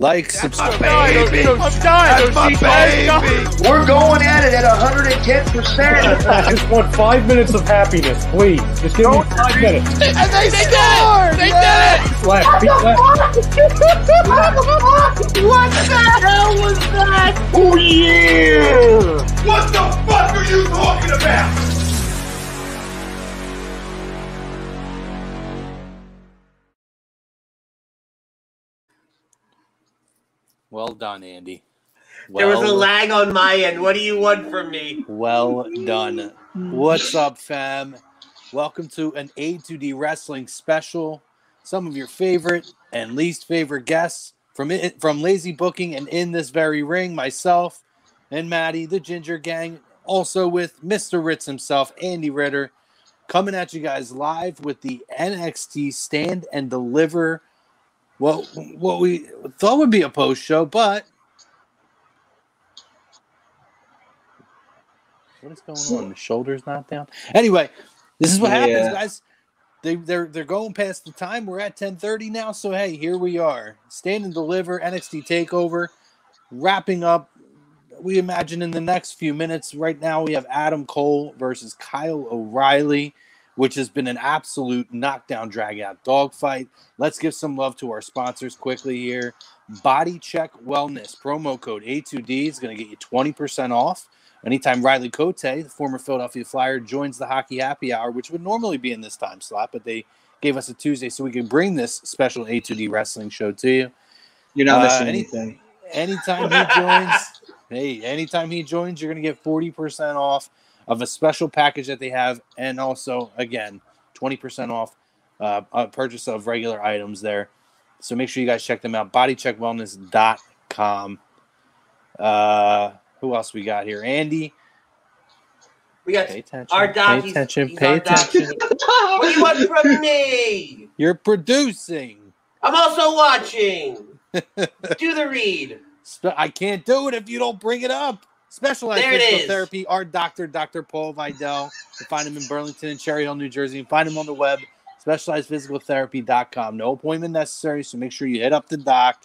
Like, subscribe. baby. I'm dying. That's my baby. We're going at it at 110%. I just want five minutes of happiness, please. Just give me five minutes. And they, scored. They did it. Left, feet left. what the hell was that? Oh yeah! What the fuck are you talking about? Well done, Andy. There was a lag on my end. What do you want from me? Well done. What's up, fam? Welcome to an A to D Wrestling special. Some of your favorite and least favorite guests from it, from Lazy Booking and in this very ring, myself and Maddie, the Ginger Gang, also with Mr. Ritz himself, Andy Ritter, coming at you guys live with the NXT Stand and Deliver. Well, what we thought would be a post show, but What is going on? The shoulder's not down. Anyway, this is what happens, Yeah. guys. They they're they're going past the time. We're at 10:30 now, so hey, here we are. Stand and deliver NXT takeover. Wrapping up. We imagine in the next few minutes. Right now, we have Adam Cole versus Kyle O'Reilly, which has been an absolute knockdown, drag out dogfight. Let's give some love to our sponsors quickly here. Body Check Wellness promo code A2D is going to get you 20% off. Anytime Riley Cote, the former Philadelphia Flyer, joins the Hockey Happy Hour, which would normally be in this time slot, but they gave us a Tuesday so we can bring this special A2D wrestling show to you. You're not Uh, missing any- anything. Anytime he joins, hey, anytime he joins, you're going to get 40% off of a special package that they have. And also, again, 20% off uh, a purchase of regular items there. So make sure you guys check them out. Bodycheckwellness.com. Uh, who else we got here? Andy. We got Pay attention. our doc. Pay attention. he's Pay our attention. What do you want from me? You're producing. I'm also watching. Do the read. I can't do it if you don't bring it up. Specialized physical is. therapy. Our doctor, Dr. Paul Vidal. You find him in Burlington and Cherry Hill, New Jersey. You find him on the web, specializedphysicaltherapy.com. No appointment necessary, so make sure you hit up the doc,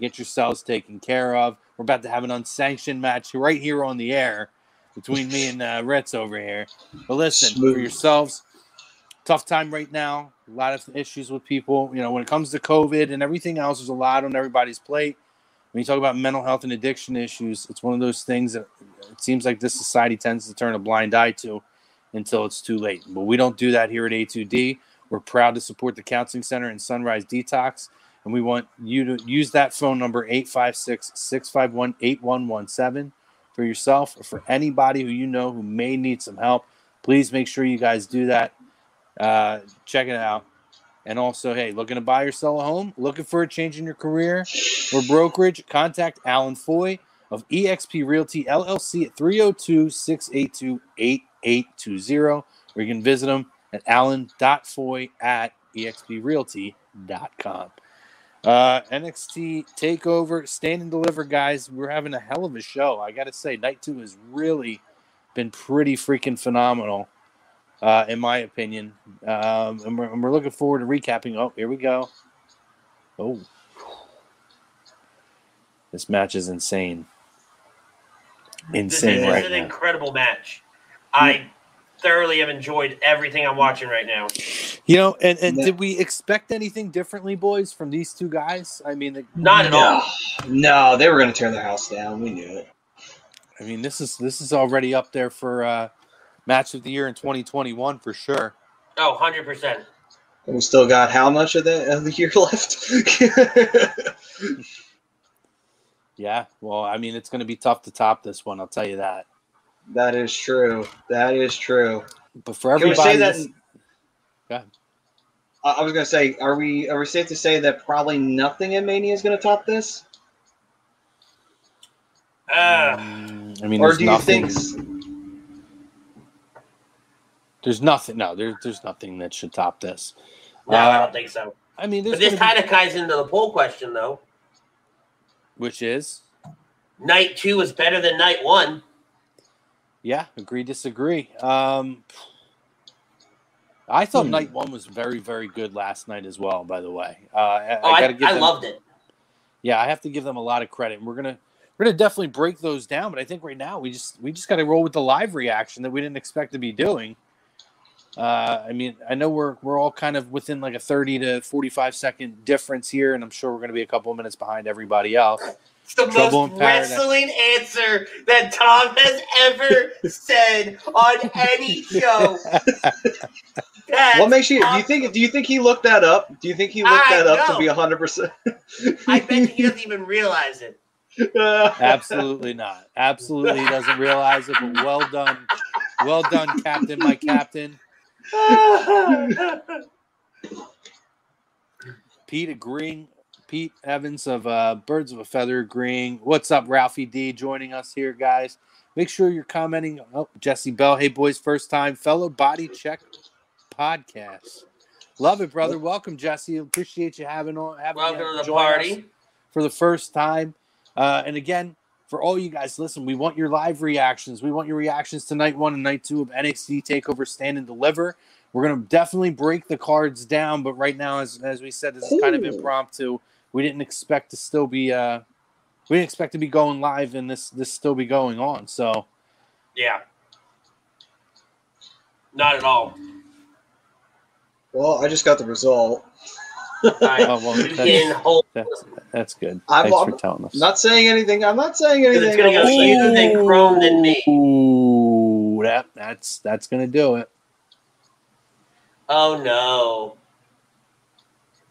get yourselves taken care of. We're about to have an unsanctioned match right here on the air between me and uh, Ritz over here. But listen, Smooth. for yourselves, tough time right now. A lot of issues with people. You know, when it comes to COVID and everything else, there's a lot on everybody's plate. When you talk about mental health and addiction issues, it's one of those things that it seems like this society tends to turn a blind eye to until it's too late. But we don't do that here at A2D. We're proud to support the Counseling Center and Sunrise Detox. And we want you to use that phone number 856 651 8117 for yourself or for anybody who you know who may need some help. Please make sure you guys do that. Uh, check it out. And also, hey, looking to buy or sell a home, looking for a change in your career or brokerage, contact Alan Foy of eXp Realty LLC at 302 682 8820, or you can visit him at alan.foy at exprealty.com. Uh, NXT Takeover, Stand and Deliver, guys. We're having a hell of a show. I got to say, night two has really been pretty freaking phenomenal, uh, in my opinion. Um, and, we're, and we're looking forward to recapping. Oh, here we go. Oh, this match is insane. Insane. This Insane is right an now. incredible match. I thoroughly have enjoyed everything I'm watching right now. You know, and, and Yeah. did we expect anything differently, boys, from these two guys? I mean, the, Not at all. No, they were going to tear the house down. We knew it. I mean, this is this is already up there for uh, match of the year in 2021 for sure. Oh, 100%. And we still got how much of the, of the year left? Yeah, well, I mean, it's going to be tough to top this one. I'll tell you that. that is true. That is true. But for Can we everybody, say that? this- Go ahead. I I was going to say, are we are we safe to say that probably nothing in Mania is going to top this, Uh, Mm, I mean, or there's do you nothing, think? There's nothing? No, there, there's nothing that should top this. no, I Uh, don't think so. I mean, there's this kind of ties into the poll question, though. which is Night two is better than night one. yeah, agree, disagree. Um, I thought Hmm. night one was very, very good last night as well. By the way, uh, I, Oh, I, give I them- loved it. yeah, I have to give them a lot of credit. And we're gonna we're gonna definitely break those down. But I think right now we just we just got to roll with the live reaction that we didn't expect to be doing. Uh, I mean, I know we're we're all kind of within like a thirty to forty five second difference here, and I'm sure we're gonna be a couple of minutes behind everybody else. It's the Trouble most wrestling answer that Tom has ever said on any show. That's What makes you? Do you think? Do you think he looked that up? Do you think he looked I that up to know. be hundred percent? I bet he doesn't even realize it. Absolutely not. Absolutely doesn't realize it. But well done, well done, Captain, my captain. Pete agreeing. Pete Evans of uh, Birds of a Feather agreeing. What's up, Ralphie D? Joining us here, guys. Make sure you're commenting. Oh, Jesse Bell. Hey, boys, first time fellow Body Check podcast. Love it, brother. Welcome, Jesse. Appreciate you having on. Having Welcome to the party. for the first time. Uh, and again, for all you guys, listen, we want your live reactions. We want your reactions to night one and night two of NXT Takeover Stand and Deliver. We're gonna definitely break the cards down, but right now, as as we said, this is kind of impromptu. We didn't expect to still be uh we didn't expect to be going live and this this still be going on. So Yeah. Not at all. Well, I just got the result. I oh, well, that's, can that's that's good. I'm- Thanks I'm for telling us. Not saying anything. I'm not saying anything. it's gonna go I'm just saying- easier than Chrome than me. Ooh, that that's that's gonna do it. Oh no.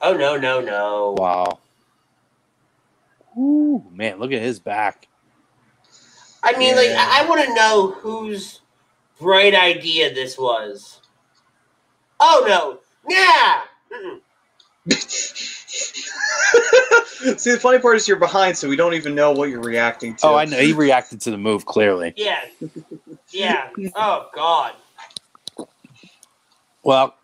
Oh no no no. Wow. Ooh, man, look at his back. I mean, like, I, I want to know whose bright idea this was. Oh no, yeah. Mm-mm. See, the funny part is you're behind, so we don't even know what you're reacting to. Oh, I know. He reacted to the move clearly. Yeah, yeah. Oh god. Well,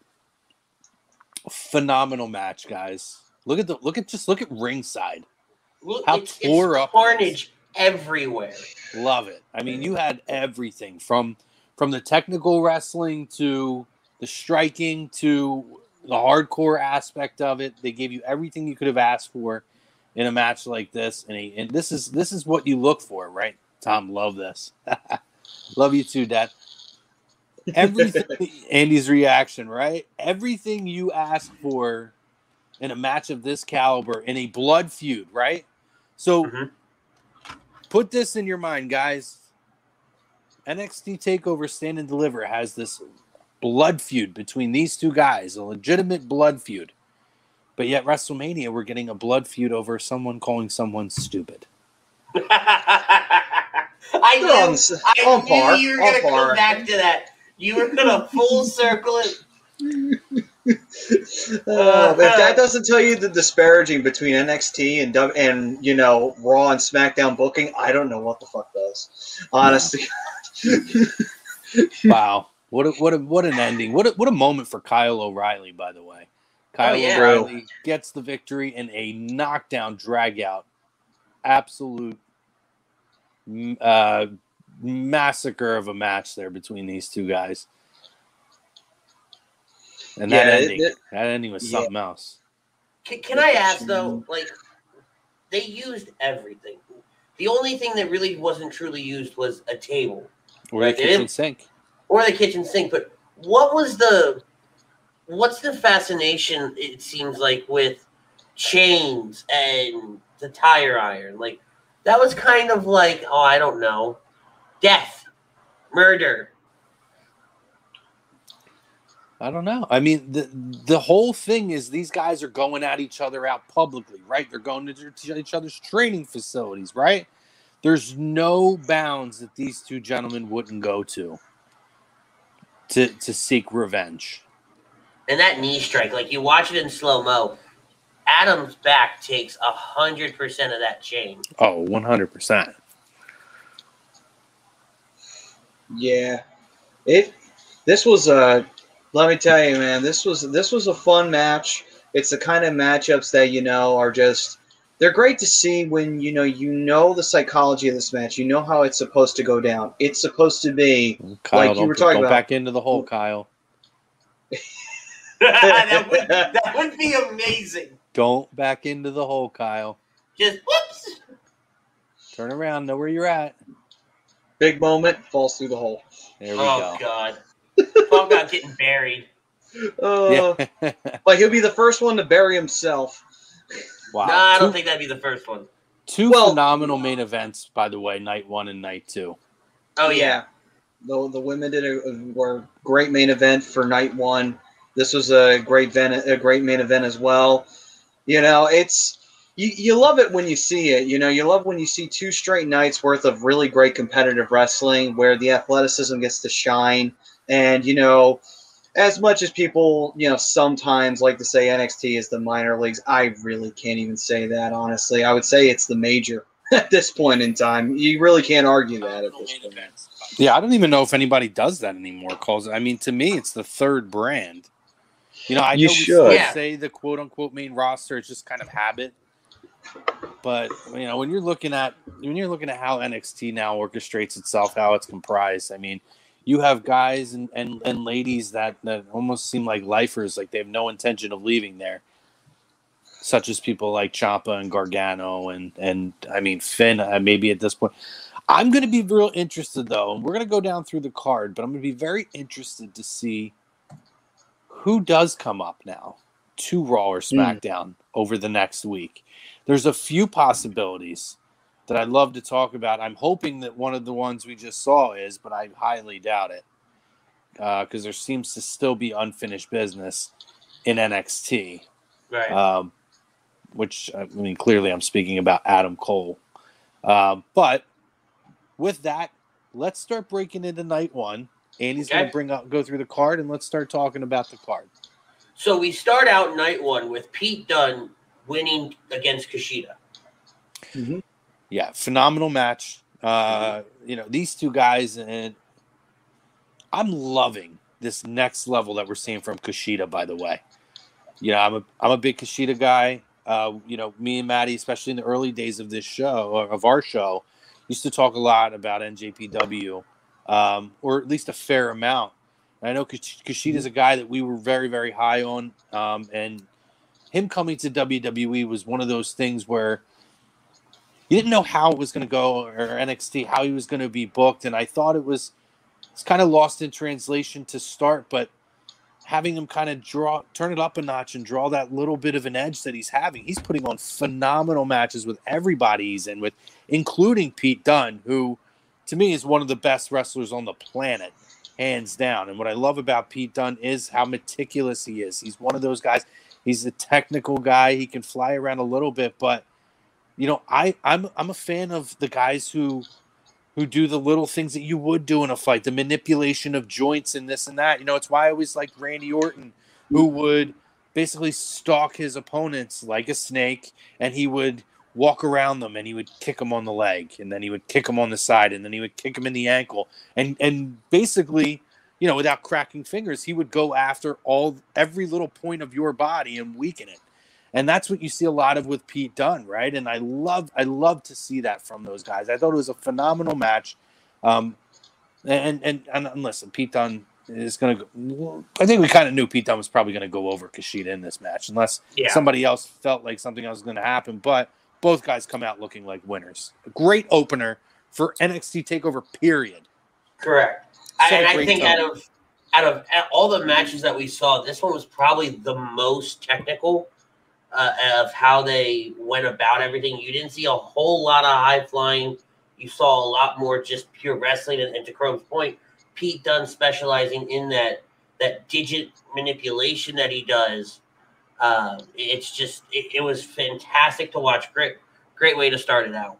phenomenal match, guys. Look at the look at just look at ringside. Look, How it's, tore it's up it carnage everywhere. Love it. I mean, you had everything from from the technical wrestling to the striking to the hardcore aspect of it. They gave you everything you could have asked for in a match like this. And, a, and this is this is what you look for, right? Tom, love this. love you too, Dad. Everything Andy's reaction, right? Everything you ask for in a match of this caliber in a blood feud, right? So Mhm. put this in your mind, guys. NXT Takeover Stand and Deliver has this blood feud between these two guys, a legitimate blood feud. But yet WrestleMania, we're getting a blood feud over someone calling someone stupid. I They're on, knew, s- I on knew par. you were gonna par. come back to that. You were gonna full circle it. Uh, if that doesn't tell you the disparaging between NXT and W- and you know Raw and SmackDown booking, I don't know what the fuck does. Honestly, Wow. What a, what a, what an ending. What a, what a moment for Kyle O'Reilly, by the way. Kyle yeah. O'Reilly gets the victory in a knockdown drag out. Absolute uh, massacre of a match there between these two guys. And that Yeah, it- ending, it- that ending was yeah. something else. Can, can I ask though? Like, they used everything. The only thing that really wasn't truly used was a table Or the kitchen sink. Or the kitchen sink. But what was the what's the fascination? It seems like with chains and the tire iron. Like that was kind of like oh I don't know, death, murder. I don't know. I mean, the the whole thing is these guys are going at each other out publicly, right? They're going to each other's training facilities, right? There's no bounds that these two gentlemen wouldn't go to to to seek revenge. And that knee strike, like you watch it in slow mo, Adam's back takes a hundred percent of that chain. Oh, 100%. yeah, it. This was a. Let me tell you, man. This was this was a fun match. It's the kind of matchups that you know are just. They're great to see when you know you know the psychology of this match. You know how it's supposed to go down. It's supposed to be Kyle, Like you were talking don't about- back into the hole, Kyle. that would that would be amazing. Don't back into the hole, Kyle. Just whoops. Turn around, know where you're at. Big moment, falls through the hole. There we Oh go. God. Talk about getting buried. Uh, Yeah. Like he'll be the first one to bury himself. Wow. Nah, I don't two, think that'd be the first one. two Well- phenomenal main events, by the way, night one and night two. Oh yeah. The the women did a, a were a great main event for night one. This was a great event, a great main event as well. You know, it's you, you love it when you see it. You know, you love when you see two straight nights worth of really great competitive wrestling where the athleticism gets to shine. And you know, as much as people, you know, sometimes like to say NXT is the minor leagues, I really can't even say that honestly. I would say it's the major at this point in time. You really can't argue that at this point. Yeah, I don't even know if anybody does that anymore. Calls I mean, to me, it's the third brand. You know, I You know should. still Yeah. say the quote unquote main roster is just kind of habit, but you know, when you're looking at when you're looking at how NXT now orchestrates itself, how it's comprised, I mean, you have guys and and, and ladies that that almost seem like lifers, like they have no intention of leaving there. Such as people like Ciampa and Gargano and and I mean Finn, uh, maybe at this point. I'm going to be real interested though, and we're going to go down through the card, but I'm going to be very interested to see who does come up now to Raw or SmackDown over the next week. There's a few possibilities that I'd love to talk about. I'm hoping that one of the ones we just saw is, but I highly doubt it because there seems to still be unfinished business in NXT Right. um, which I mean, clearly I'm speaking about Adam Cole. Um, but with that, let's start breaking into night one. Andy's going to bring up, go through the card, and let's start talking about the card. so we start out night one with Pete Dunne winning against Kushida. Yeah, phenomenal match. Uh, you know, these two guys, and I'm loving this next level that we're seeing from Kushida. By the way, you know, I'm a I'm a big Kushida guy. Uh, you know, me and Maddie, especially in the early days of this show of our show, used to talk a lot about NJPW, um, or at least a fair amount. And I know Kush- Kushida's a guy that we were very very high on, um, and him coming to WWE was one of those things where you didn't know how it was going to go or NXT how he was going to be booked, and I thought it was it's kind of lost in translation to start, but having him kind of draw turn it up a notch and draw that little bit of an edge that he's having, he's putting on phenomenal matches with everybody he's in with, including Pete Dunne, who to me is one of the best wrestlers on the planet, hands down. And what I love about Pete Dunne is how meticulous he is. He's one of those guys. He's a technical guy. He can fly around a little bit, but you know, I I'm I'm a fan of the guys who who do the little things that you would do in a fight, the manipulation of joints and this and that. You know, it's why I always like Randy Orton, who mm-hmm. would basically stalk his opponents like a snake, and he would walk around them and he would kick them on the leg, and then he would kick them on the side, and then he would kick them in the ankle, and and basically, you know, without cracking fingers, he would go after all every little point of your body and weaken it and that's what you see a lot of with Pete Dunne, right? And I love I love to see that from those guys. I thought it was a phenomenal match. Um, and, and and and listen, Pete Dunne is going to. go I think we kind of knew Pete Dunne was probably going to go over Kushida in this match, unless Yeah. somebody else felt like something else was going to happen. But both guys come out looking like winners. A great opener for NXT Takeover. Period. Correct. I, and I think out of out of all the matches that we saw, this one was probably the most technical uh, of how they went about everything. You didn't see a whole lot of high flying. You saw a lot more just pure wrestling. And, and to Chrome's point, Pete Dunne specializing in that that digit manipulation that he does. Uh, it's just it, it was fantastic to watch. Great, great way to start it out.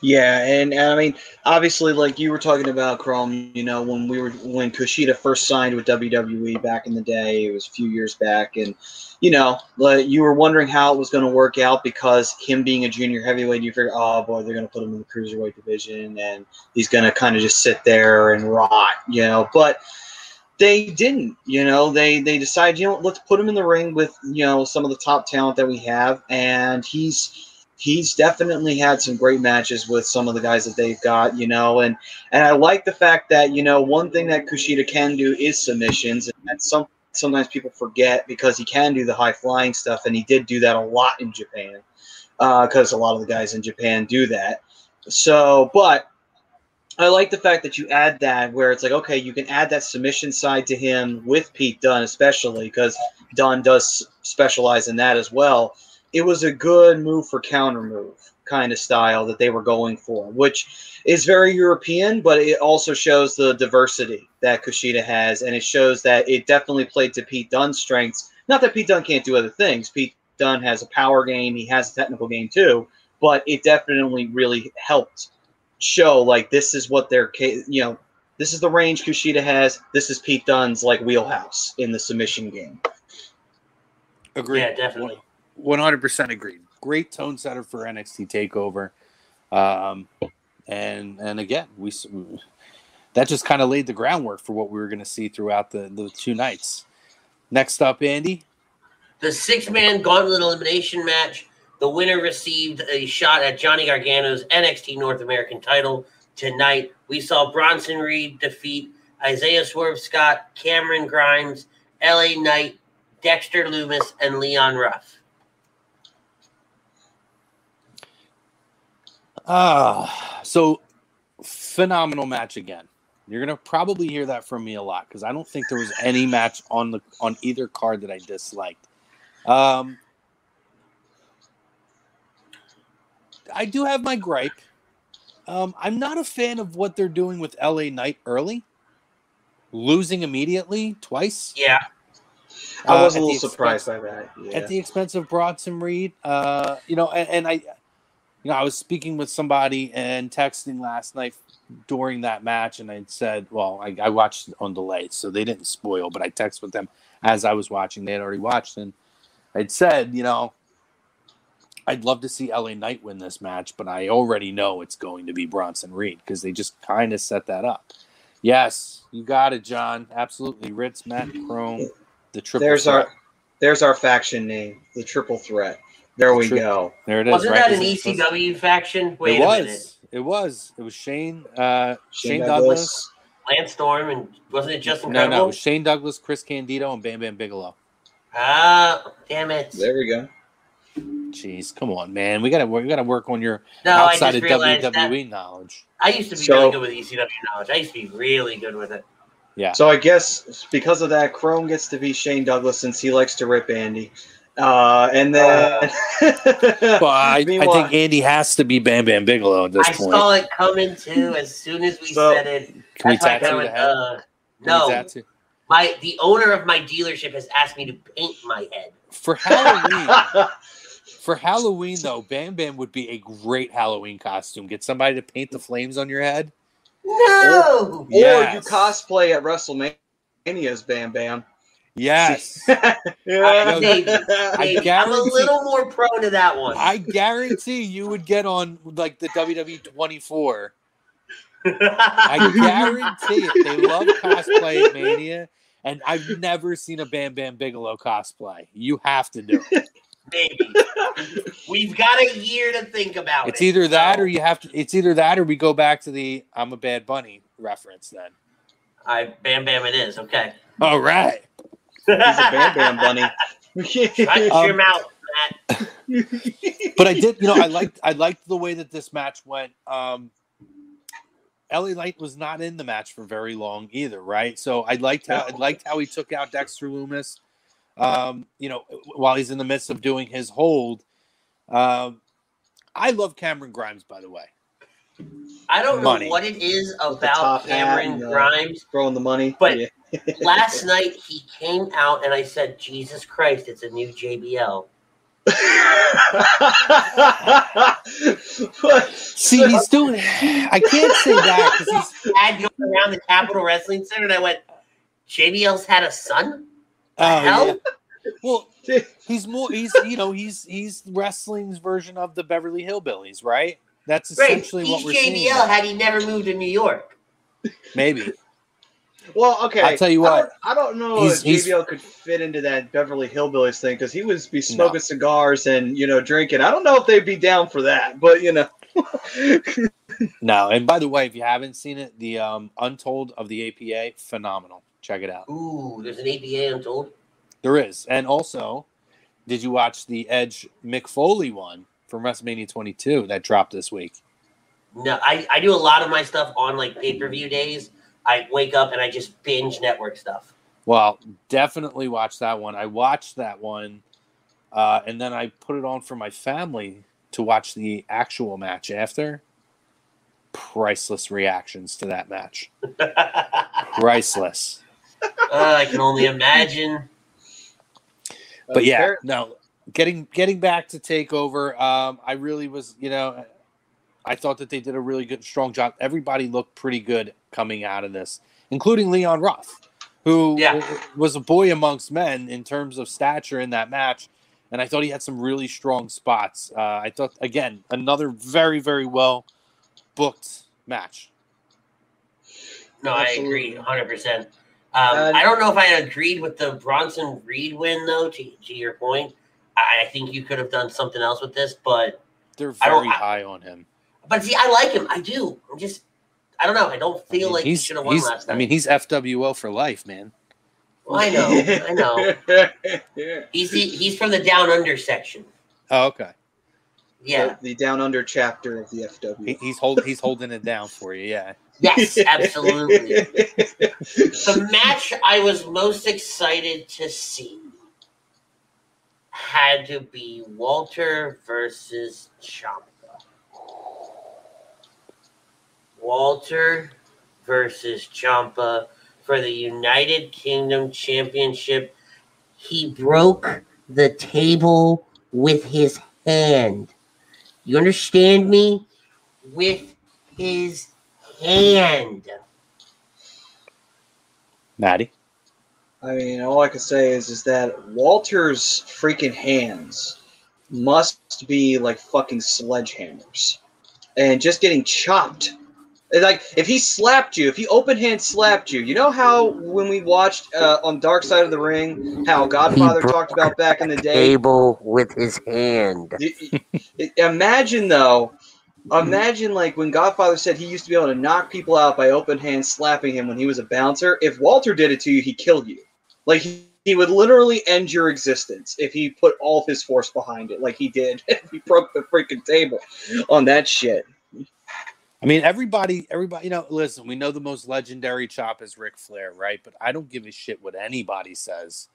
Yeah, and, and I mean, obviously, like you were talking about, Chrome. You know, when we were when Kushida first signed with WWE back in the day, it was a few years back, and you know, like you were wondering how it was going to work out because him being a junior heavyweight, you figured, oh boy, they're going to put him in the cruiserweight division, and he's going to kind of just sit there and rot, you know. But they didn't, you know. They they decided, you know, let's put him in the ring with you know some of the top talent that we have, and he's he's definitely had some great matches with some of the guys that they've got, you know, and and I like the fact that you know one thing that Kushida can do is submissions, and some sometimes people forget because he can do the high flying stuff, and he did do that a lot in Japan. Uh, because a lot of the guys in Japan do that. So, but I like the fact that you add that where it's like, okay, you can add that submission side to him with Pete Dunne, especially because Dunne does specialize in that as well. It was a good move for counter move kind of style that they were going for, which is very European, but it also shows the diversity that Kushida has, and it shows that it definitely played to Pete Dunne's strengths. Not that Pete Dunne can't do other things. Pete Dunne has a power game, he has a technical game too, but it definitely really helped show like this is what their ca- you know this is the range Kushida has. This is Pete Dunne's like wheelhouse in the submission game. Agreed. Yeah, definitely. One hundred percent agreed. Great tone setter for NXT Takeover, um, and and again we that just kind of laid the groundwork for what we were going to see throughout the the two nights. Next up, Andy. The six man gauntlet elimination match. The winner received a shot at Johnny Gargano's NXT North American title tonight. We saw Bronson Reed defeat Isaiah Swerve Scott, Cameron Grimes, LA Knight, Dexter Lumis, and Leon Ruff. Ah, so phenomenal match again. You're gonna probably hear that from me a lot because I don't think there was any match on the on either card that I disliked. Um, I do have my gripe. Um, I'm not a fan of what they're doing with LA Knight early, losing immediately twice. Yeah, I was uh, a little surprised expense- by that. Yeah. at the expense of Bronson Reed. Uh, you know, and, and I, you know, I was speaking with somebody and texting last night during that match, and I said, well, I, I watched on delay, so they didn't spoil, but I texted with them as I was watching. They had already watched, and I'd said, you know, I'd love to see LA Knight win this match, but I already know it's going to be Bronson Reed because they just kind of set that up. Yes, you got it, John. Absolutely. Ritz, Matt, Chrome, the triple. there's threat. our there's our faction name, the Triple Threat. There we Tri- go. There it is. wasn't right? that an Is it- ECW faction? Wait it a was. minute. It was. It was Shane. Uh, Shane, Shane Douglas. Lance Storm and wasn't it Justin No, no, it was Shane Douglas, Chris Candido, and Bam Bam Bigelow. Ah, damn it! There we go. Jeez, come on, man. We gotta we gotta work on your No, outside of WWE knowledge. I used to be So- really good with ECW knowledge. I used to be really good with it. Yeah. So I guess because of that, Chrome gets to be Shane Douglas since he likes to rip Andy. Uh, and then, Well, I, I think Andy has to be Bam Bam Bigelow at this I point. saw it coming too as soon as we So- said it. Can we That's why I tattoo the went, head? uh, no, my the owner of my dealership has asked me to paint my head. For Halloween, for Halloween though, Bam Bam would be a great Halloween costume. Get somebody to paint the flames on your head. No, or Yes. you cosplay at WrestleMania's Bam Bam. Yes. I, Yo, Dave, I Dave, I'm a little more prone to that one. I guarantee you would get on like the WWE 24 I guarantee it. They love cosplay Mania, and I've never seen a Bam Bam Bigelow cosplay. You have to do it. Maybe we've got a year to think about It's it. It's either that so or you have to. It's either that or we go back to the "I'm a Bad Bunny" reference. Then, I Bam Bam. It is okay. all right. He's a Bam Bam bunny. Shut Um, your mouth, Matt. But I did, you know, I liked I liked the way that this match went. Um LA Knight was not in the match for very long either, right? So I liked how I liked how he took out Dexter Lumis. Um, you know, while he's in the midst of doing his hold. Um, I love Cameron Grimes, by the way. I don't money. know what it is about top hat Cameron Grimes. Throwing the money. But- Yeah. Last night he came out and I said, "Jesus Christ, it's a new JBL." See, he's doing. I can't say that because he's. Had going around the Capitol Wrestling Center, and I went, "JBL's had a son." Oh, hell? yeah. Well, he's more. He's you know he's he's wrestling's version of the Beverly Hillbillies, right? That's essentially He's what we're JBL seeing. had he never moved to New York. Maybe. Well, okay. I'll tell you I what. don't, I don't know He's- if he's- JBL could fit into that Beverly Hillbillies thing because he would be smoking cigars and you know drinking. I don't know if they'd be down for that, but you know. No, and by the way, if you haven't seen it, the um, Untold of the APA, phenomenal. Check it out. Ooh, there's an APA untold. There is, and also, did you watch the Edge Mick Foley one? from WrestleMania 22 that dropped this week. No, I, I do a lot of my stuff on like pay per view days. I wake up and I just binge network stuff. Well, definitely watch that one. I watched that one, uh, and then I put it on for my family to watch the actual match after. Priceless reactions to that match. Priceless. Uh, I can only imagine. But yeah, no. Getting getting back to takeover, um, I really was, you know, I thought that they did a really good, strong job. Everybody looked pretty good coming out of this, including Leon Ruff, who Yeah. was a boy amongst men in terms of stature in that match. And I thought he had some really strong spots. Uh, I thought again another very very well booked match. No, I agree 100%. Um, And- I don't know if I agreed with the Bronson Reed win, though, to, to your point. I, I think you could have done something else with this, but They're I don't- very I- high on him. But see, I like him. I do. I'm just, I don't know. I don't I feel mean, like he should have won he's- last night. I mean, he's FWO for life, man. Well, I know. I know. He's the, he's from the down under section. Oh, okay. Yeah. The down under chapter of the FW. He, he's hold, he's holding it down for you. Yeah. Yes, absolutely. the match I was most excited to see had to be Walter versus Ciampa. Walter versus Ciampa for the United Kingdom Championship. He broke the table with his hand. You understand me? With his hand. Maddie. I mean, all I can say is is that Walter's freaking hands must be like fucking sledgehammers, and just getting chopped. Like if he slapped you, if he open hand slapped you, you know how when we watched uh, on Dark Side of the Ring, how Godfather talked about back in the day. Table with his hand. Imagine though, imagine like when Godfather said he used to be able to knock people out by open hand slapping him when he was a bouncer. If Walter did it to you, he'd kill you. Like he, he would literally end your existence if he put all of his force behind it, like he did. he broke the freaking table on that shit. I mean, everybody, everybody, you know, listen, we know the most legendary chop is Ric Flair, right? But I don't give a shit what anybody says.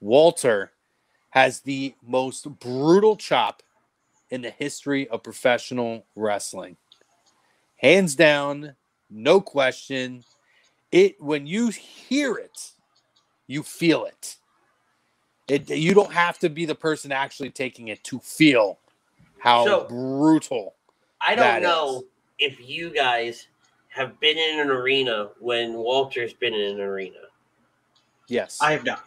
Walter has the most brutal chop in the history of professional wrestling. Hands down, no question. It when you hear it, you feel it. It you don't have to be the person actually taking it to feel how So- brutal I don't know if you guys have been in an arena when Walter's been in an arena. Yes. I have not.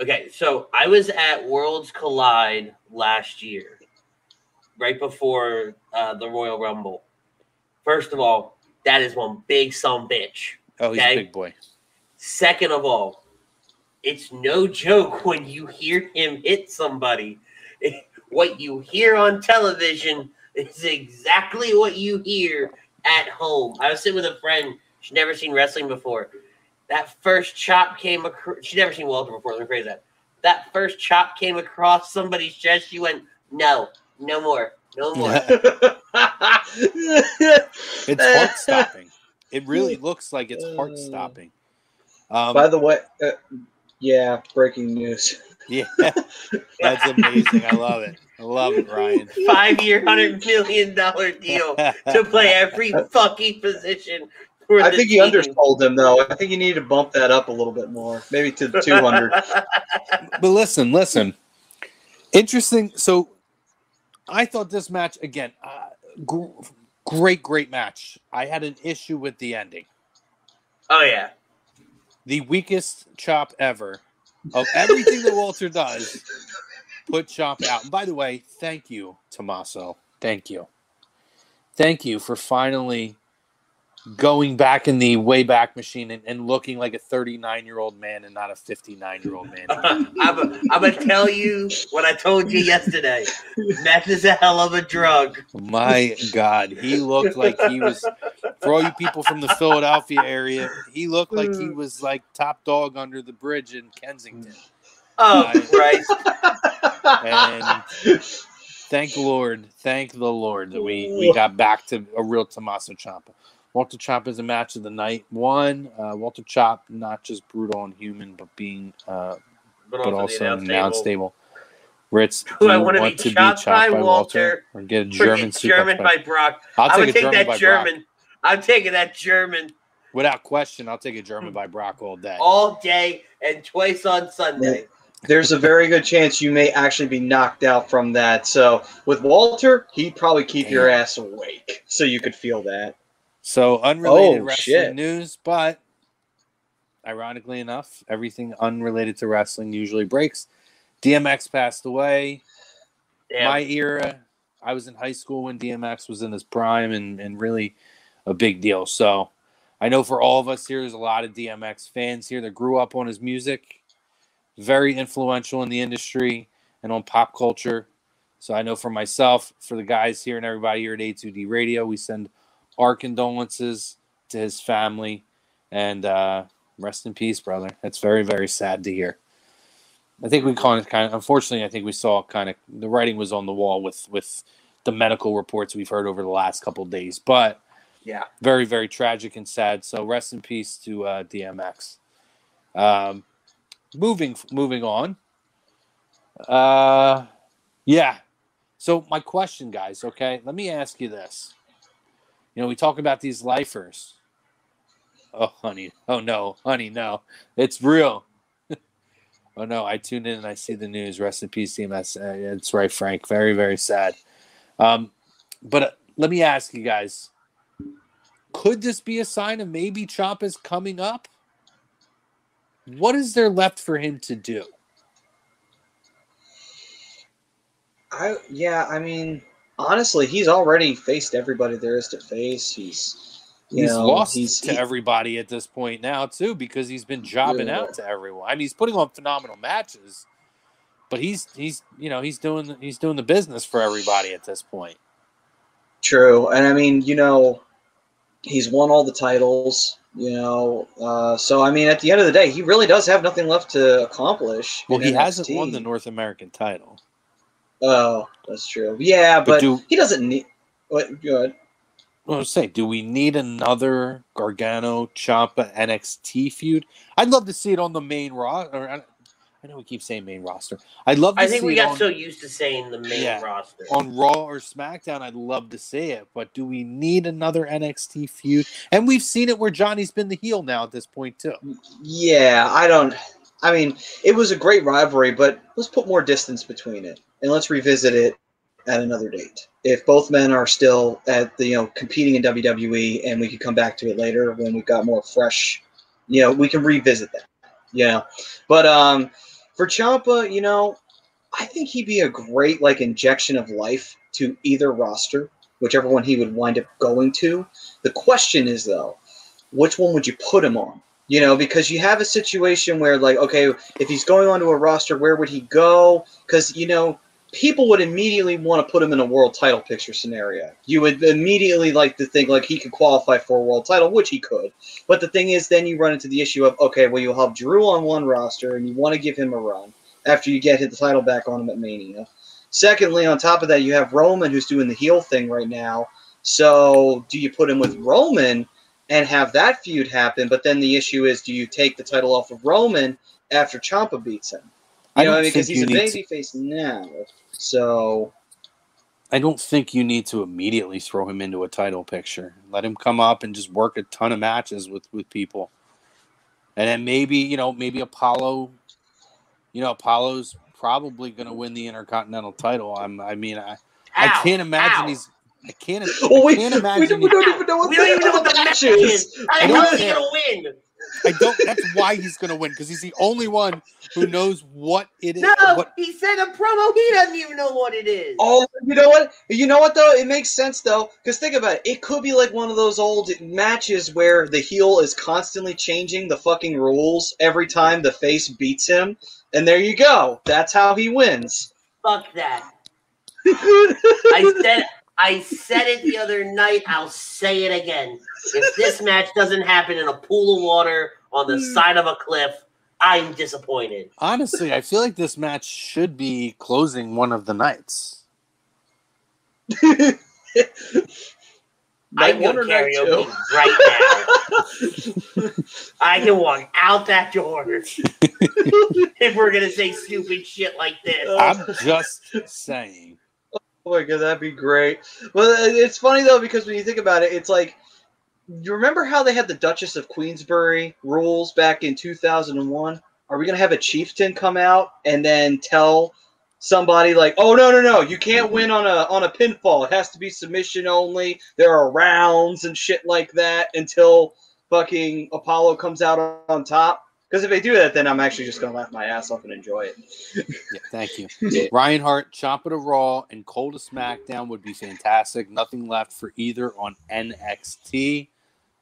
Okay, so I was at Worlds Collide last year, right before uh, the Royal Rumble. First of all, that is one big some bitch. oh, he's okay. a big boy. Second of all, it's no joke when you hear him hit somebody. What you hear on television is exactly what you hear at home. I was sitting with a friend. She'd never seen wrestling before. That first chop came across. She'd never seen Walter before. Let me phrase that. That first chop came across somebody's chest. She went, "No, no more, no more." It's heart stopping. It really looks like it's heart stopping. Um, By the way, uh, yeah, breaking news. Yeah, that's amazing. I love it. I love it, Ryan. Five-year, hundred million dollar deal to play every fucking position. For I the think you team. undersold him though. I think you need to bump that up a little bit more, maybe to 200. But listen, listen. Interesting. So, I thought this match again. Uh, gr- great, great match. I had an issue with the ending. oh yeah, The weakest chop ever of everything that Walter does. Put chop out. And by the way, thank you, Tommaso. Thank you. Thank you for finally going back in the way back machine and, and looking like a 39 year old man and not a 59 year old man. I'm, I'm gonna tell you what I told you yesterday. Meth is a hell of a drug. My God, he looked like he was for all you people from the Philadelphia area. He looked like he hmm. was like top dog under the bridge in Kensington. Oh Christ! And thank Lord, thank the Lord that we we got back to a real Tommaso Ciampa. Walter Chop is a match of the night. One, uh, Walter Chop, not just brutal and human, but being, uh, But, but also, also the an announce announce table. table. Ritz, Do do I wanna want be to be chopped chopped by by Walter, Walter? or get a German, German German by Brock. I'll I take would a take German that by Brock. German. I'm taking that German Without question, I'll take a German by Brock all day. all day and twice on Sunday. There's a very good chance you may actually be knocked out from that. So with Walter, he'd probably keep your ass awake, so you could feel that. So unrelated Oh, wrestling shit. news, but ironically enough, everything unrelated to wrestling usually breaks. DMX passed away. Damn. My era, I was in high school when DMX was in his prime and, and really a big deal. So I know for all of us here, there's a lot of DMX fans here that grew up on his music, very influential in the industry and on pop culture. So I know for myself, for the guys here and everybody here at A2D Radio, we send our condolences to his family and uh, rest in peace, brother. That's very, very sad to hear. I think we kind of, kind of, unfortunately, I think we saw kind of the writing was on the wall with with the medical reports we've heard over the last couple of days, but Yeah. very, very tragic and sad. So rest in peace to uh, DMX. Um, moving, moving on. Uh, yeah. So my question, guys. Okay, let me ask you this. You know, we talk about these lifers. Oh, honey. Oh no, honey, no. It's real. oh no, I tune in and I see the news. Rest in peace, DMS. Uh, it's right, Frank. Very, very sad. Um, but uh, let me ask you guys: Could this be a sign of maybe is coming up? What is there left for him to do? I yeah, I mean, honestly, he's already faced everybody there is to face. He's he's know, lost he's, to he- everybody at this point now too because he's been jobbing Yeah. out to everyone. I mean, he's putting on phenomenal matches, but he's he's you know he's doing he's doing the business for everybody at this point. True, and I mean, you know, he's won all the titles. You know, uh, so I mean, at the end of the day, he really does have nothing left to accomplish. Well, he hasn't won the North American title. Oh, that's true. Yeah, But but, do- he doesn't need. What? Good. Well, say, do we need another Gargano Ciampa NXT feud? I'd love to see it on the main roster. I I know we keep saying main roster. I'd love to I think see we got on, so used to saying the main Yeah. roster. on Raw or SmackDown. I'd love to see it, but do we need another NXT feud? And we've seen it where Johnny's been the heel now at this point too. Yeah, I don't. I mean, it was a great rivalry, but let's put more distance between it and let's revisit it at another date. If both men are still at the you know competing in WWE, and we could come back to it later when we've got more fresh, you know, we can revisit that. Know, but um, for Ciampa, you know, I think he'd be a great like injection of life to either roster, whichever one he would wind up going to. The question is though, which one would you put him on? You know, because you have a situation where, like, okay, if he's going onto a roster, where would he go? Because, you know, people would immediately want to put him in a world title picture scenario. You would immediately like to think, like, he could qualify for a world title, which he could. But the thing is, then you run into the issue of, okay, well, you'll have Drew on one roster and you want to give him a run after you get the title back on him at Mania. Secondly, on top of that, you have Roman who's doing the heel thing right now. So do you put him with Roman? And have that feud happen. But then the issue is, do you take the title off of Roman after Ciampa beats him? I know, don't because think he's you a need to- babyface now. So I don't think you need to immediately throw him into a title picture. Let him come up and just work a ton of matches with with people, and then maybe you know maybe Apollo. You know Apollo's probably going to win the Intercontinental title. I'm. I mean I. I can't imagine ow. he's. I can't. oh I wait, can't we, imagine. don't, we don't even know what We don't even know what the match is. How I the don't hell is he care. gonna win? I don't. That's why he's going to win because he's the only one who knows what it is. No, What he said a promo. He doesn't even know what it is. Oh, you know what? You know what though? It makes sense though, because think about it. It could be like one of those old matches where the heel is constantly changing the fucking rules every time the face beats him, and there you go. That's how he wins. Fuck that. I said I said it the other night. I'll say it again. If this match doesn't happen in a pool of water on the hmm. side of a cliff, I'm disappointed. honestly, I feel like this match should be closing one of the nights. I Night can go one karaoke right now. I can walk out that door if we're gonna say stupid shit like this. I'm just saying. Oh my god, that'd be great. Well, it's funny though because when you think about it, it's like you remember how they had the Duchess of Queensbury rules back in 2001? Are we gonna have a chieftain come out and then tell somebody like, "Oh no, no, no, you can't win on a on a pinfall. It has to be submission only. There are rounds and shit like that until fucking Apollo comes out on top." Because if they do that, then I'm actually just gonna laugh my ass off and enjoy it. Yeah, thank you. Ryan Hart, Ciampa to Raw and Cole to SmackDown would be fantastic. Nothing left for either on NXT.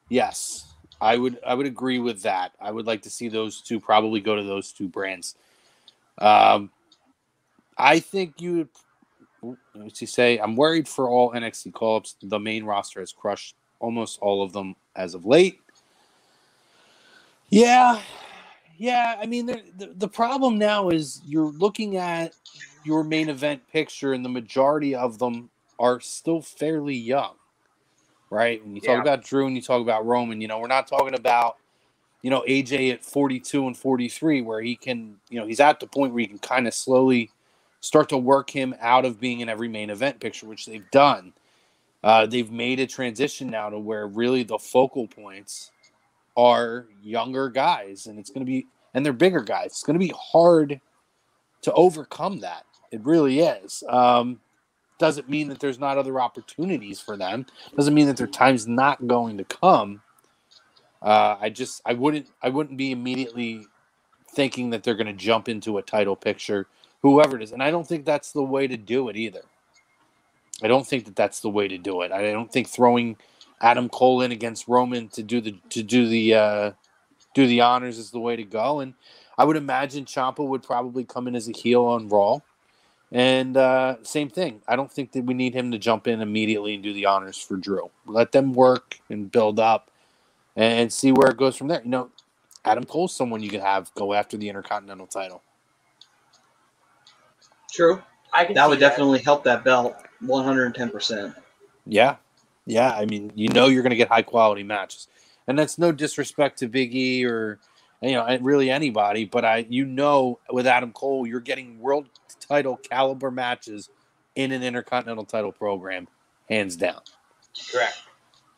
Yes, I would. I would agree with that. I would like to see those two probably go to those two brands. Um, I think you he say? I'm worried for all NXT call-ups. The main roster has crushed almost all of them as of late. Yeah, yeah. I mean, the, the, the problem now is you're looking at your main event picture, and the majority of them are still fairly young, right? When you talk Yeah. about Drew and you talk about Roman, you know, we're not talking about, you know, AJ at 42 and 43, where he can, you know, he's at the point where you can kind of slowly start to work him out of being in every main event picture, which they've done. Uh, they've made a transition now to where really the focal points are younger guys, and it's going to be, and they're bigger guys. It's going to be hard to overcome that. It really is. Um, doesn't mean that there's not other opportunities for them. Doesn't mean that their time's not going to come. Uh, I just, I wouldn't, I wouldn't be immediately thinking that they're going to jump into a title picture, whoever it is, and I don't think that's the way to do it either. I don't think that that's the way to do it. I don't think throwing Adam Cole in against Roman to do the to do the uh, do the honors is the way to go. And I would imagine Ciampa would probably come in as a heel on Raw. And uh, same thing. I don't think that we need him to jump in immediately and do the honors for Drew. Let them work and build up and see where it goes from there. You know, Adam Cole's someone you could have go after the Intercontinental title. True. I can That see would definitely help that belt 110%. Yeah. Yeah. I mean, you know, you're going to get high quality matches. And that's no disrespect to Big E or, you know, really anybody, but I, you know, with Adam Cole, you're getting world title caliber matches in an Intercontinental title program, hands down. Correct.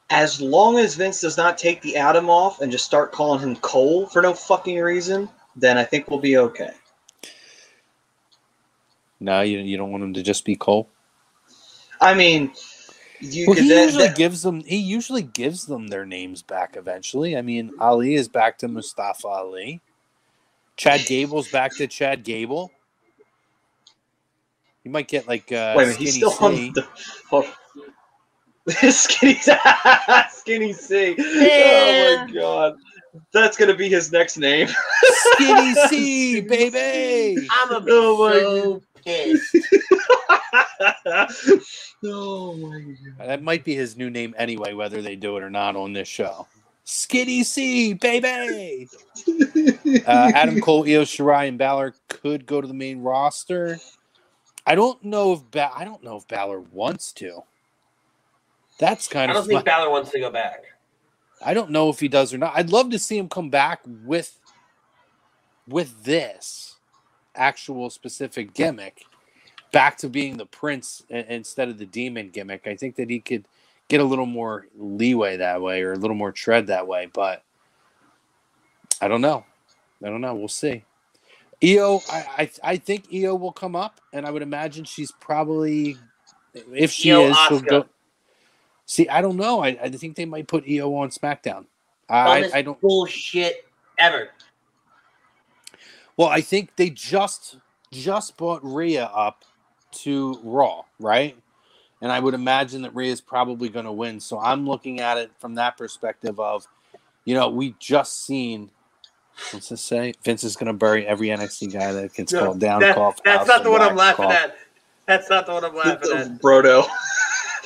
As long as Vince does not take the Adam off and just start calling him Cole for no fucking reason, then I think we'll be okay. No, you, you don't want him to just be Cole. I mean, you Well, he then, usually that- gives them. He usually gives them their names back eventually. I mean, Ali is back to Mustafa Ali. Chad Gable's back to Chad Gable. You might get like uh, wait a minute, he's Skinny still C. on the. hold- skinny, skinny C. Oh my god, that's gonna be his next name. Skinny C, baby. I'm a Oh my so pissed. oh my god. That might be his new name anyway, whether they do it or not on this show. Skinny C, baby. Uh, Adam Cole, Io Shirai, and Balor could go to the main roster. I don't know if ba- I don't know if Balor wants to. That's kind of. I don't think Balor wants to go back. I don't know if he does or not. I'd love to see him come back with with this actual specific gimmick back to being the prince instead of the demon gimmick. I think that he could get a little more leeway that way or a little more tread that way, but I don't know. I don't know. We'll see. Io, I, I I think Io will come up, and I would imagine she's probably if she Io is, she'll go. See, I don't know. I, I think they might put Io on SmackDown. I, I don't. bullshit ever. Well, I think they just just bought Rhea up to Raw, right? And I would imagine that Rhea's probably going to win. So I'm looking at it from that perspective of, you know, we just seen. What's this say? Vince is going to bury every NXT guy that gets No, called down. That- cough, that's house, not the one I'm laughing cough. at. That's not the one I'm laughing at. Brodo.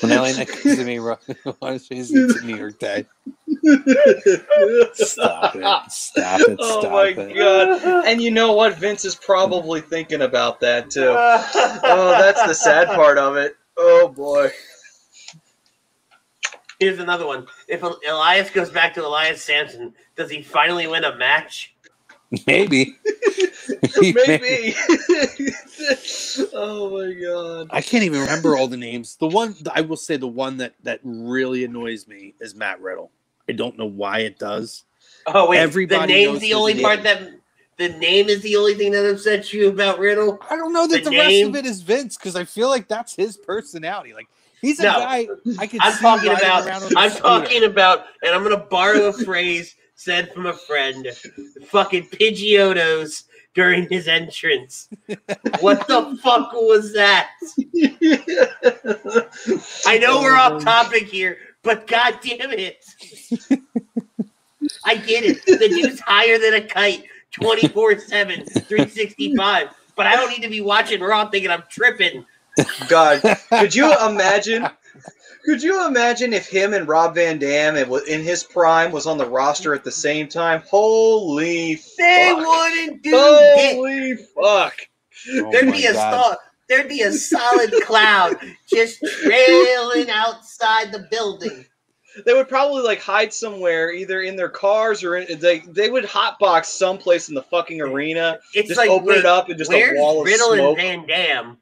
When Elena comes to me, Ro- why don't you see New York Day? Stop it! Stop it! oh my it! god. And you know what? Vince is probably thinking about that too. Oh, that's the sad part of it. Oh boy. Here's another one. If Elias goes back to Elias Samson, does he finally win a match? Maybe. Maybe. oh my god. I can't even remember all the names. The one I will say the one that that really annoys me is Matt Riddle. I don't know why it does. Oh wait, Everybody the name's knows the only name. part that the name is the only thing that upsets you about Riddle. I don't know that The the, rest of it is Vince because I feel like that's his personality. Like he's a No. guy I could. I'm talking about. around on a I'm scooter. talking about, and I'm gonna borrow a phrase said from a friend. Fucking Pidgeotos during his entrance. What the fuck was that? I know we're off oh. topic here, but god damn it. I get it. The dude's higher than a kite 24 7, 365. But I don't need to be watching Raw thinking I'm tripping. God, could you imagine? Could you imagine if him and Rob Van Dam in his prime was on the roster at the same time? Holy They fuck! wouldn't do it. Holy fuck! Oh There'd be a God. star. There'd be a solid cloud just trailing outside the building. They would probably like hide somewhere, either in their cars or in, they they would hotbox someplace in the fucking arena. It's Just like open wait, it up and just a where's wall of Riddle smoke. and Van Dam?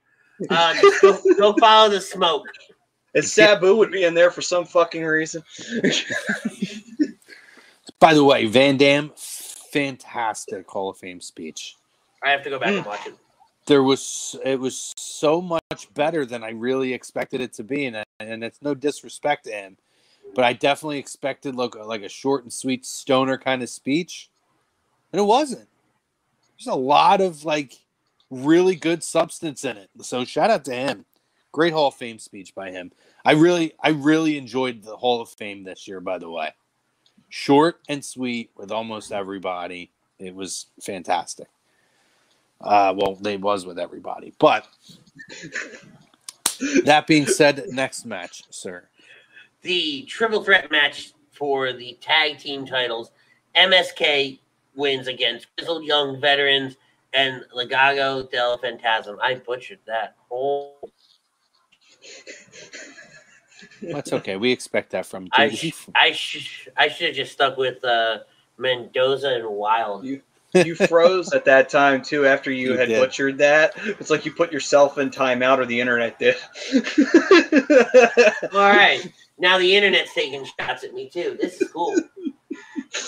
Uh, go, go follow the smoke. And Sabu would be in there for some fucking reason. By the way, Van Dam, fantastic Hall of Fame speech. I have to go back Hmm. and watch it. There was it was so much better than I really expected it to be, and and it's no disrespect to him, but I definitely expected like like a short and sweet stoner kind of speech, and it wasn't. There's a lot of like really good substance in it. So shout out to him. Great Hall of Fame speech by him. I really I really enjoyed the Hall of Fame this year. By the way, short and sweet with almost everybody. It was fantastic. Uh, well, they was with everybody, but that being said, next match, sir. The triple threat match for the tag team titles. MSK wins against Grizzled Young Veterans and Legado del Fantasma. I butchered that whole. That's okay. We expect that from. I Dude, sh- I sh- I should have just stuck with uh, Mendoza and Wilde. You- You froze at that time too after you, You had did. butchered that. It's like you put yourself in timeout or the internet did. All right, now the internet's taking shots at me too. This is cool.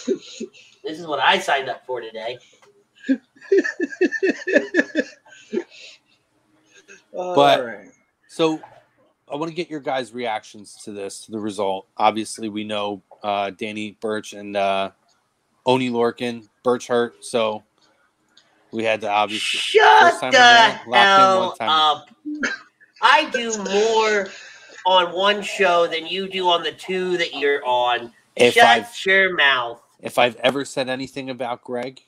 this is what I signed up for today. But- All right. So, I want to get your guys' reactions to this, to the result. Obviously, we know uh, Danny Burch and uh, Oney Lorcan. Burch hurt, so we had to obviously. Shut the hell up. I do more on one show than you do on the two that you're on. If Shut I've your mouth. if I've ever said anything about Greg,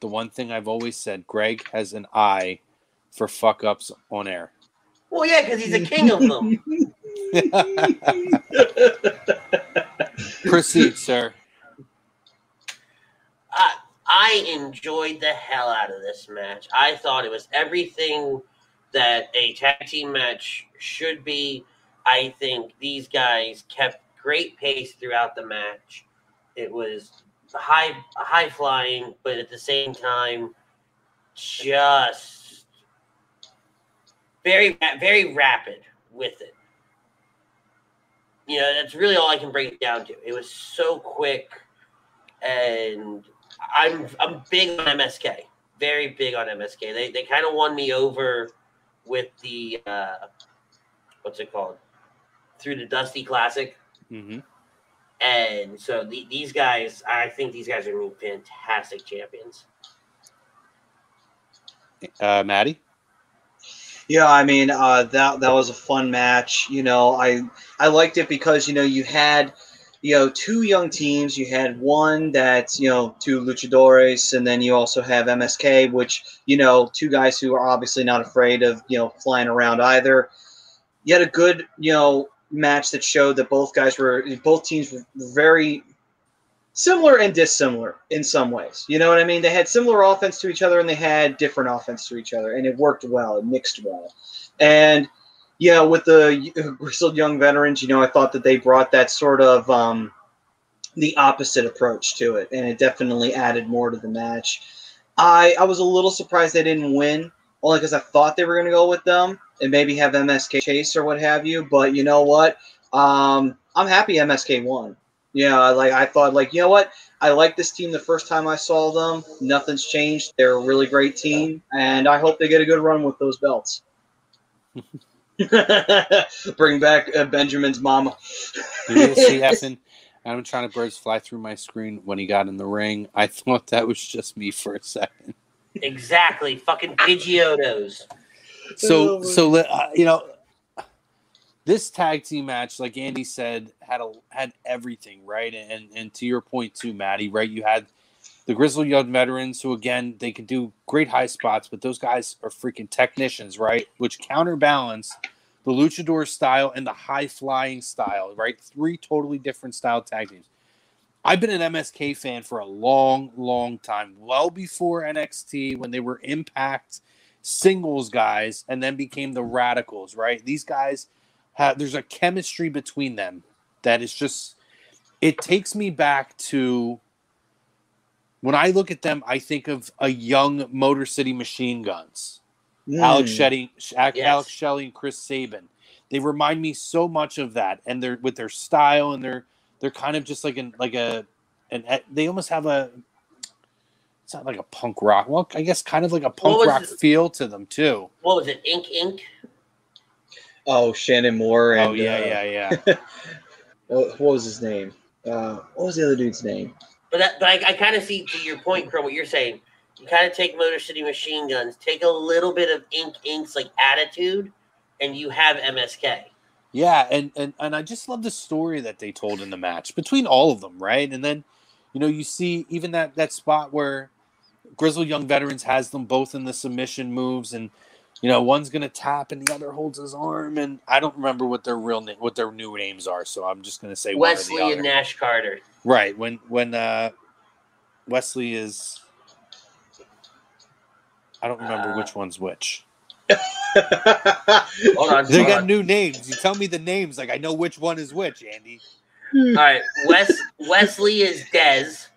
the one thing I've always said, Greg has an eye for fuck ups on air. Well, yeah, because he's a king of them. Proceed, sir. I, I enjoyed the hell out of this match. I thought it was everything that a tag team match should be. I think these guys kept great pace throughout the match. It was high high flying, but at the same time, just very very rapid with it. You know, that's really all I can break it down to. It was so quick, and I'm I'm big on MSK. Very big on MSK. They they kind of won me over with the uh, what's it called through the Dusty Classic, Mm-hmm. and so the, these guys, I think these guys are gonna be fantastic champions. Uh, Maddie. Yeah, I mean uh, that that was a fun match. You know, I I liked it because you know you had you know two young teams. You had one that's you know two luchadores, and then you also have MSK, which you know two guys who are obviously not afraid of you know flying around either. You had a good you know match that showed that both guys were both teams were very similar and dissimilar in some ways. You know what I mean? They had similar offense to each other and they had different offense to each other, and it worked well. It mixed well. And yeah, with the grizzled young veterans, you know, I thought that they brought that sort of um, the opposite approach to it, and it definitely added more to the match. I I was a little surprised they didn't win, only because I thought they were going to go with them and maybe have MSK chase or what have you. But you know what? Um, I'm happy MSK won. Yeah, like I thought, like you know what? I like this team the first time I saw them. Nothing's changed. They're a really great team, and I hope they get a good run with those belts. Bring back uh, Benjamin's mama. Did you see Evan? Adam trying to birds fly through my screen when he got in the ring. I thought that was just me for a second. Exactly. Fucking Pidgeotos. So, so uh, you know, this tag team match, like Andy said, had a had everything right, and and to your point too, Maddie, right? You had the Grizzly Young veterans, who again they can do great high spots, but those guys are freaking technicians, right? Which counterbalance the luchador style and the high flying style, right? Three totally different style tag teams. I've been an MSK fan for a long, long time, well before NXT when they were Impact singles guys and then became the Rascalz, right? These guys have there's a chemistry between them that is just it takes me back to when I look at them, I think of a young Motor City Machine Guns. Mm. Alex Shelley, Alex Yes. Shelley, and Chris Sabin. They remind me so much of that, and they're with their style, and they're they're kind of just like an like a, and they almost have a. It's not like a punk rock. Well, I guess kind of like a punk rock it? feel to them too. What was it? Ink Inc? Oh, Shannon Moore and oh yeah, uh, yeah, yeah. What what was his name? Uh, what was the other dude's name? But that, but I, I kind of see to your point, Crow, what you're saying. You kind of take Motor City Machine Guns, take a little bit of Ink Inc's like attitude, and you have MSK. Yeah, and, and and I just love the story that they told in the match between all of them, right? And then, you know, you see even that that spot where Grizzled Young Veterans has them both in the submission moves, and you know, one's gonna tap and the other holds his arm, and I don't remember what their real name, what their new names are, so I'm just gonna say one or the Wes Lee and Nash Carter. Right when when uh, Wes Lee is, I don't remember Uh, which one's which. Hold on. They got on. new names. You tell me the names, like I know which one is which. Andy, All right. Wes Wesley is Dez.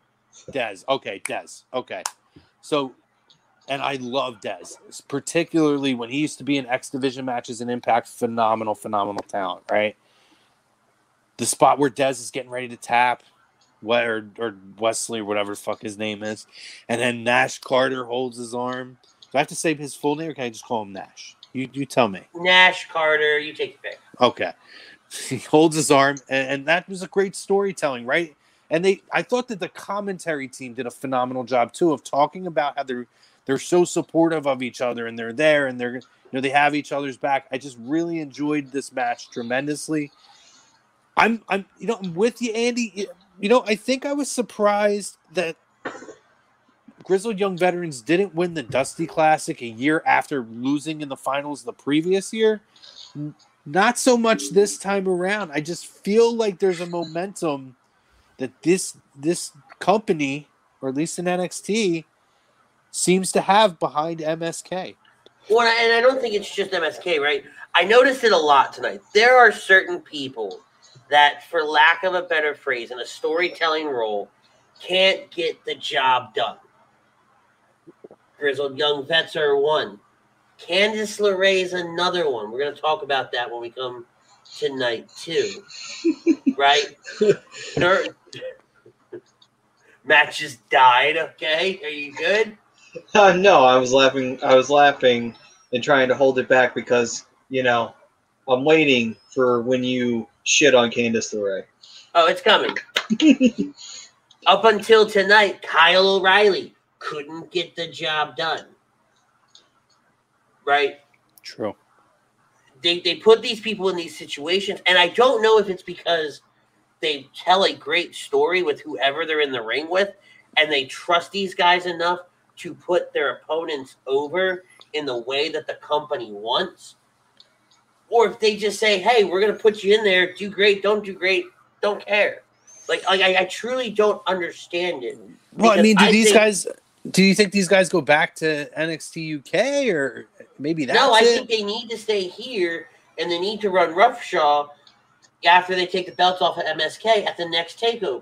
Dez. Okay, Dez. Okay, so, and I love Dez, particularly when he used to be in X Division matches and Impact. Phenomenal, phenomenal talent. Right. The spot where Dez is getting ready to tap, what or, or Wes Lee or whatever the fuck his name is, and then Nash Carter holds his arm. Do I have to say his full name, or can I just call him Nash? You you tell me. Nash Carter. You take your pick. Okay. He holds his arm, and, and that was a great storytelling, right? And they, I thought that the commentary team did a phenomenal job too of talking about how they're they're so supportive of each other, and they're there, and they're you know they have each other's back. I just really enjoyed this match tremendously. I'm I'm you know I'm with you, Andy. You know I think I was surprised that Grizzled Young Veterans didn't win the Dusty Classic a year after losing in the finals the previous year. Not so much this time around. I just feel like there's a momentum that this this company, or at least in NXT, seems to have behind MSK. Well, and I don't think it's just MSK, right? I noticed it a lot tonight. There are certain people that, for lack of a better phrase, in a storytelling role, can't get the job done. Grizzled Young Vets are one. Candice LeRae is another one. We're going to talk about that when we come tonight, too. right? There- Matt just died, okay? Are you good? Uh, no, I was laughing. I was laughing and trying to hold it back because you know I'm waiting for when you shit on Candice LeRae. Oh, it's coming. Up until tonight, Kyle O'Reilly couldn't get the job done. Right? True. They they put these people in these situations, and I don't know if it's because they tell a great story with whoever they're in the ring with, and they trust these guys enough to put their opponents over in the way that the company wants. Or if they just say, "Hey, we're going to put you in there. Do great. Don't do great. Don't care." Like, like I, I truly don't understand it. Well, I mean, do I these think- guys? Do you think these guys go back to NXT UK or maybe that's no, I it? think they need to stay here and they need to run roughshaw after they take the belts off of MSK at the next takeover.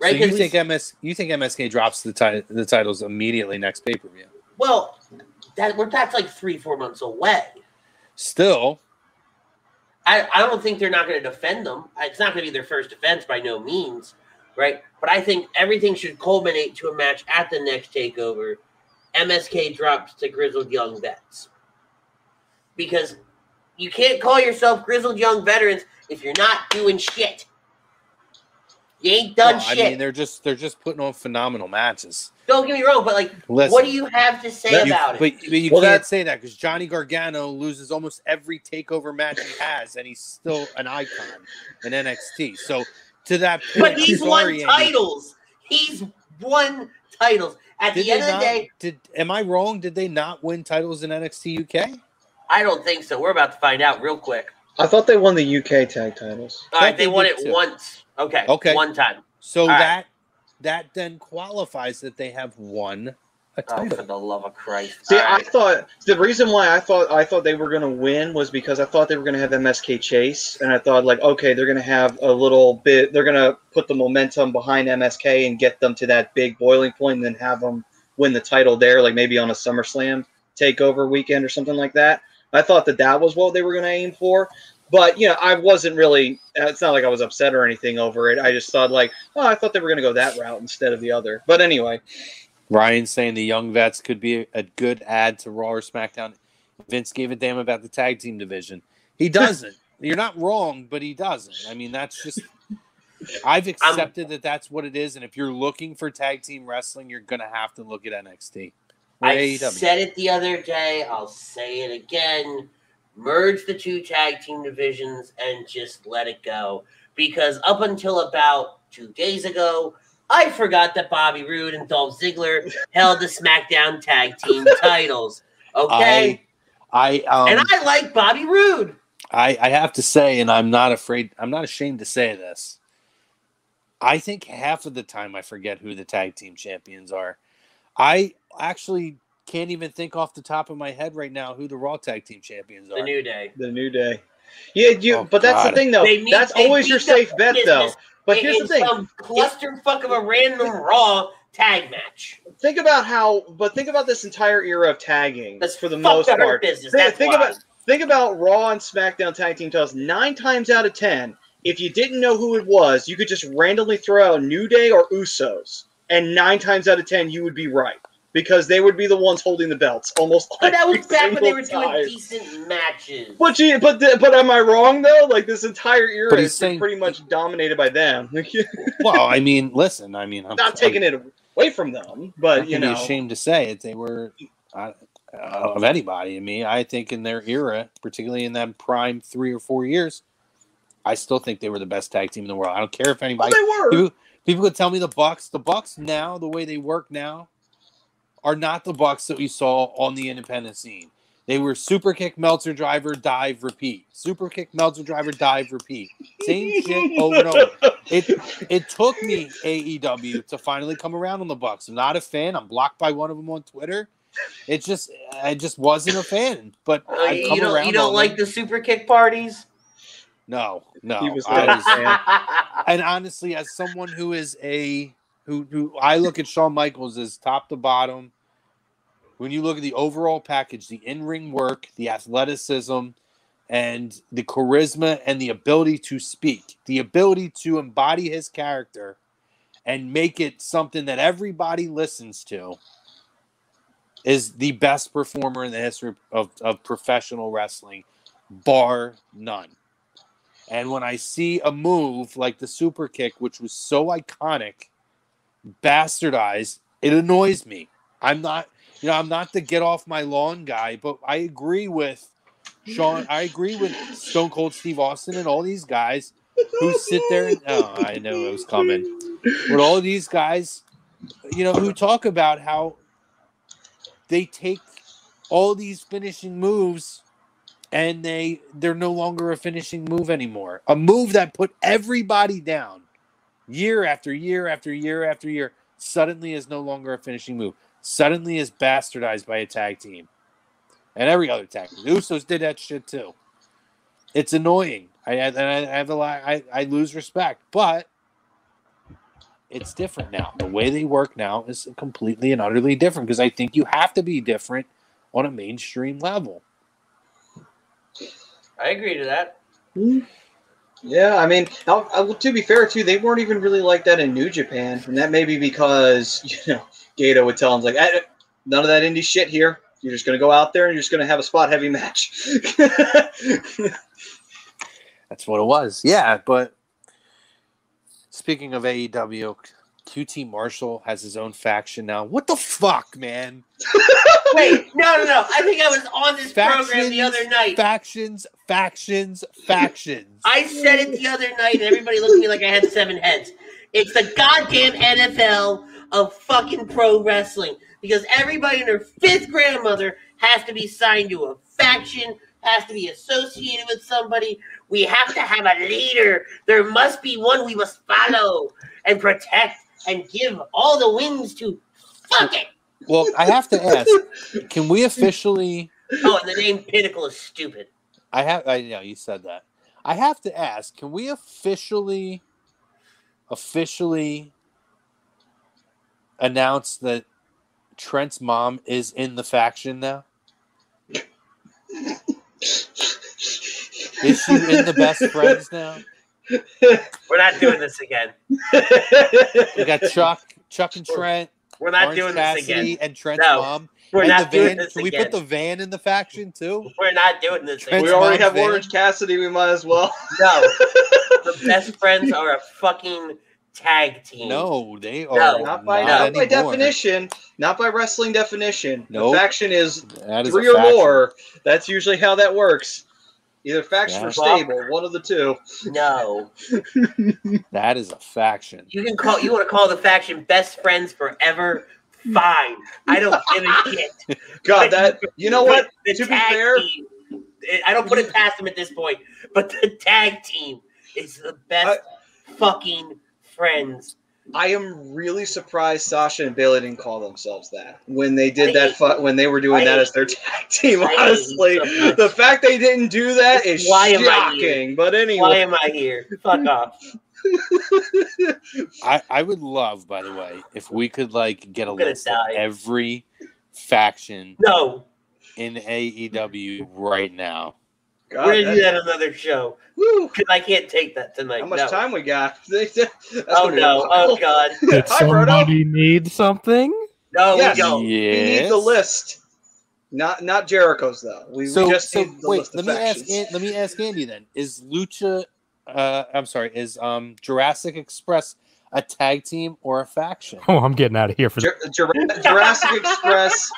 So you think MS you think MSK drops the ti- the titles immediately next pay per view? well, that we're that's like three, four months away. Still, I, I don't think they're not going to defend them. It's not going to be their first defense by no means, right? But I think everything should culminate to a match at the next takeover. MSK drops to Grizzled Young Vets. Because you can't call yourself Grizzled Young Veterans if you're not doing shit. You ain't done well, I mean they're just they're just putting on phenomenal matches. don't get me wrong, but like, Listen, what do you have to say you- about but, it? but you Well, can't say that because Johnny Gargano loses almost every takeover match he has, and he's still an icon in NXT. So to that point, But he's sorry, won Andy. titles. He's won titles. At Did the they end of the day, Did am I wrong? Did they not win titles in NXT UK? I don't think so. We're about to find out real quick. I thought they won the UK tag titles. All right, Thought they they won it too. once. Okay. Okay. One time. So right. that that then qualifies that they have won a Oh, for the love of Christ. See, All I right. thought the reason why I thought I thought they were going to win was because I thought they were going to have MSK Chase, and I thought like, okay, they're going to have a little bit. They're going to put the momentum behind MSK and get them to that big boiling point, and then have them win the title there, like maybe on a SummerSlam takeover weekend or something like that. I thought that that was what they were going to aim for. But you know, I wasn't really. It's not like I was upset or anything over it. I just thought like, oh, I thought they were going to go that route instead of the other. But anyway, Ryan saying the young vets could be a good add to Raw or SmackDown. Vince gave a damn about the tag team division. He doesn't. You're not wrong, but he doesn't. I mean, that's just. I've um, accepted that that's what it is, and if you're looking for tag team wrestling, you're gonna have to look at NXT. or I AEW. said it the other day. I'll say it again. Merge the two tag team divisions and just let it go. Because up until about two days ago, I forgot that Bobby Roode and Dolph Ziggler held the SmackDown tag team titles. Okay. I um, and I like Bobby Roode. I, I have to say, and I'm not afraid, I'm not ashamed to say this. I think half of the time I forget who the tag team champions are. I actually can't even think off the top of my head right now who the Raw tag team champions are. The. New Day. the new day. Yeah, you. Oh, but that's God. the thing, though. They need- that's always your safe bet, though. But here's the in thing. Some clusterfuck of a random Raw tag match. Think about how. But think about this entire era of tagging That's for the most the part. business. Think, That's think about think about Raw and SmackDown tag team titles. Nine times out of ten, if you didn't know who it was, you could just randomly throw out New Day or Usos, and nine times out of ten, you would be right because they would be the ones holding the belts almost. But that was every back when they were single doing decent matches. But gee, but the, but am I wrong though? Like this entire era But he's has been saying- pretty much dominated by them. well, I mean, listen, I mean, I'm Not taking it away from them, but I'm you know, be ashamed to say it. They were uh, of anybody. I mean, I think in their era, particularly in that prime three or four years, I still think they were the best tag team in the world. I don't care if well, anybody they were. People, people could tell me the Bucks. The Bucks now, the way they work now, are not the Bucks that we saw on the independent scene. They were super kick, Meltzer driver, dive, repeat. Super kick, Meltzer driver, dive, repeat. Same shit over and over. It it took me AEW to finally come around on the Bucks. I'm not a fan. I'm blocked by one of them on Twitter. It just I just wasn't a fan. But Uh, I come you don't, around. you don't like them. the super kick parties? no, no. He was I was- and honestly, as someone who is a who who I look at Shawn Michaels as top to bottom. When you look at the overall package, the in-ring work, the athleticism, and the charisma and the ability to speak, the ability to embody his character and make it something that everybody listens to, is the best performer in the history of, of professional wrestling, bar none. And when I see a move like the super kick, which was so iconic, bastardized, it annoys me. I'm not, you know, I'm not the get off my lawn guy, but I agree with Shawn. I agree with Stone Cold Steve Austin and all these guys who sit there and, oh, I know it was coming. With all these guys, you know, who talk about how they take all these finishing moves and they they're no longer a finishing move anymore. A move that put everybody down year after year after year after year suddenly is no longer a finishing move. Suddenly is bastardized by a tag team. And every other tag team. Usos did that shit too. It's annoying. I I, I I have a lot. I, I lose respect, but it's different now. The way they work now is completely and utterly different because I think you have to be different on a mainstream level. I agree to that. Hmm. Yeah, I mean, I'll, I, well, to be fair too, they weren't even really like that in New Japan, and that may be because you know Gedo would tell them like, "Eh, none of that indie shit here. You're just gonna go out there and you're just gonna have a spot heavy match. That's what it was. Yeah, but speaking of AEW, QT Marshall has his own faction now. What the fuck, man? Wait, no, no, no. I think I was on this program the other night. Factions, factions, factions. I said it the other night, and everybody looked at me like I had seven heads. It's the goddamn NFL of fucking pro wrestling because everybody and their fifth grandmother has to be signed to a faction, has to be associated with somebody. We have to have a leader. There must be one we must follow and protect and give all the wins to. Fuck it. Well, I have to ask, can we officially Oh, and the name Pinnacle is stupid. I have I know you said that. I have to ask, can we officially officially announce that Trent's mom is in the faction now? Is she in the best friends now? We're not doing this again. We got Chuck, Chuck and Trent, We're not Orange doing this again. and Trent's No, mom. We're and not the doing van. this Can we put the van in the faction too? We're not doing this Trent's we again. already have van. Orange Cassidy. We might as well. No. the best friends are a fucking tag team. No, they are No, Not by, No. not by definition. Not by wrestling definition. Nope. The faction is That is a three or faction. more. That's usually how that works. Either faction Yeah. or stable, one of the two. No. That is a faction. You can call you want to call the faction best friends forever. Fine. I don't give a shit. God, that you know what? The To be fair, team, I don't put it past them at this point, but the tag team is the best fucking friends. I am really surprised Sasha and Bayley didn't call themselves that when they I did that. Fu- when they were doing I that as their tag team, honestly, so the fact they didn't do that is Why am I shocking. But anyway, Why am I here? Fuck off. I, I would love, by the way, if we could like get a I'm gonna list of every faction No, in AEW right now. God, we're gonna do that- that another show because I can't take that tonight. how much no. time we got? Oh no! Oh god! Did Hi, Bruno. somebody need something? No, Yes. we don't. We need the list. Not not Jericho's though. We, So, we just so need the wait. list Let of me ask. An- Let me ask Andy then. Is Lucha? Uh, I'm sorry. Is um Jurassic Express a tag team or a faction? Oh, I'm getting out of here for Jur- Jur- Jurassic Express.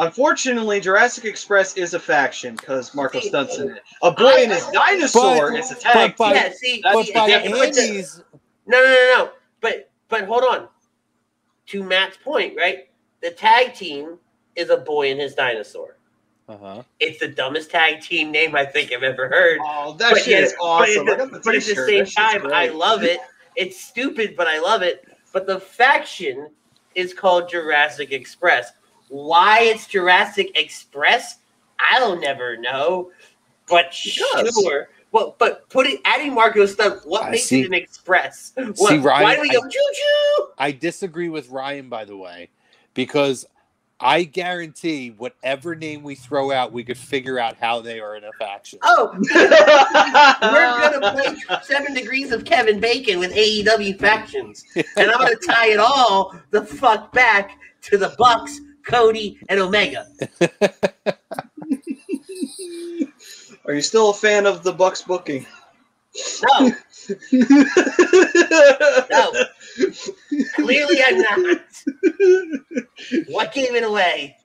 Unfortunately, Jurassic Express is a faction because Marco Stunt's in it. A boy I- and his dinosaur But- is a tag but by- team. yeah, see, But by but the- Andy's, no, no, no, no. But but hold on. To Matt's point, right? The tag team is a boy and his dinosaur. uh-huh. It's the dumbest tag team name I think I've ever heard. Oh, that But shit yet- is awesome. But, I at the the, but at the same That shit's time, I love it. It's stupid, but I love it. But the faction is called Jurassic Express. Why it's Jurassic Express, I'll never know. But Because. sure. Well, but putting adding Marco Stunt, What I makes see. it an express? What, See, Ryan, why do we go choo choo? I disagree with Ryan, by the way, because I guarantee whatever name we throw out, we could figure out how they are in a faction. Oh, we're gonna play Seven Degrees of Kevin Bacon with AEW factions, and I'm gonna tie it all the fuck back to the Bucks, Cody, and Omega. Are you still a fan of the Bucks booking? No, no, clearly I'm not. What gave it away?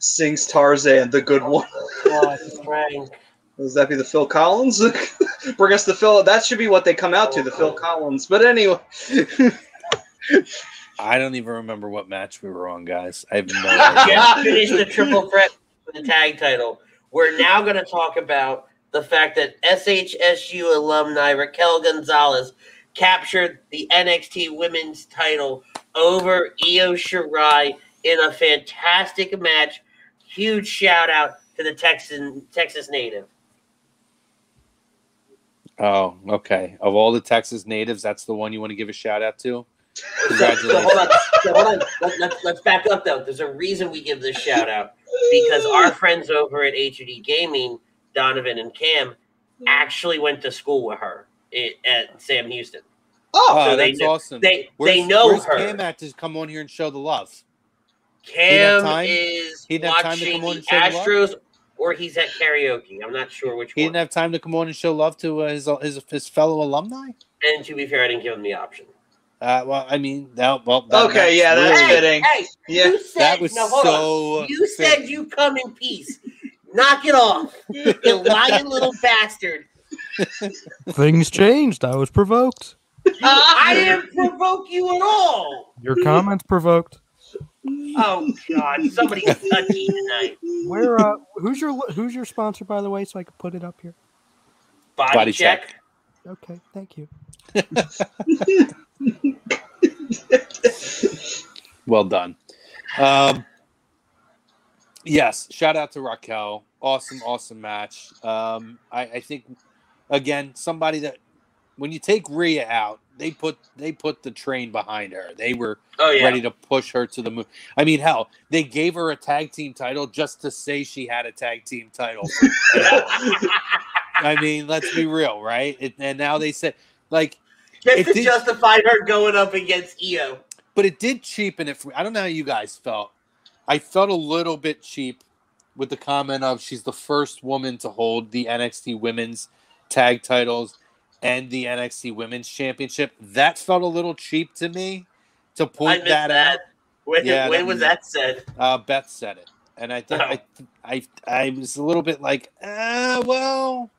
Sings Tarzan, the good one. Oh, Frank. Does that be the Phil Collins? Bring us the Phil. That should be what they come out to, the Phil Collins. But anyway, I don't even remember what match we were on, guys. I have no idea. Just finished the triple threat for the tag title. We're now going to talk about the fact that SHSU alumni Raquel Gonzalez captured the NXT Women's title over Io Shirai in a fantastic match. Huge shout out to the Texan Texas native. Oh, okay. Of all the Texas natives, that's the one you want to give a shout out to. So, so hold on. So hold on. Let, let's, let's back up though. There's a reason we give this shout out because our friends over at HUD Gaming, Donovan and Cam, actually went to school with her i- at Sam Houston. Oh, so that's kn- awesome. They Where's, they know where's her. Cam at to come on here and show the love? Cam time? is He didn't have time to watching come on the and show the love? Astros, or he's at karaoke. I'm not sure which one. He one. didn't have time to come on and show love to uh, his, his his fellow alumni. and to be fair, I didn't give him the option. Uh, well, I mean, that, well, that, Okay, yeah, that's hey, fitting. hey, Yeah. you said That was no, so on. You fit- said you come in peace. Knock it off, you lying little bastard. Things changed. I was provoked. I didn't provoke you at all. Your comments provoked. Oh God, somebody's touchy tonight. Where? Uh, who's your Who's your sponsor, by the way, so I can put it up here? Body, Body check. check. Okay, thank you. Well done. Um, yes, shout out to Raquel. Awesome, awesome match. Um, I, I think again somebody that when you take Rhea out, they put they put the train behind her. They were Oh yeah. ready to push her to the moon. I mean, hell, they gave her a tag team title just to say she had a tag team title. I mean, let's be real, right? It, and now they said like Just It to did- justify her going up against Io. but it did cheapen it. For, I don't know how you guys felt. I felt a little bit cheap with the comment of she's the first woman to hold the NXT Women's Tag Titles and the NXT Women's Championship. That felt a little cheap to me. To point that, that. out, When, Yeah, when that- was that said? uh, Beth said it, and I think I, I, I was a little bit like, ah, well,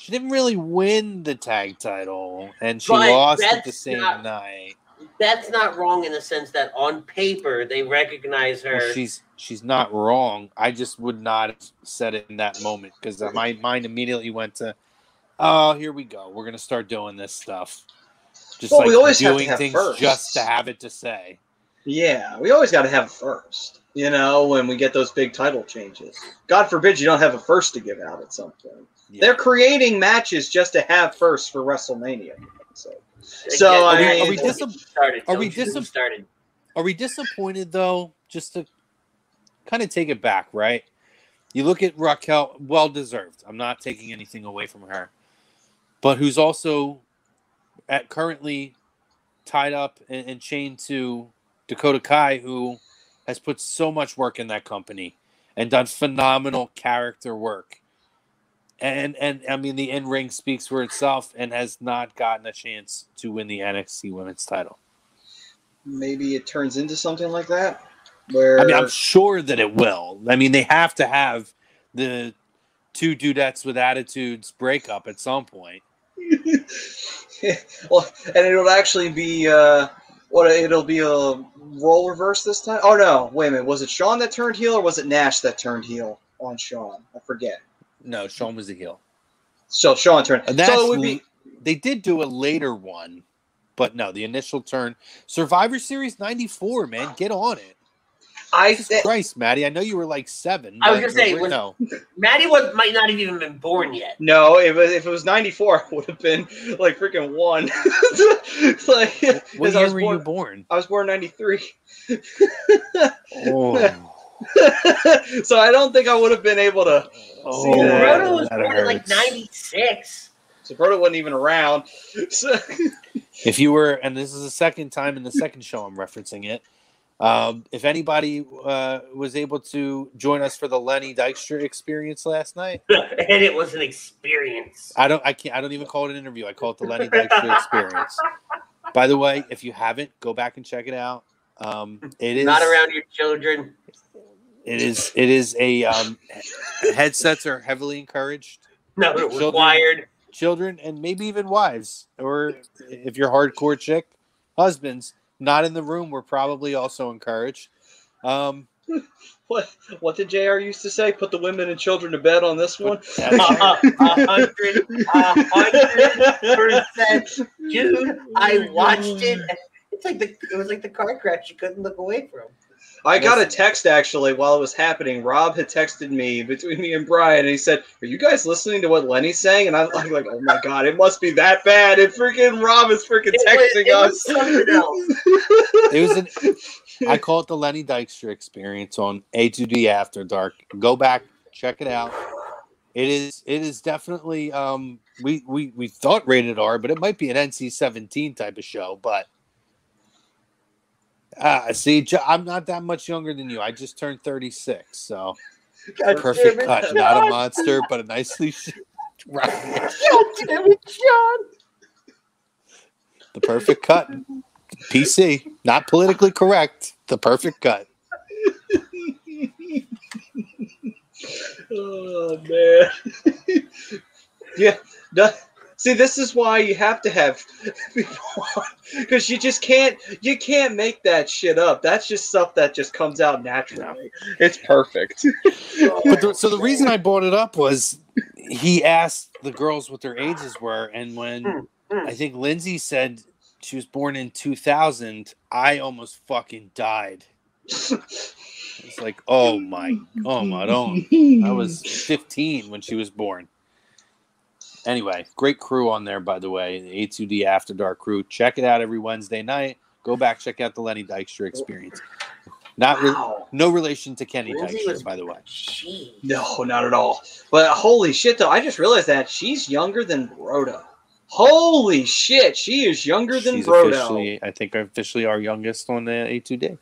she didn't really win the tag title, and she But lost it the same not- night. That's not wrong in the sense that on paper they recognize her. Well, she's she's not wrong. I just would not have said it in that moment because my mind immediately went to, oh, here we go. We're gonna start doing this stuff. Just Well, like we always have to doing have things firsts. just to have it to say. Yeah, we always got to have a first. You know, when we get those big title changes. God forbid you don't have a first to give out at some point. Yeah. They're creating matches just to have first for WrestleMania. So, so Again, I are we- mean, are we don't dis- started. are we you get me dis- started? Are we disappointed though? Just to kind of take it back, right? You look at Raquel, well deserved. I'm not taking anything away from her, but who's also at currently tied up and, and chained to Dakota Kai, who has put so much work in that company and done phenomenal character work. And and I mean the in ring speaks for itself and has not gotten a chance to win the NXT Women's Title. maybe it turns into something like that. Where I mean, I'm sure that it will. I mean, they have to have the two dudettes with attitudes break up at some point. well, and it'll actually be uh, what it'll be a role reverse this time. Oh no, wait a minute. Was it Shawn that turned heel or was it Nash that turned heel on Shawn? I forget. No, Shawn was a heel. So Shawn turned. And that's so it would be they did do a later one, but no, the initial turn. Survivor Series '94, man, get on it. I Jesus Christ, Maddie, I know you were like seven. I was but- gonna say, was- no. Maddie was might not have even been born yet. no. If it, if it was '94, it would have been like freaking one. it's like What 'cause I year was were born. you born? I was born '93. Oh, so I don't think I would have been able to. oh See that? Rhoda was that born in like '96. So Berta wasn't even around. So, If you were, and this is the second time in the second show I'm referencing it. Um, if anybody uh, was able to join us for the Lenny Dykstra experience last night, and it was an experience. I don't, I can't, I don't even call it an interview. I call it the Lenny Dykstra experience. By the way, if you haven't, go back and check it out. Um, it is Not around your children. It is, it is a um, headsets are heavily encouraged. No, Children. required. Children and maybe even wives, or if you're hardcore chick, husbands not in the room were probably also encouraged. Um, what what did Jr. used to say? Put the women and children to bed on this one. Hundred, a hundred percent, dude. I watched it. It's like the it was like the car crash you couldn't look away from. I got a text actually while it was happening. Rob had texted me between me and Brian, and he said, "Are you guys listening to what Lenny's saying?" And I'm like, like, "Oh my god, it must be that bad!" And freaking Rob is freaking It texting was us. something else. It was an I call it the Lenny Dykstra experience on A2D After Dark. Go back, check it out. It is it is definitely um we we we thought rated R, but it might be an NC-17 type of show, but uh see I'm not that much younger than you. I just turned 36, so God perfect cut, not a monster, but a nicely right. God damn it, John. The perfect cut. PC, not politically correct. The perfect cut. oh man. yeah. no- see, this is why you have to have people because you just can't you can't make that shit up. That's just stuff that just comes out naturally. It's perfect. But the, so the reason I brought it up was he asked the girls what their ages were, and when hmm. I think Lindsay said she was born in 2000, I almost fucking died. It's like, oh my, oh my, don't. I was 15 when she was born. Anyway, great crew on there, by the way. The A2D After Dark crew. Check it out every Wednesday night. Go back, check out the Lenny Dykstra experience. Not re- no relation to Kenny Lindsay Dykstra, was- by the way. Jeez. No, not at all. But holy shit, though, I just realized that she's younger than Brodo. Holy shit, she is younger than She's Brodo. officially, I think, officially our youngest on the A2D.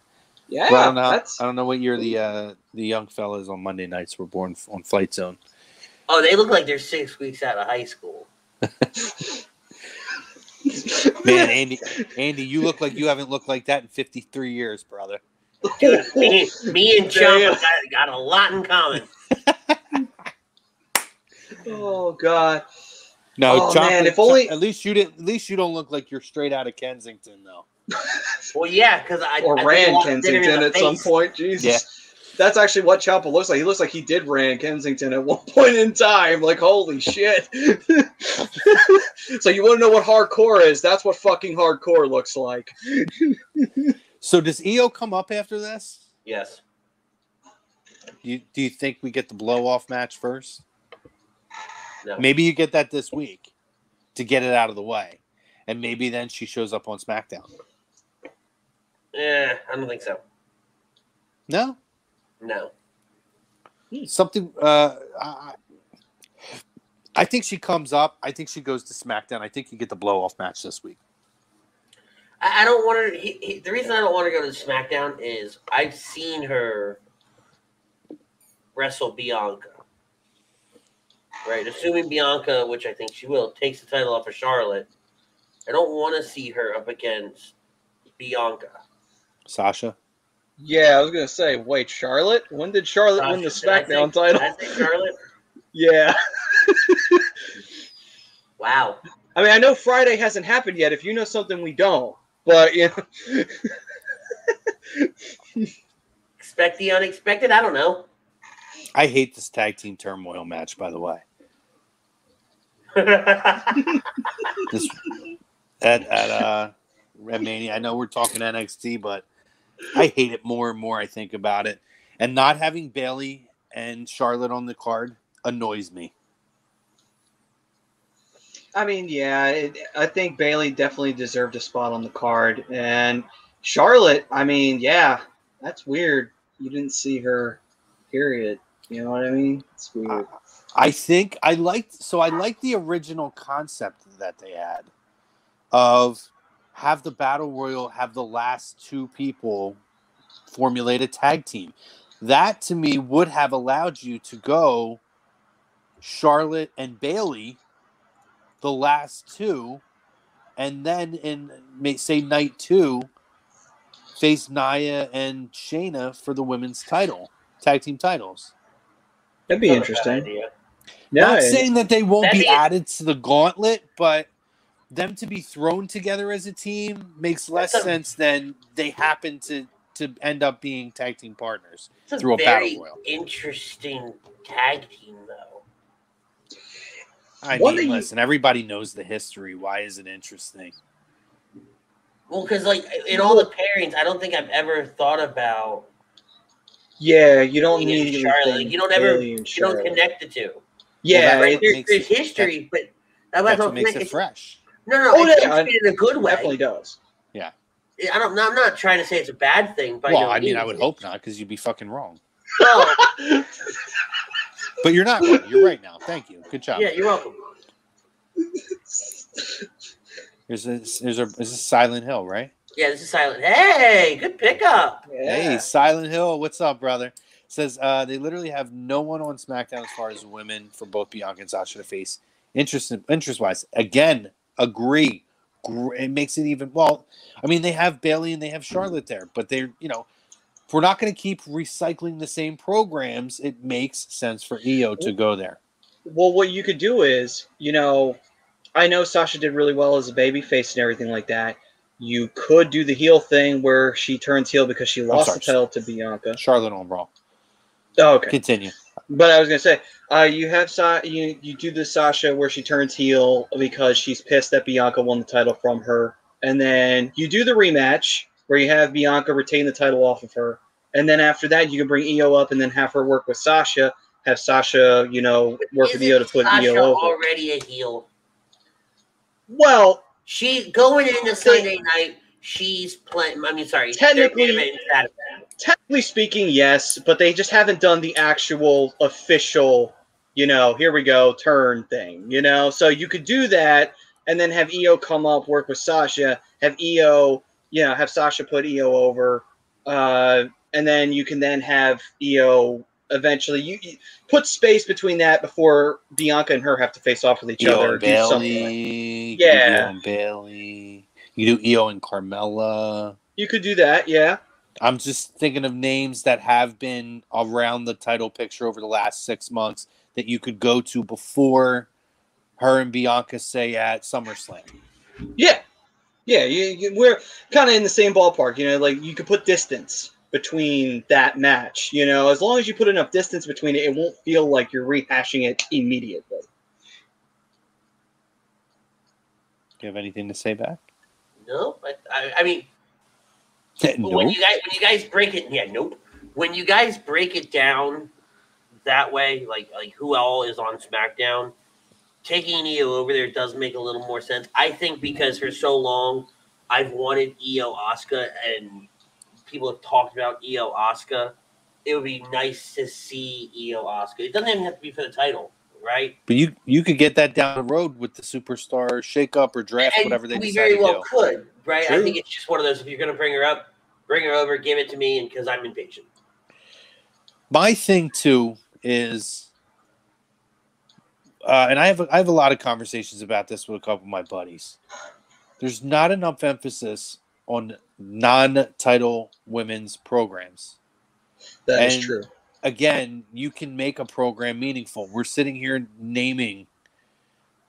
yeah, I don't know. that's I don't know what year the uh, the young fellas on Monday nights were born on Flight Zone. Oh, they look like they're six weeks out of high school. Man, Andy, Andy, you look like you haven't looked like that in 53 years, brother. Dude, me, me and Chump got, got a lot in common. oh god. No, Oh, Chomp- man, if Chomp- only- at least you didn't. At least you don't look like you're straight out of Kensington, though. Well, yeah, because I or I ran didn't did him in Kensington the at some point. Jesus. Yeah. That's actually what Ciampa looks like. He looks like he did ran Kensington at one point in time. Like, holy shit. so you want to know what hardcore is? That's what fucking hardcore looks like. So does Io come up after this? Yes. Do you, do you think we get the blow off match first? No. Maybe you get that this week to get it out of the way, and maybe then she shows up on SmackDown. Yeah, I don't think so. No, No. something. Uh, I, I think she comes up. I think she goes to SmackDown. I think you get the blow off match this week. I, I don't want her. He, he, the reason I don't want to go to SmackDown is I've seen her wrestle Bianca. Right, assuming Bianca, which I think she will, takes the title off of Charlotte. I don't want to see her up against Bianca. Sasha. Yeah, I was gonna say, wait, Charlotte? When did Charlotte win the Sasha, I SmackDown say- title? I say Charlotte? Yeah. Wow. I mean, I know Friday hasn't happened yet. If you know something we don't, but you know, Expect the unexpected? I don't know. I hate this tag team turmoil match. By the way, this at at uh, Red Mania. I know we're talking NXT, but I hate it more and more. I think about it, and not having Bayley and Charlotte on the card annoys me. I mean, yeah, it, I think Bayley definitely deserved a spot on the card, and Charlotte. I mean, yeah, that's weird. You didn't see her, period. You know what I mean? It's weird. I think I liked so I liked the original concept that they had of have the battle royal have the last two people formulate a tag team. That to me would have allowed you to go Charlotte and Bayley, the last two, and then in may say night two, face Nia and Shayna for the women's title, tag team titles. That'd be Not interesting. idea. Not Yeah, saying that they won't be be- added to the gauntlet, but them to be thrown together as a team makes less a- sense than they happen to to end up being tag team partners. It's a Through a battle royal. interesting tag team, though. I One mean, thing you- listen, everybody knows the history. Why is it interesting? Well, because like in all the pairings, I don't think I've ever thought about Yeah, you don't need Charlotte. anything You don't ever- You don't connect the two. Yeah, Well, right? it There, there's it- history, but that That's was what makes it fresh. No, no, Oh, it's yeah, in a good way. definitely does. I don't. I'm not trying to say it's a bad thing. By Well, no I mean, I would hope not, because you'd be fucking wrong. Well, But you're not wrong. You're right now. Thank you. Good job. yeah, you're welcome. There's a there's a this is Silent Hill, right? Yeah, this is silent. Hey, good pickup. Hey, Silent Hill, what's up, brother? Says uh, they literally have no one on SmackDown as far as women for both Bianca and Sasha to face. Interest interest wise, again, agree. It makes it even well. I mean, they have Bayley and they have Charlotte there, but they're you know, if we're not going to keep recycling the same programs, it makes sense for Io to go there. Well, what you could do is, you know, I know Sasha did really well as a baby face and everything like that. You could do the heel thing where she turns heel because she lost sorry. the title to Bianca. Charlotte on Raw. Oh, okay. Continue. But I was gonna say, uh, you have Sa- you you do the Sasha where she turns heel because she's pissed that Bianca won the title from her, and then you do the rematch where you have Bianca retain the title off of her, and then after that you can bring Io up and then have her work with Sasha, have Sasha, you know, work with Isn't Io to put Sasha Io over. already a heel? Well, She going into Sunday night. She's playing. I mean, sorry. Technically- they're giving Saturday. technically speaking, yes, but they just haven't done the actual official, you know, here we go, turn thing, you know? So you could do that and then have Io come up, work with Sasha, have Io, you know, have Sasha put Io over, uh, and then you can then have Io eventually you, you put space between that before Bianca and her have to face off with each Io other. and do something like- Bayley. Yeah. You Io and Bayley. You do Io and Carmella. You could do that, yeah. I'm just thinking of names that have been around the title picture over the last six months that you could go to before her and Bianca say at SummerSlam. Yeah, yeah, you, you, we're kind of in the same ballpark. You know, like you could put distance between that match. You know, as long as you put enough distance between it, it won't feel like you're rehashing it immediately. Do you have anything to say back? No, I, I, I mean, But no. when you guys when you guys break it, yeah, nope. When you guys break it down that way, like like who all is on SmackDown, taking Io over there does make a little more sense. I think because for so long I've wanted Io Asuka and people have talked about Io Asuka. It would be nice to see Io Asuka. It doesn't even have to be for the title, right? But you you could get that down the road with the superstar shakeup or draft, And whatever they we decide very to well do. could, right? I think it's just one of those. If you're going to bring her up, bring her over, give it to me, and because I'm impatient. My thing too is, uh, and I have a, I have a lot of conversations about this with a couple of my buddies. There's not enough emphasis on non-title women's programs. That is And- true. Again, you can make a program meaningful. We're sitting here naming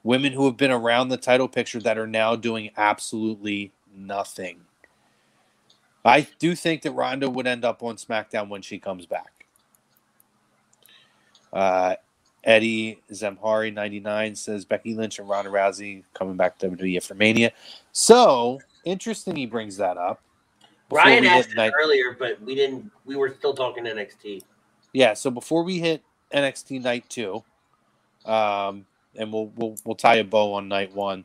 women who have been around the title picture that are now doing absolutely nothing. I do think that Ronda would end up on SmackDown when she comes back. Uh, Eddie Zemhari ninety nine says Becky Lynch and Ronda Rousey coming back to WWE for Mania. So interesting, he brings that up. Ryan asked it night- earlier, but we didn't. We were still talking NXT. Yeah so before we hit nxt night two um and we'll we'll, we'll tie a bow on night one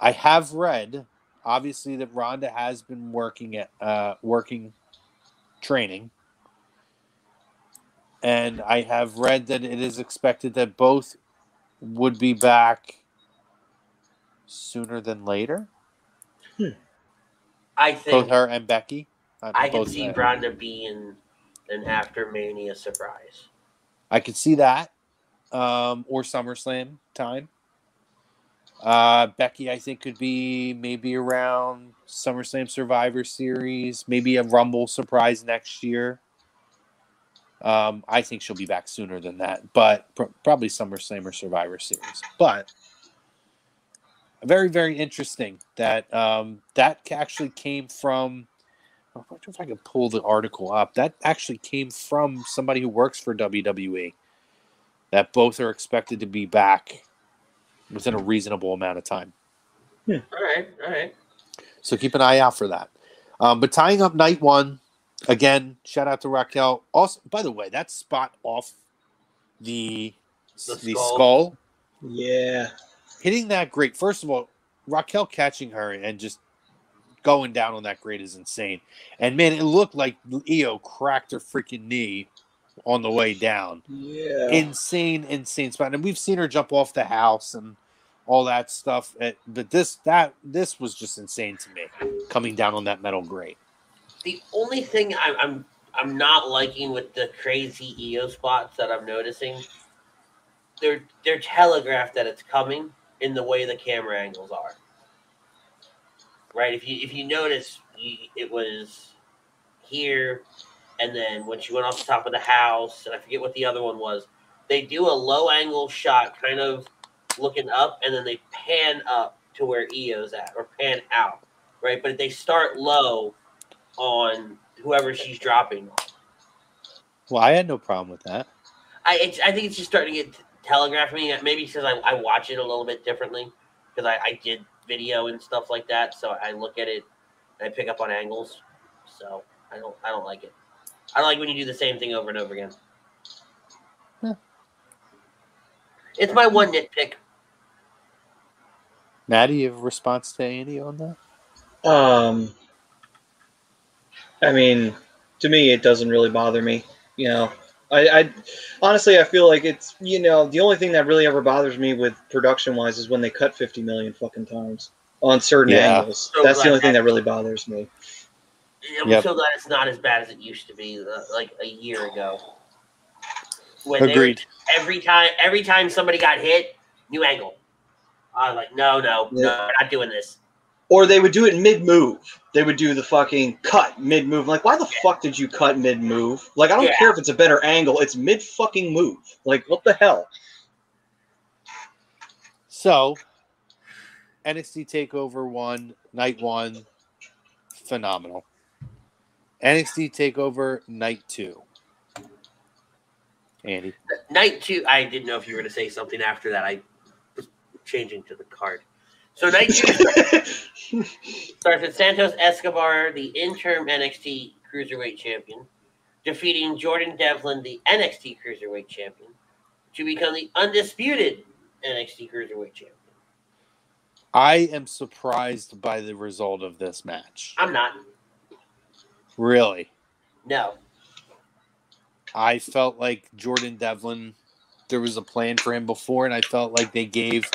i have read obviously that Ronda has been working at uh working training. And i have read that it is expected that both would be back sooner than later. I think both her and becky Uh, I can see Ronda being an after Mania surprise. I could see that, um, or SummerSlam time. Uh, Becky, I think, could be maybe around SummerSlam Survivor Series, maybe a Rumble surprise next year. Um, I think she'll be back sooner than that, but pr- probably SummerSlam or Survivor Series. But very, very interesting that um, that actually came from. I wonder if I can pull the article up. That actually came from somebody who works for WWE. That both are expected to be back within a reasonable amount of time. Yeah. All right, all right. So keep an eye out for that. Um, but tying up night one, Again, shout out to Raquel. Also, by the way, that spot off the The the, skull. skull. Yeah. hitting that great. First of all, Raquel catching her and just going down on that grate is insane. And man, it looked like Io cracked her freaking knee on the way down. Yeah. Insane, insane spot. And we've seen her jump off the house and all that stuff. Uh, But this that this was just insane to me, coming down on that metal grate. The only thing I'm I'm I'm not liking with the crazy Io spots that I'm noticing, they're they're telegraphed that it's coming in the way the camera angles are. Right? If you if you notice, you, it was here, and then when she went off the top of the house, and I forget what the other one was. They do a low angle shot, kind of looking up, and then they pan up to where Io's at, or pan out. Right? But they start low on whoever she's dropping. Well, I had no problem with that. I it's, I think it's just starting to get telegraphed to me. Maybe because I, I watch it a little bit differently because I, I did video and stuff like that. So I look at it and I pick up on angles. So I don't I don't like it. I don't like when you do the same thing over and over again. Yeah. It's my one nitpick. Maddie, you have a response to Andy on that? Um, I mean, to me, it doesn't really bother me. You know, I, I honestly, I feel like it's you know the only thing that really ever bothers me with production wise is when they cut fifty million fucking times on certain Yeah. angles. So That's the glad only thing that- that really bothers me. I'm Yep. so glad it's not as bad as it used to be, uh, like a year ago. When they Agreed. every time every time somebody got hit, new angle. I was like, no, no, no, we're not doing this. Or they would do it mid move. They would do the fucking cut mid move. Like, why the fuck did you cut mid move? Like, I don't Yeah. care if it's a better angle. It's mid fucking move. Like, what the hell? So, NXT Takeover one, night one, phenomenal. NXT Takeover night two. Andy. Night two, I didn't know if you were going to say something after that. I was changing to the card. So night two starts with Santos Escobar, the interim NXT Cruiserweight Champion, defeating Jordan Devlin, the NXT Cruiserweight Champion, to become the undisputed NXT Cruiserweight Champion. I am surprised by the result of this match. I'm not. Really. No. I felt like Jordan Devlin, there was a plan for him before, and I felt like they gave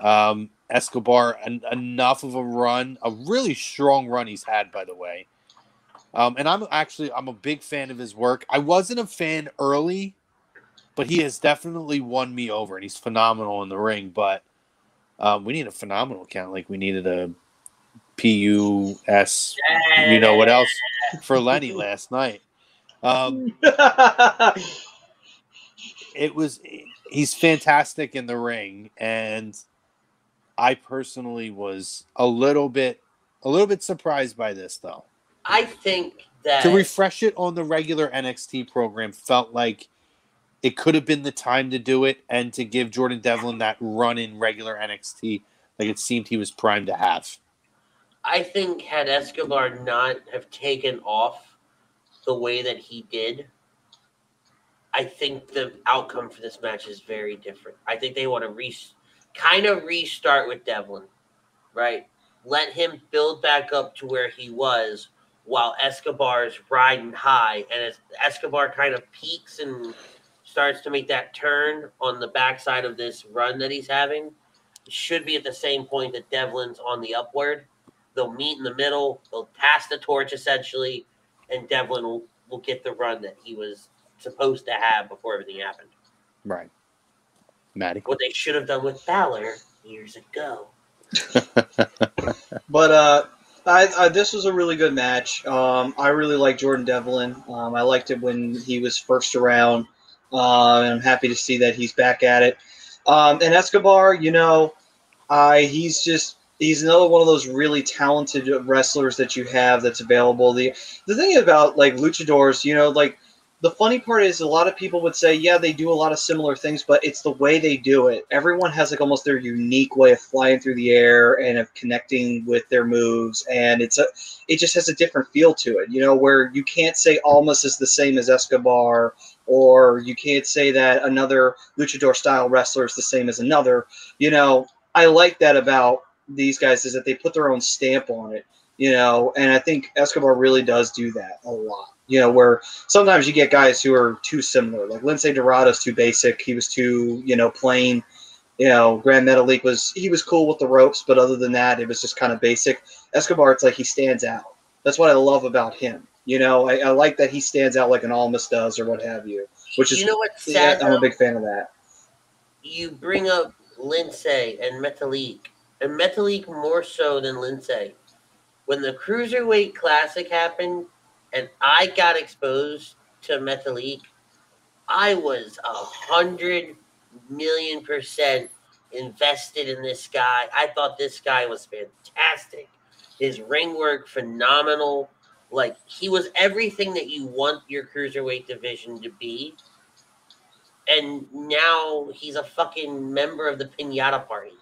um, Escobar an, enough of a run, a really strong run he's had, by the way. Um, and I'm actually I'm a big fan of his work. I wasn't a fan early, but he has definitely won me over, and he's phenomenal in the ring. But um, we need a phenomenal count, like we needed a P U S, you know what else for Lenny last night. Um, it was he's fantastic in the ring and i personally was a little bit a little bit surprised by this though I think that to refresh it on the regular nxt program felt like it could have been the time to do it and to give jordan devlin that run in regular nxt like it seemed he was primed to have I think had Escobar not have taken off the way that he did, I think the outcome for this match is very different. I think they want to re- kind of restart with Devlin, right? Let him build back up to where he was while Escobar's riding high, and as Escobar kind of peaks and starts to make that turn on the backside of this run that he's having, should be at the same point that Devlin's on the upward they'll meet in the middle. They'll pass the torch essentially, and Devlin will, will get the run that he was supposed to have before everything happened. right maddie What they should have done with Balor years ago. But uh, I, I this was a really good match. Um, I really like Jordan Devlin. Um, I liked it when he was first around, uh, and I'm happy to see that he's back at it. Um, and Escobar, you know, I he's just he's another one of those really talented wrestlers that you have that's available. The the thing about like luchadors, you know, like the funny part is a lot of people would say, yeah, they do a lot of similar things, but it's the way they do it. Everyone has like almost their unique way of flying through the air and of connecting with their moves, and it's a it just has a different feel to it. You know, where you can't say Almas is the same as Escobar, or you can't say that another luchador style wrestler is the same as another. You know, I like that about these guys is that they put their own stamp on it. You know, and I think Escobar really does do that a lot you know, where sometimes you get guys who are too similar. Like Lince Dorado's too basic. He was too, you know, plain. You know, Grand Metalik was he was cool with the ropes, but other than that, it was just kind of basic. Escobar, it's like he stands out. That's what I love about him. You know, I, I like that he stands out like an Almas does or what have you. Which is you know what's yeah. I'm a big fan of that. you bring up Lince and Metalik, and Metalik more so than Lince. When the Cruiserweight Classic happened and I got exposed to Metalik, I was a hundred million percent invested in this guy. I thought this guy was fantastic. His ring work phenomenal. Like he was everything that you want your cruiserweight division to be and now he's a fucking member of the pinata party.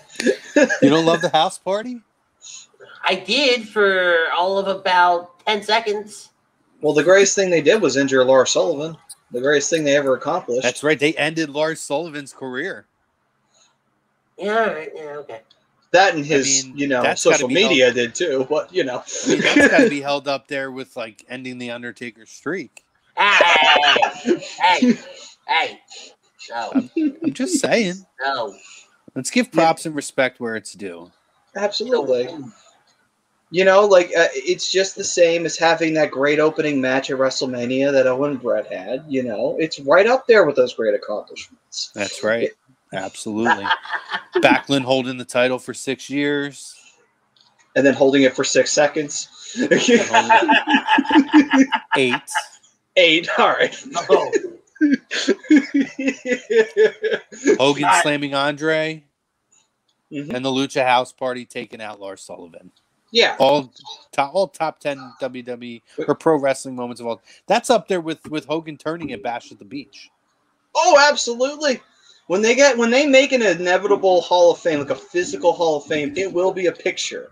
You don't love the house party? I did for all of about ten seconds. well, the greatest thing they did was injure Lars Sullivan. The greatest thing they ever accomplished. That's right. They ended Lars Sullivan's career. Yeah, all right, yeah, okay. that and his, mean, you know, social be media did too. But you know, I mean, that's got to be held up there with like ending the Undertaker streak. Hey, hey, hey, no, I'm just saying. no. Let's give props and respect where it's due. absolutely. You know, like uh, it's just the same as having that great opening match at WrestleMania that Owen Bret had. You know, it's right up there with those great accomplishments. That's right. Absolutely. Backlund holding the title for six years. And then holding it for six seconds. Eight. Eight. All right. Oh, Hogan I- slamming Andre. Mhm. And the Lucha House Party taking out Lars Sullivan. yeah. All top, all top ten WWE or pro wrestling moments of all. That's up there with with Hogan turning at Bash at the Beach. Oh, absolutely. When they get when they make an inevitable Hall of Fame, like a physical Hall of Fame, it will be a picture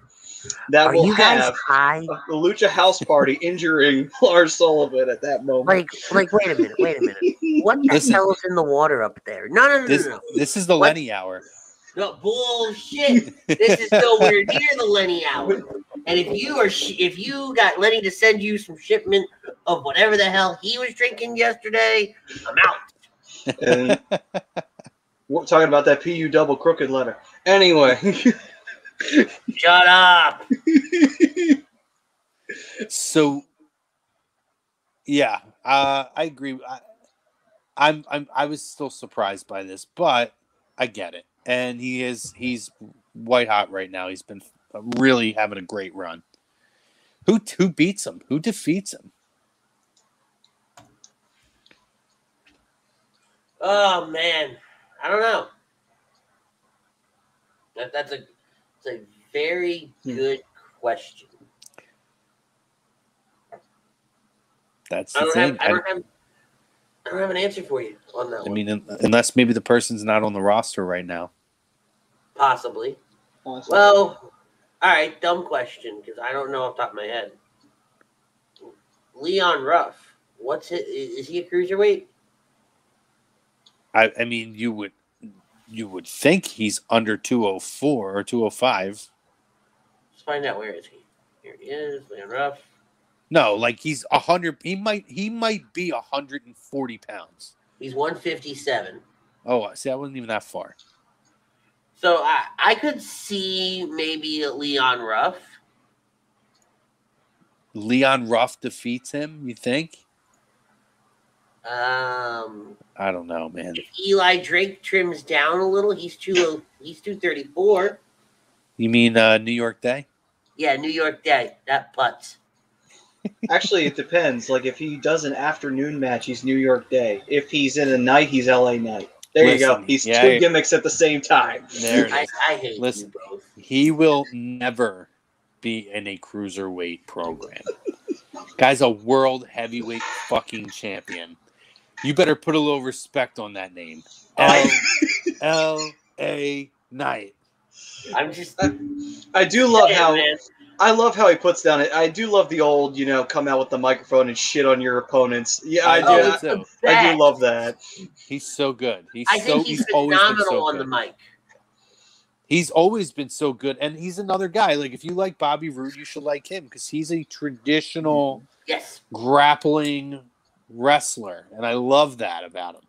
that Are will you guys have high? the Lucha House Party injuring Lars Sullivan at that moment. Like, like, wait a minute, wait a minute. What the Listen. hell is in the water up there? No, no, no, This no, no. this is the What? Lenny hour. no bullshit! This is nowhere near the Lenny hour. And if you are, sh- if you got Lenny to send you some shipment of whatever the hell he was drinking yesterday, I'm out. and we're talking about that PU double crooked letter. Anyway, Shut up. So, yeah, uh, I agree. I, I'm, I'm, I was still surprised by this, but I get it. And he is, he's white hot right now. He's been really having a great run. Who, who beats him? Who defeats him? Oh man, I don't know. That, that's a, a very Hmm. good question. That's I the don't thing. have, I don't have, I don't have an answer for you on that I one. mean, unless maybe the person's not on the roster right now. Possibly. Well, all right, dumb question because I don't know off the top of my head. Leon Ruff, what's it? Is he a cruiserweight? I, I mean, you would, you would think he's under 204 or 205. Let's find out where is he. Here he is, Leon Ruff. No, like he's a hundred. He might, he might be a hundred and forty pounds. He's 157. Oh, I see, I wasn't even that far. So I, I could see maybe Leon Ruff. Leon Ruff defeats him. You think? Um, I don't know, man. if Eli Drake trims down a little, he's two he's 234. You mean uh, New York Day? Yeah, New York Day. That putts. actually, it depends. Like if he does an afternoon match, he's New York Day. If he's in a night, he's LA Night. There you go. He's yeah, two yeah. gimmicks at the same time. There it I. I hate Listen. you both. He will never be in a cruiserweight program. Guy's a world heavyweight fucking champion. You better put a little respect on that name. L L A Knight. I'm just. I do love how man. I love how he puts down it. I do love the old, you know, come out with the microphone and shit on your opponents. Yeah, I do. Oh, do it's I do love that. He's so good. He's I so think he's, always been phenomenal so on the good. mic. He's always been so good, and he's another guy. Like if you like Bobby Roode, you should like him because he's a traditional Yes. grappling wrestler, and I love that about him.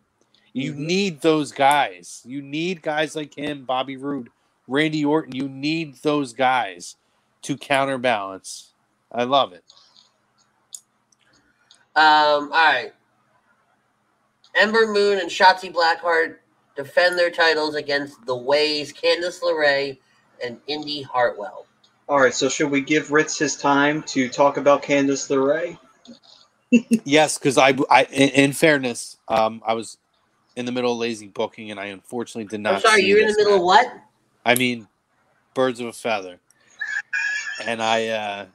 You Mhm. need those guys. You need guys like him, Bobby Roode, Randy Orton. You need those guys to counterbalance. I love it. Um. All right. Ember Moon and Shotzi Blackheart defend their titles against the Ways, Candice LeRae, and Indi Hartwell. All right, so should we give Ritz his time to talk about Candice LeRae? Yes, because I, I, in, fairness, um, I was in the middle of lazy booking, and I unfortunately did not. I'm sorry, you're in the middle of what? I mean, birds of a feather. And I uh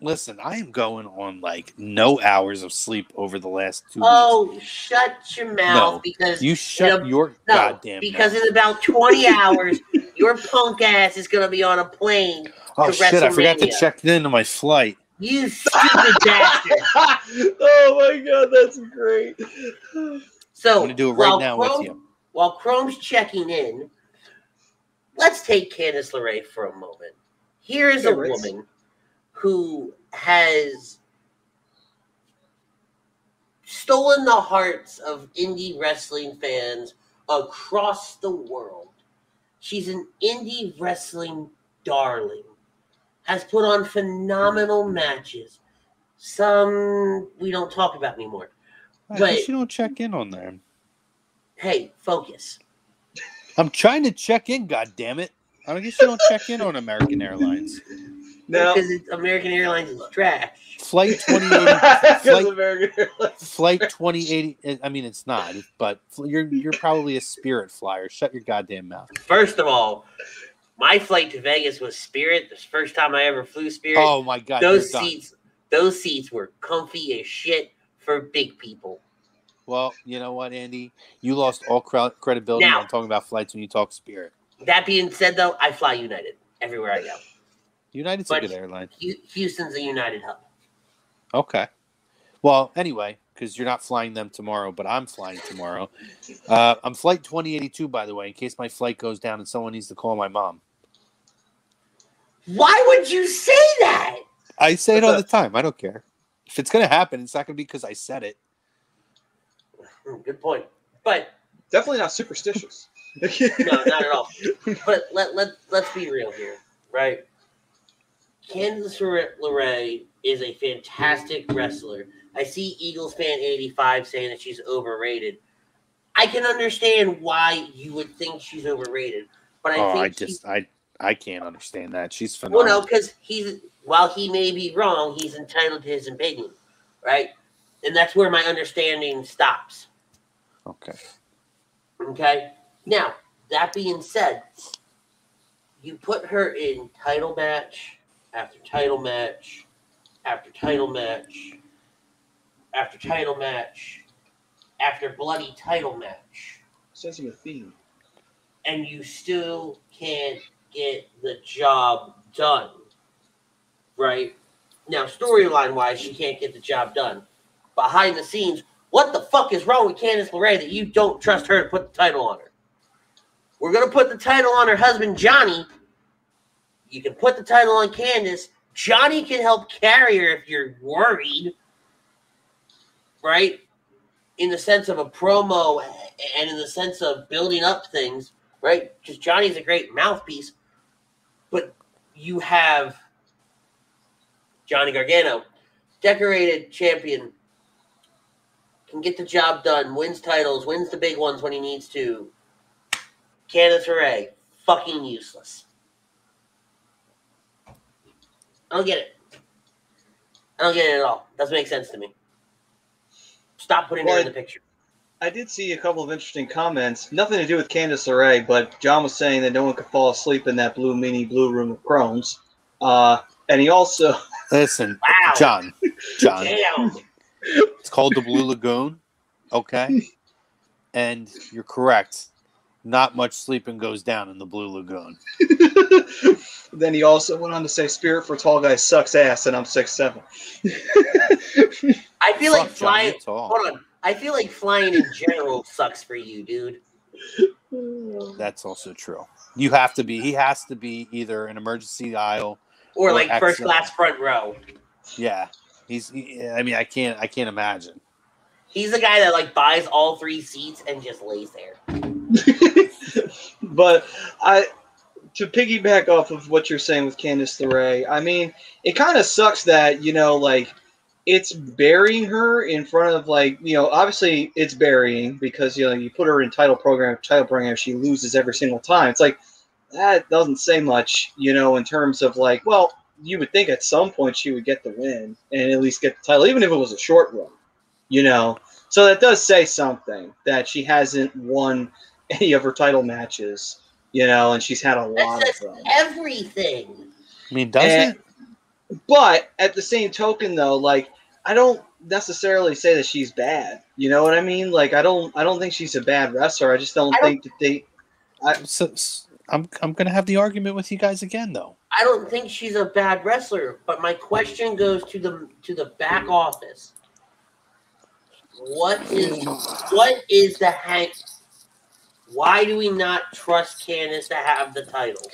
listen, I am going on like no hours of sleep over the last two weeks. Oh, shut your mouth No, because You shut a- your no, goddamn because mouth. in about 20 hours, your punk ass is going to be on a plane. Oh shit, I forgot to check into my flight. You stupid bastard. oh my god, that's great. So I'm gonna do it right now Chrome, with you. While Chrome's checking in, let's take Candice LeRae for a moment. Here is a woman who has stolen the hearts of indie wrestling fans across the world. She's an indie wrestling darling. Has put on phenomenal matches. Some we don't talk about anymore. I But- you don't check in on them. Hey, focus. I'm trying to check in, god damn it. I guess you don't check in on American Airlines. No, because it's American Airlines is trash. Flight 2080 flight, American flight 2080 I mean it's not, but you're you're probably a spirit flyer. Shut your goddamn mouth. First of all, my flight to Vegas was Spirit. The first time I ever flew Spirit. Oh my god, those you're done. seats, those seats were comfy as shit for big people. Well, you know what, Andy? You lost all cre- credibility Now- on talking about flights when you talk Spirit. That being said, though, I fly United everywhere I go. United's But- a good airline. Houston's a United hub. Okay. Well, anyway, because you're not flying them tomorrow, but I'm flying tomorrow. Uh, I'm flight 2082, by the way, in case my flight goes down and someone needs to call my mom. Why would you say that? I say it all the time. I don't care. If it's going to happen, it's not going to be because I said it. Hmm, Good point. But Definitely not superstitious. no, not at all. But let let let's be real here, right? Candice LeRae is a fantastic wrestler. I see Eagles fan eighty five saying that she's overrated. I can understand why you would think she's overrated, but I oh, think I just, I, I can't understand that. She's well, no, because he's while he may be wrong, he's entitled to his opinion, right? And that's where my understanding stops. Okay. Okay. Now, that being said, you put her in title match after title match after title match after title match after bloody title match, Sensing a theme. and you still can't get the job done. Right? Now, storyline wise, she can't get the job done. Behind the scenes, what the fuck is wrong with Candice LeRae that you don't trust her to put the title on her? We're gonna put the title on her husband Johnny. You can put the title on Candice. Johnny can help carry her if you're worried, right? In the sense of a promo and in the sense of building up things, right? Because Johnny's a great mouthpiece, but you have Johnny Gargano, decorated champion, can get the job done, wins titles, wins the big ones when he needs to. Candice LeRae, fucking useless. I don't get it. I don't get it at all. Doesn't make sense to me. Stop putting her in the picture. I did see a couple of interesting comments. Nothing to do with Candice LeRae, but John was saying that no one could fall asleep in that blue mini blue room of Chrome's. Uh, and he also Listen, Wow. John, John, Damn. it's called the Blue Lagoon. Okay, and you're correct. Not much sleeping goes down in the Blue Lagoon. then he also went on to say Spirit for Tall Guys sucks ass, and I'm six seven. I feel like Fuck, John, flying. you're. Hold on. I feel like flying in general sucks for you, dude. That's also true. You have to be. He has to be either an emergency aisle. Or Or like first class front row. Yeah, he's. He, I mean, I can't. I can't imagine. He's the guy that like buys all three seats and just lays there. but I to piggyback off of what you're saying with Candice LeRae, I mean, it kind of sucks that you know, like, it's burying her in front of like, you know, obviously it's burying because you know you put her in title program, title program, she loses every single time. It's like that doesn't say much, you know, in terms of like, well, you would think at some point she would get the win and at least get the title, even if it was a short run, you know. So that does say something that she hasn't won any of her title matches, you know, and she's had a lot That of them. everything. I mean, does And- it? But at the same token, though, like I don't necessarily say that she's bad. You know what I mean? Like I don't, I don't think she's a bad wrestler. I just don't I don't- think that they. So, s- I'm. I'm gonna have the argument with you guys again, though. I don't think she's a bad wrestler, but my question goes to the to the back office. What is what is the hang? Why do we not trust Candice to have the title?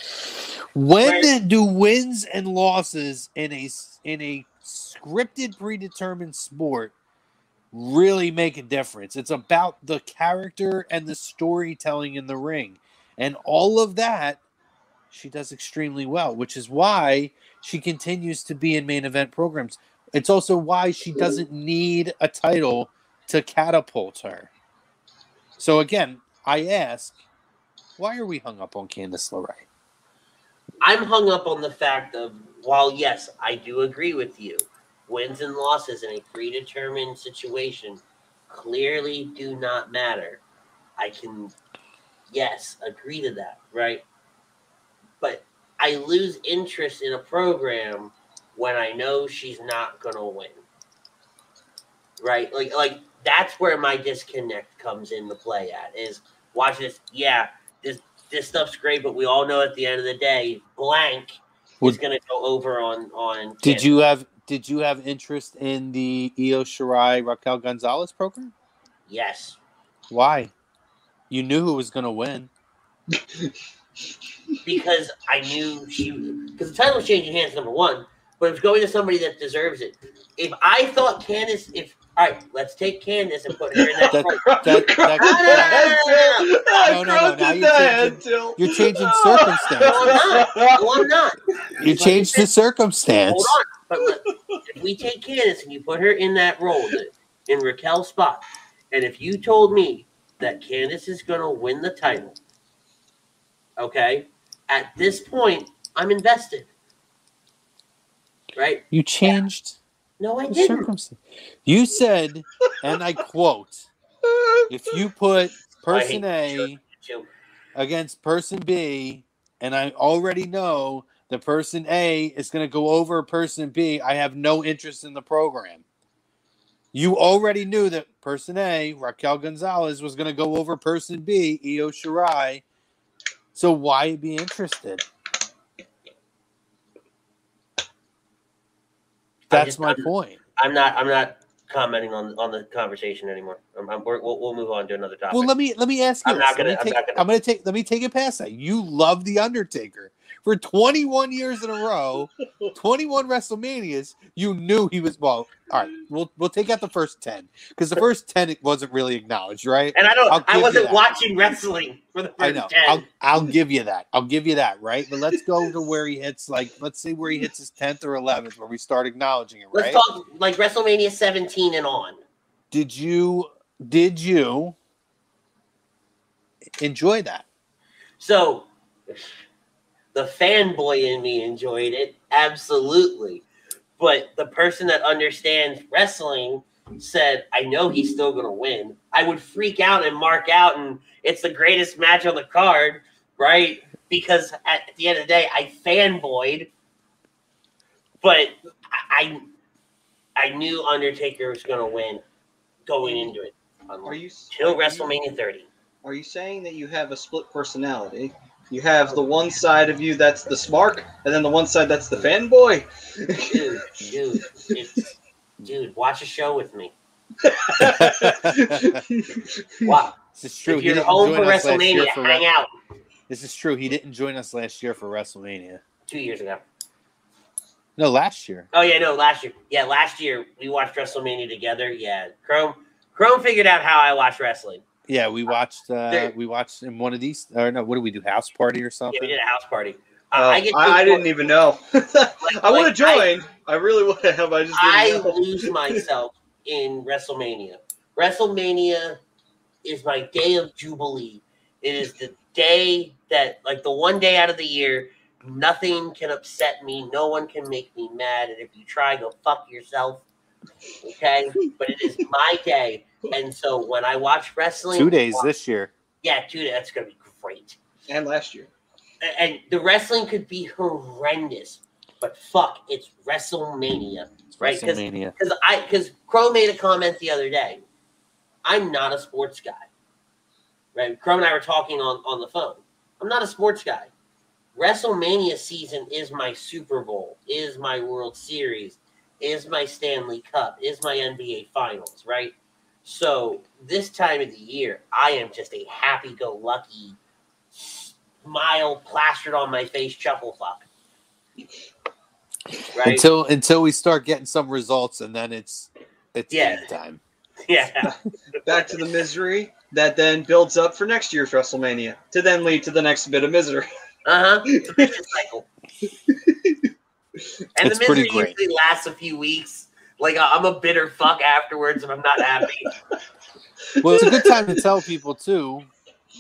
When Right. do wins and losses in a in a scripted, predetermined sport really make a difference? It's about the character and the storytelling in the ring, and all of that she does extremely well, which is why she continues to be in main event programs. It's also why she doesn't need a title to catapult her. So again, I ask, why are we hung up on Candice LeRae? I'm hung up on the fact of while yes, I do agree with you, wins and losses in a predetermined situation clearly do not matter. I can yes, agree to that, right? But I lose interest in a program when I know she's not gonna win. Right? Like like that's where my disconnect comes into play at is watch this, yeah, this this stuff's great, but we all know at the end of the day, blank Would- is going to go over on on. Did Candice. you have did you have interest in the Io Shirai Raquel Gonzalez program? Yes, Why? You knew who was going to win. because I knew she because the title was changing hands. Number one, but it was going to somebody that deserves it. If I thought Candice, if all right, let's take Candice and put her in that. That- front. that- that- No, no, no, no, now you're changing- You're changing circumstance. no, I'm not. No, I'm not. You changed the circumstance. Hold on, but look, if we take Candice and you put her in that role the- in Raquel's spot, and if you told me that Candice is going to win the title, okay, at this point I'm invested. Right? You changed No, I didn't. circumstance. You said, and I quote, if you put person A against person B, and I already know the person A is going to go over person B, I have no interest in the program. You already knew that person A, Raquel Gonzalez, was going to go over person B, Io Shirai. So why be interested? That's just- my I'm- point. I'm not. I'm not commenting on on the conversation anymore. I'm, I'm, we're, we'll, we'll move on to another topic. Well, let me let me ask you. I'm this. not gonna- Let me I'm take, not gonna- I'm gonna take. Let me take it past that. You love the Undertaker for 21 years in a row, 21 WrestleManias. You knew he was. Well, all right. We'll we'll take out the first 10 because the first 10 it wasn't really acknowledged, right? and I don't. I wasn't watching wrestling for the first I know. 10. I'll I'll give you that. I'll give you that, right? But let's go to where he hits. Like, let's see where he hits his 10th or 11th, where we start acknowledging it, right? Let's talk like WrestleMania 17 and on. Did you did you enjoy that? So the fanboy in me enjoyed it, absolutely. But the person that understands wrestling said, I know he's still gonna win. I would freak out and mark out and it's the greatest match on the card, right? Because at the end of the day, I fanboyed but I I knew Undertaker was going to win going into it. Are you Till WrestleMania 30. Are you saying that you have a split personality? You have the one side of you that's the smart, and then the one side that's the fanboy. Dude, dude, it's, dude, watch a show with me. Wow. This is true. If He you're didn't home join for us last year WrestleMania, for hang out. This is true. He didn't join us last year for WrestleMania. Two years ago. No, last year. Oh yeah, no, last year. Yeah, last year we watched WrestleMania together. Yeah, Chrome, Chrome figured out how I watch wrestling. Yeah, we watched. Uh, There- we watched in one of these. Or no, what do we do? House party or Yeah, something? we did a house party. Uh, Oh, I get. to I, I a didn't even know. I would have like, I- joined. I, really would have. I just I didn't know. lose myself in WrestleMania. WrestleMania is my day of jubilee. It is the day that, like, the one day out of the year, nothing can upset me. No one can make me mad. And if you try, go fuck yourself. Okay, but it is my day, and so when I watch wrestling, Two days this year. yeah, two days. That's gonna be great. And last year. And the wrestling could be horrendous, but fuck, it's WrestleMania. It's Right, 'cause- WrestleMania. because I because Crow made a comment the other day. I'm not a sports guy. Right? Crow and I were talking on, on the phone. I'm not a sports guy. WrestleMania season is my Super Bowl, is my World Series, is my Stanley Cup, is my NBA Finals, right? So this time of the year, I am just a happy go lucky, smile plastered on my face chuckle fuck. Right? Until until we start getting some results, and then it's it's Yeah. time. yeah. Back to the misery that then builds up for next year's WrestleMania to then lead to the next bit of misery. Uh huh. It's a vicious cycle. And It's the misery usually lasts a few weeks. Like I'm a bitter fuck afterwards if I'm not happy. Well, it's a good time to tell people too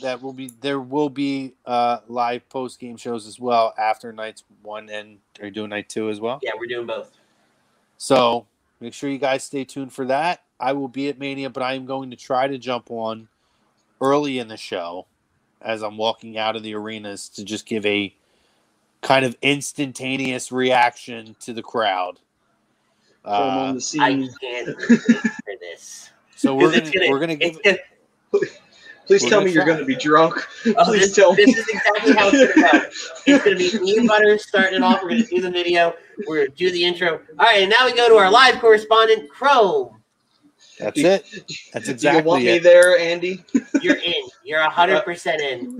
that will be there will be uh, live post game shows as well after nights one and are you doing night two as well? Yeah, we're doing both. So make sure you guys stay tuned for that. I will be at Mania, but I am going to try to jump on early in the show as I'm walking out of the arenas to just give a kind of instantaneous reaction to the crowd. Come on Uh, the I scene. can't wait for this. so we're 'Cause it's gonna, we're gonna give it's gonna- Please We're tell gonna me you're going to be drunk. oh, Please this, tell me. this is exactly how it's gonna go. It's gonna be me and Butters starting it off. We're gonna do the video. We're gonna do the intro. All right, and now we go to our live correspondent, Chrome. that's it. That's Do you exactly want me there, Andy? You're in. You're hundred percent in.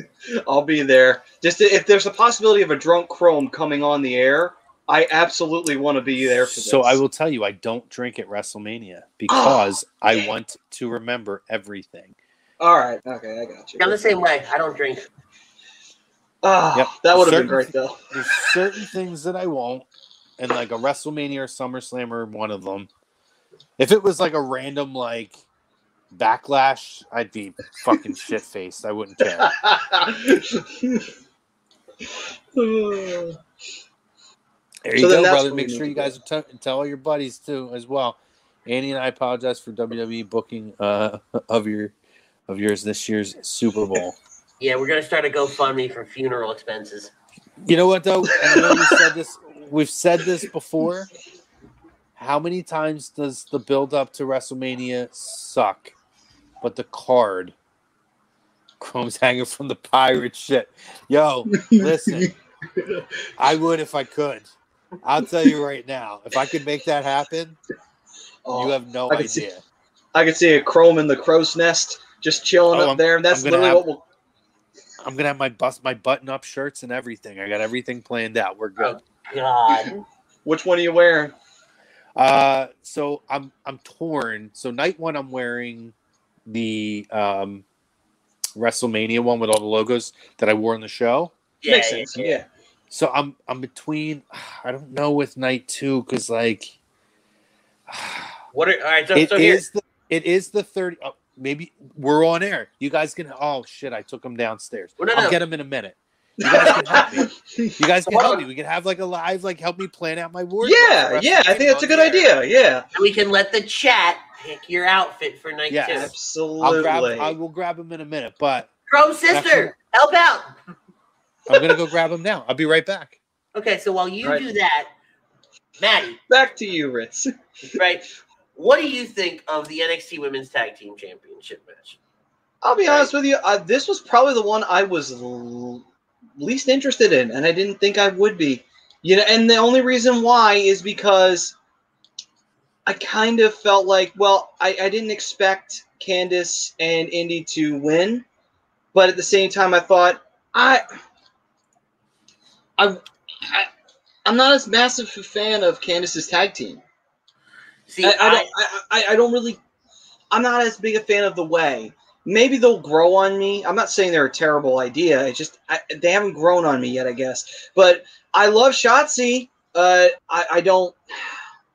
I'll be there. Just if there's a possibility of a drunk Chrome coming on the air, I absolutely want to be there for this. So I will tell you, I don't drink at WrestleMania because I want to remember everything. All right. Okay, I got you. I'm the same way. I don't drink. Ah, Yep. that would have been great though. There's certain things that I won't, and like a WrestleMania or SummerSlam are one of them. If it was like a random like backlash, I'd be fucking shit faced. I wouldn't care. There you So then go, brother. Make sure you guys t- tell all your buddies too as well. Andy and I apologize for WWE booking uh, of your of yours this year's Super Bowl. Yeah, we're gonna start a GoFundMe for funeral expenses. You know what though? I know we said this. We've said this before. How many times does the build up to WrestleMania suck? But the card, Chrome's hanging from the pirate shit. Yo, listen, I would if I could. I'll tell you right now, if I could make that happen, Oh, you have no I can see- idea. I can see a Chrome in the crow's nest just chilling Oh, up I'm- there. That's I'm gonna literally have- what we'll. I'm gonna have my bust, my button up shirts and everything. I got everything planned out. We're good. God. Which one are you wearing? Uh, so I'm I'm torn. So night one, I'm wearing the um, WrestleMania one with all the logos that I wore in the show. Yeah, Makes yeah, sense. yeah. Yeah. So I'm I'm between. I don't know with night two because like What are all right? So, it so here, is the it is the thirty. Oh, maybe we're on air. You guys can. Oh shit! I took them downstairs. Well, no, I'll no. get them in a minute. You guys can help me. You guys can help me. We can have like a live, like help me plan out my wardrobe. Yeah, yeah, I think that's a good idea. Yeah, and we can let the chat pick your outfit for night Yes. two. absolutely. I'll grab. I will grab them in a minute, but Crow sister, help out. I'm gonna go grab them now. I'll be right back. Okay, so while you Right. do that, Maddie, Back to you, Ritz. right? What do you think of the NXT Women's Tag Team Championship match? I'll be honest with you. Uh, this was probably the one I was l- least interested in, and I didn't think I would be. You know, and the only reason why is because I kind of felt like, well, I, I didn't expect Candice and Indi to win, but at the same time, I thought I, I, I I'm not as massive a fan of Candice's tag team. See, I, I, I, don't, I, I, I don't really. I'm not as big a fan of the way. Maybe they'll grow on me. I'm not saying they're a terrible idea. It's just I, they haven't grown on me yet, I guess. But I love Shotzi. Uh, I, I don't.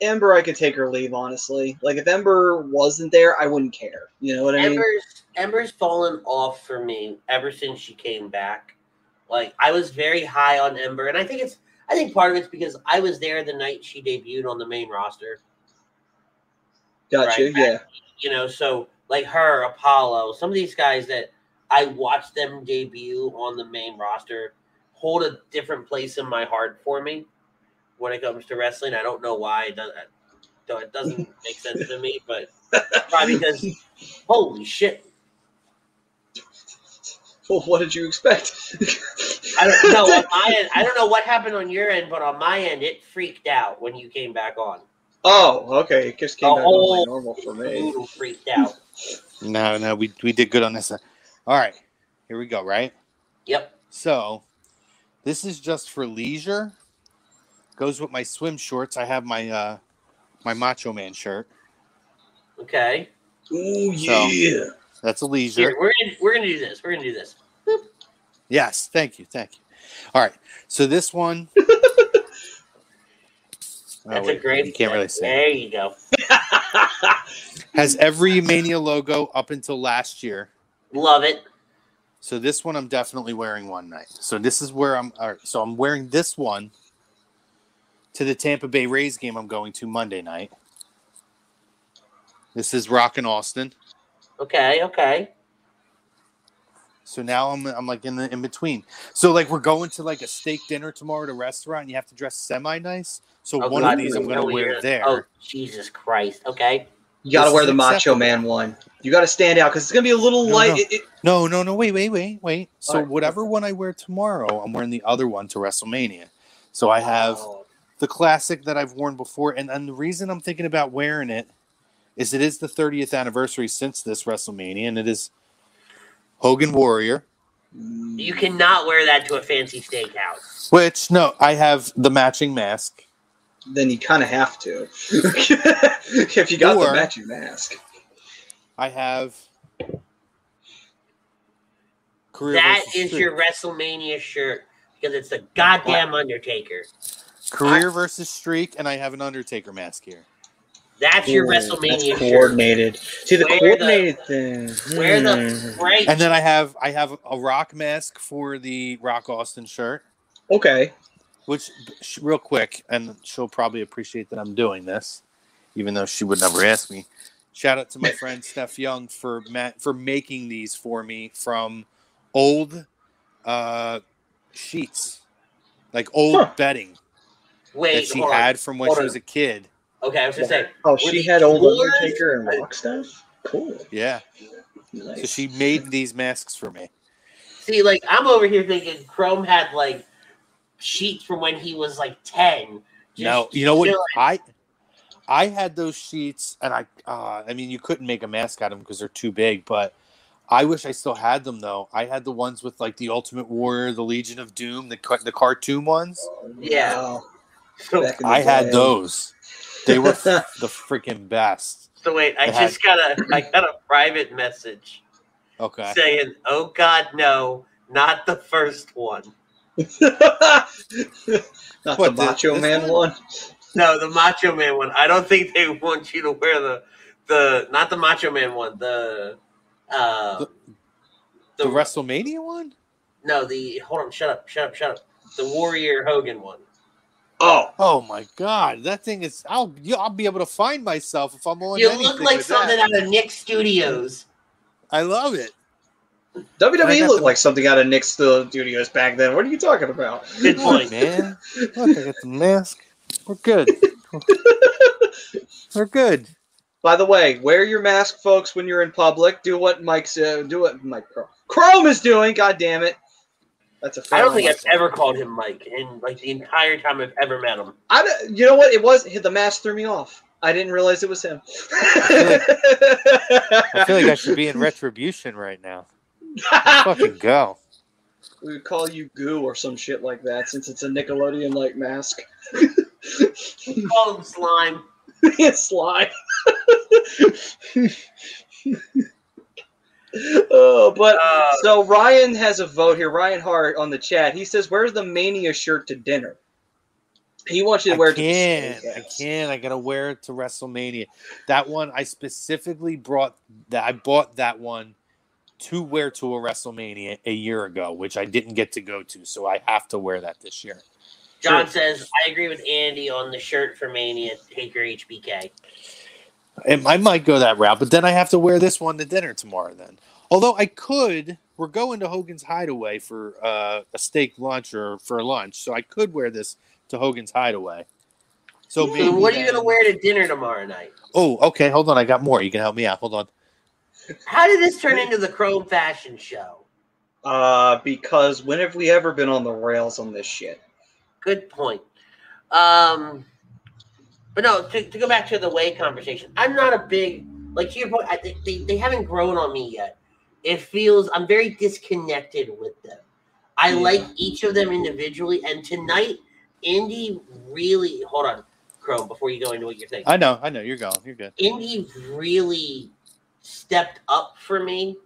Ember, I could take her leave, honestly. Like if Ember wasn't there, I wouldn't care. You know what I mean? Ember's Ember's fallen off for me ever since she came back. Like I was very high on Ember, and I think it's I think part of it's because I was there the night she debuted on the main roster. Gotcha. right. Yeah. You know, so like her, Apollo, some of these guys that I watched them debut on the main roster hold a different place in my heart for me when it comes to wrestling. I don't know why it doesn't. It doesn't make sense to me, but probably because holy shit, Well, what did you expect? I don't know. on my end, I don't know what happened on your end, but on my end, it freaked out when you came back on. oh, okay. It just came The back whole normal for me. Total freaked out. No, no, we we did good on this. All right, here we go. Right. Yep. So, this is just for leisure. Goes with my swim shorts. I have my uh my Macho Man shirt. Okay. Oh So- yeah. That's a leisure. Here, we're gonna we're gonna do this. We're gonna do this. Yes, thank you, thank you. All right, so this one. Oh, That's wait, a great. You can't really see. There you go. Has every Mania logo up until last year. Love it. So this one I'm definitely wearing one night. So this is where I'm. All right, so I'm wearing this one to the Tampa Bay Rays game I'm going to Monday night. This is Rockin' Austin. Okay. Okay. So now I'm I'm like in the in between. So like we're going to like a steak dinner tomorrow at a restaurant. And you have to dress semi nice. So Oh, one God, of these I'm going to wear oh, there. Oh Jesus Christ. Okay. You got to This wear is the Macho acceptable. Man one. You got to stand out because it's gonna be a little No, light. no. It- it- No, no, no. Wait, wait, wait, wait. So Alright. whatever one I wear tomorrow, I'm wearing the other one to WrestleMania. So I have Oh, the classic that I've worn before, and and the reason I'm thinking about wearing it is it is the 30th anniversary since this WrestleMania, and it is Hogan Warrior. You cannot wear that to a fancy steakhouse. Which no, I have the matching mask. then you kind of have to if you got Or- the matching mask. I have. Career That versus is Streak. your WrestleMania shirt because it's the goddamn Undertaker. career versus streak, and I have an Undertaker mask here. That's your WrestleMania that's shirt. coordinated. See the Where the- coordinated thing. Where the Hmm. right? And then I have I have a rock mask for the Rock Austin shirt. okay. Which, real quick, and she'll probably appreciate that I'm doing this, even though she would never ask me. Shout out to my friend Steph Young for ma- for making these for me from old uh, sheets, like old Huh. bedding that she hold on. had from when Hold she on. was a kid. Okay, I was gonna say. Oh, she had old Doors- Undertaker and rock stuff. Cool. Yeah, Nice. so she made these masks for me. See, like I'm over here thinking Chrome had like sheets from when he was like ten. Just No, you know what? chilling. I I had those sheets, and I uh, I mean, you couldn't make a mask out of them because they're too big. But I wish I still had them though. I had the ones with like the Ultimate Warrior, the Legion of Doom, the the cartoon ones. Yeah. Wow. So, Back in I had those. They were f- the freaking best. so wait, I had- just got a I got a private message Okay. saying, "Oh God, no, not the first one. Not What, the the- Macho this Man one? one. No, the Macho Man one. I don't think they want you to wear the the not the Macho Man one. The uh, The- the, The WrestleMania one? no the hold on, shut up, shut up, shut up. The Warrior Hogan one. Oh, Oh my god, that thing is. I'll you- I'll be able to find myself if I'm on. You look like something that. out of Nick Studios. I love it. WWE looked the- like something out of Nick's Studios back then. What are you talking about? Good point. Man, look, I got the mask. We're good. We're good. By the way, wear your mask, folks, when you're in public. Do what Mike's uh, do what Mike Chrome, Chrome is doing. God damn it! That's a. I don't think. I've ever called him Mike in like the entire time I've ever met him. I don't- you know what? It was the mask threw me off. I didn't realize it was him. I feel like I should be in retribution right now. Let's fucking go. we would call you Goo or some shit like that, since it's a Nickelodeon like mask. Call him slime. it's slime. Oh, but Uh, so Ryan has a vote here. Ryan Hart on the chat. He says, "Where's the Mania shirt to dinner?" He wants you to I wear it to the can't. I can't. I gotta wear it to WrestleMania. That one I specifically brought that I bought that one to wear to a WrestleMania a year ago, which I didn't get to go to, so I have to wear that this year. John says, I agree with Andy on the shirt for Mania. Take your HBK. And I might go that route, but then I have to wear this one to dinner tomorrow. Then, although I could, we're going to Hogan's Hideaway for uh, a steak lunch or for lunch, so I could wear this to Hogan's Hideaway. So maybe what are you then- going to wear to dinner tomorrow night? Oh, okay. Hold on, I got more. You can help me out. Hold on. How did this turn into the Chrome Fashion Show? Uh, because when have we ever been on the rails on this shit? Good point. Um, but no, to, to go back to the way conversation, I'm not a big like to your point. I, they- they they haven't grown on me yet. It feels I'm very disconnected with them. I Yeah. like each of them individually, and tonight, Indi really hold on, Chrome, before you go into what you're thinking. I know, I know. You're going. You're good. Indi really stepped up for me.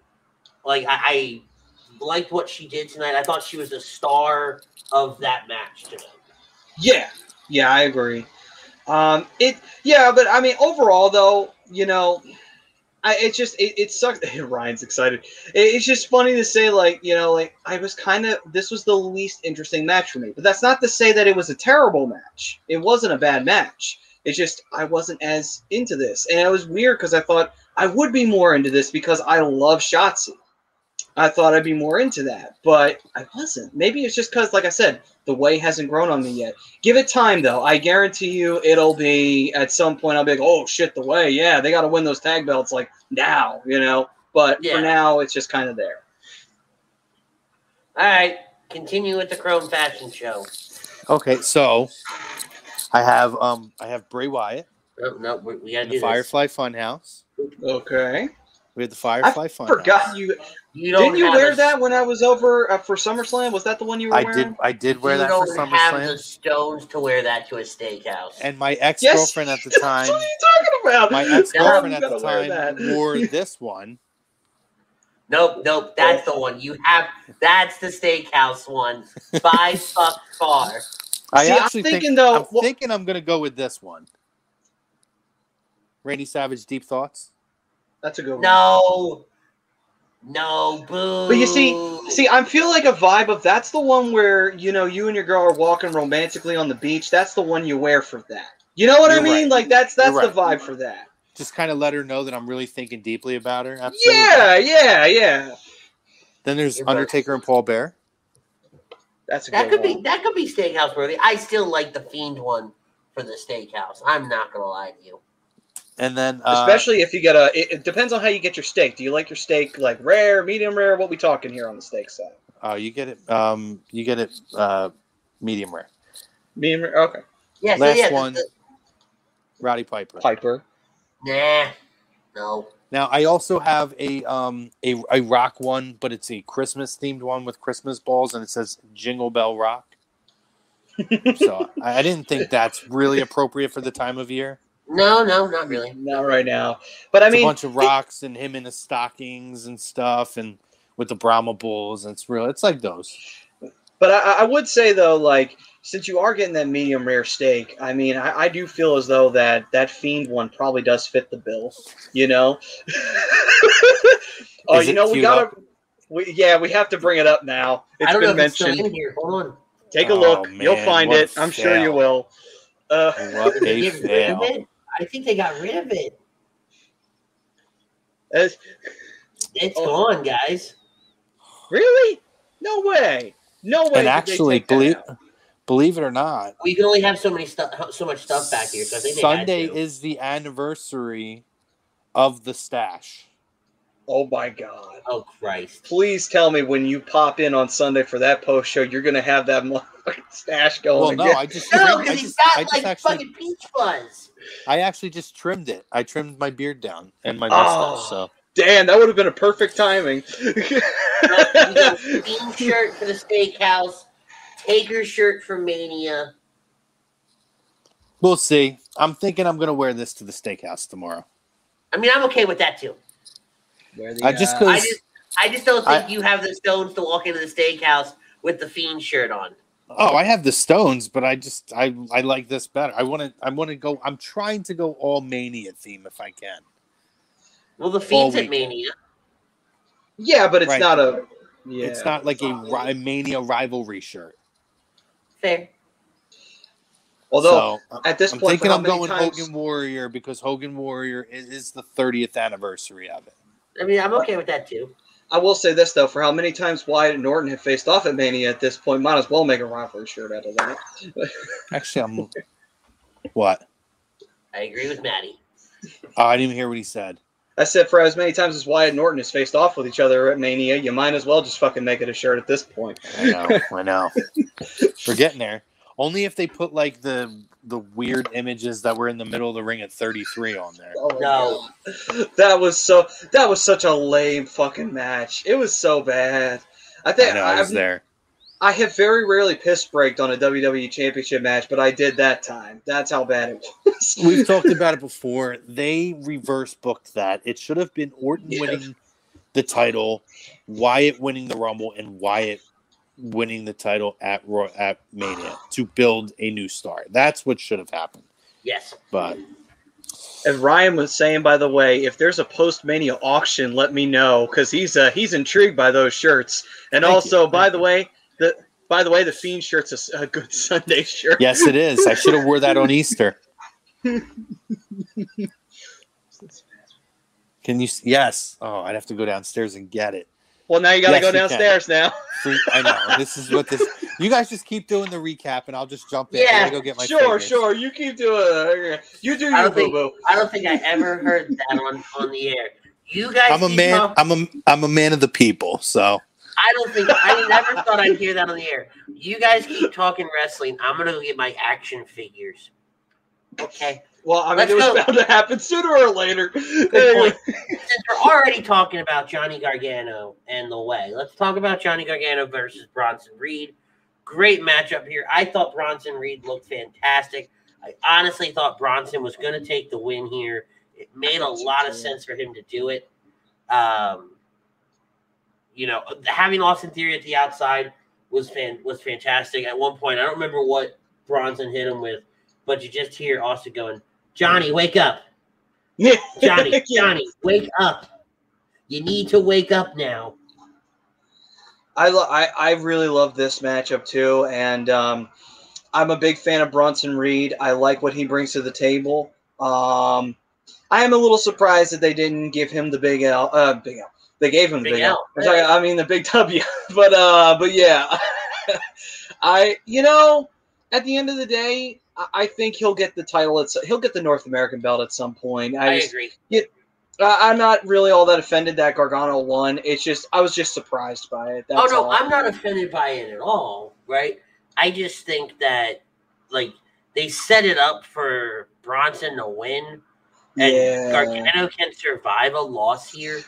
Like I, I liked what she did tonight. I thought she was the star of that match tonight. Yeah, yeah, I agree. Um, it, yeah, but I mean, overall, though, you know, I it just it, it sucks. Ryan's excited. It, it's just funny to say, like, you know, like I was kind of this was the least interesting match for me, but that's not to say that it was a terrible match. It wasn't a bad match. It's just I wasn't as into this, and it was weird because I thought I would be more into this because I love Shotzi. I thought I'd be more into that, but I wasn't. Maybe it's just because, like I said, the way hasn't grown on me yet. Give it time, though. I guarantee you, it'll be at some point. I'll be like, "Oh shit, the way, yeah, they got to win those tag belts like now," you know. But Yeah. for now, it's just kind of there. All right, continue with the Chrome Fashion Show. Okay, so I have um I have Bray Wyatt No, no, we, we gotta do the Firefly Funhouse. Okay. We had the Firefly Fun. I Funhouse. forgot you. You don't Didn't you wear a- that when I was over uh, for SummerSlam? Was that the one you were I wearing? did. I did wear you that for don't have the SummerSlam, stones to wear that to a steakhouse. and my ex girlfriend at the time. what are you talking about? My ex girlfriend at the time that. wore this one. Nope, nope, that's the one. You have that's the steakhouse one. By fuck far. I See, I'm actually thinking, think, though, I'm wha- thinking I'm gonna go with this one. Randy Savage, Deep Thoughts. That's a good one. No. No, boo. But you see, see, I feel like a vibe of that's the one where you know you and your girl are walking romantically on the beach. That's the one you wear for that. You know what I You're mean? right. Like that's that's You're the right. vibe for that. Just kind of let her know that I'm really thinking deeply about her. Absolutely. Yeah, yeah, yeah. Then there's You're right. Undertaker and Paul Bearer. That's a that good could one. be that could be steakhouse worthy. I still like the fiend one for the steakhouse. I'm not gonna lie to you. And then uh, Especially if you get a. It, it depends on how you get your steak. Do you like your steak like rare, medium rare? What we talking here on the steak side? oh, you get it. Um, you get it. Uh, medium rare. Medium rare. Okay. Yeah, so Last yeah, one. the- Roddy Piper. Piper. nah. No. Now I also have a um a, a rock one, but it's a Christmas themed one with Christmas balls, and it says Jingle Bell Rock. so I, I didn't think that's really appropriate for the time of year. No, no, not really. Not right now. But I It's mean, a bunch of rocks and him in his stockings and stuff, and with the Brahma bulls. And it's real. It's like those. But I, I would say though, like since you are getting that medium rare steak, I mean, I, I do feel as though that that fiend one probably does fit the bill. You know. oh, you know we gotta. up? We, yeah, we have to bring it up now. It's I don't been know if it's still mentioned. in here. Hold on. Take a Oh, look. You'll find what a it. I'm sure you will. Uh, What Did they a get rid of fail! it? I think they got rid of it. as- It's Oh. gone, guys. really? No way. No way. And actually, believe. Believe it or not, We can only have so many stuff, so much stuff back here. So I think Sunday is the anniversary of the stash. Oh my god. Oh Christ! Please tell me when you pop in on Sunday for that post show, you're gonna have that motherfucking stash going Well, no, again. I just, No, trimmed- I because he's just, I got just like actually, fucking peach fuzz. I actually just trimmed it. I trimmed my beard down and my Oh. mustache. So Damn, that would have been a perfect timing. We got shirt for the steakhouse. Taker shirt for Mania. we'll see. I'm thinking I'm gonna wear this to the steakhouse tomorrow. I mean, I'm okay with that too. Where the, I just uh, I Because- just, I just don't think I- you have the stones to walk into the steakhouse with the Fiend shirt on. Oh, I have the stones, but I just I I like this better. I want to I want to go. I'm trying to go all mania theme if I can. Well, the Fiend's All at. Mania. yeah, but it's Right. not a. Yeah. It's not like a, ri- mania rivalry shirt. Fair. Although so, at this point I'm point, thinking for how I'm going times- Hogan Warrior because Hogan Warrior is, is the 30th anniversary of it. I mean, I'm okay with that too. I will say this though: for how many times Wyatt and Orton have faced off at Mania at this point, might as well make a rivalry shirt out of that. Actually, I'm what? I agree with Maddie. Oh, I didn't even hear what he said. I said for as many times as Wyatt and Orton has faced off with each other at Mania, you might as well just fucking make it a shirt at this point. I know, I know. We're getting there. Only if they put like the the weird images that were in the middle of the ring at 33 on there. Oh No. That was so. That was such a lame fucking match. It was so bad. I I think know, I was I've- there. I have very rarely piss braked on a WWE Championship match, but I did that time. That's how bad it was. We've talked about it before. They reverse booked that. It should have been Orton Yeah. winning the title, Wyatt winning the Rumble, and Wyatt winning the title at Roy- at Mania to build a new star. That's what should have happened. Yes. But as Ryan was saying, by the way, if there's a post Mania auction, let me know because he's uh, he's intrigued by those shirts. And Thank also, you. by Thank the you. way, the by the way, the Fiend shirt's a good Sunday shirt. yes, it is. I should have wore that on Easter. Can you? Yes. Oh, I'd have to go downstairs and get it. Well, now you got to Yes, go you can. downstairs now. Free- I know. This is what this. You guys just keep doing the recap, and I'll just jump in. I Yeah, gotta go get my. sure, figures. sure. You keep doing it. You do I you, don't boo think boo. I don't think I ever heard that on, on the air. You guys, I'm a man. talk- I'm a. I'm a man of the people. So I don't think I never thought I'd hear that on the air. You guys keep talking wrestling. I'm gonna go get my action figures. Okay. Well, I mean, Let's it was go. bound to happen sooner or later. Good Anyway. point. Since we're already talking about Johnny Gargano and the way, let's talk about Johnny Gargano versus Bronson Reed. Great matchup here. I thought Bronson Reed looked fantastic. I honestly thought Bronson was going to take the win here. It made a lot of sense for him to do it. Um, you know, having Austin Theory at the outside was fan was fantastic. At one point, I don't remember what Bronson hit him with, but you just hear Austin going, "Johnny, wake up." Yeah. Johnny, Johnny, wake up. You need to wake up now. I, lo- I I really love this matchup too, and um, I'm a big fan of Bronson Reed. I like what he brings to the table. Um, I am a little surprised that they didn't give him the big L. Uh, big L. They gave him the Big big L. L. Sorry, I mean the big W. but uh, but yeah, I you know at the end of the day, I, think he'll get the title. At, he'll get the North American belt at some point. I, I just, agree. I- I'm not really all that offended that Gargano won. It's just I was just surprised by it. That's oh no, all. I'm not offended by it at all. Right? I just think that like they set it up for Bronson to win, and Yeah. Gargano can survive a loss here.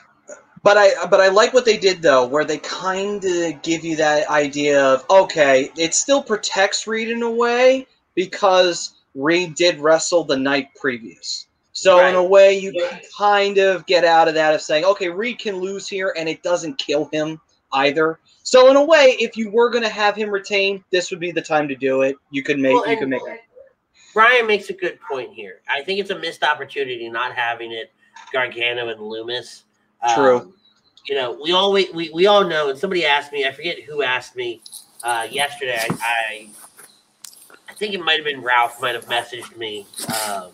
But I but I like what they did though, where they kind of give you that idea of okay, it still protects Reed in a way because Reed did wrestle the night previous. So in a way, you can kind of get out of that of saying, okay, Reed can lose here, and it doesn't kill him either. So in a way, if you were going to have him retain, this would be the time to do it. You could make Well, you could make it. Brian makes a good point here. I think it's a missed opportunity not having it Gargano and Lumis. True. Um, you know, we all we, we, we all know, and somebody asked me, I forget who asked me uh, yesterday. I, I I think it might have been Ralph might have messaged me um,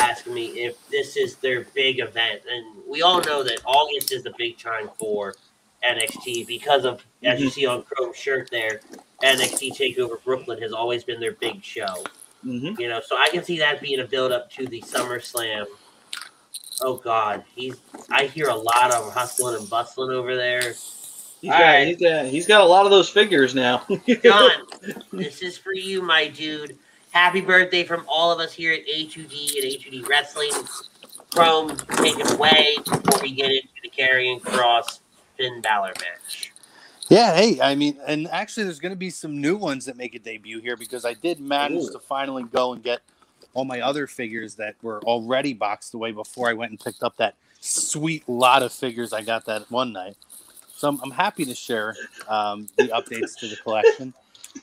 asking me if this is their big event, and we all know that August is the big time for NXT because of, as Mm-hmm. you see on Chrome's shirt there, NXT Takeover Brooklyn has always been their big show. hmm You know, so I can see that being a build up to the SummerSlam. Oh God, he's. I hear a lot of hustling and bustling over there. He's All got, right. he's got he's got a lot of those figures now. John, this is for you, my dude. Happy birthday from all of us here at A2D and A2D Wrestling. Chrome, take it away before we get into the Karrion Kross Finn Balor match. Yeah, hey, I mean, and actually, there's going to be some new ones that make a debut here because I did manage Ooh. to finally go and get all my other figures that were already boxed away before I went and picked up that sweet lot of figures I got that one night. So I'm, I'm happy to share um, the updates to the collection.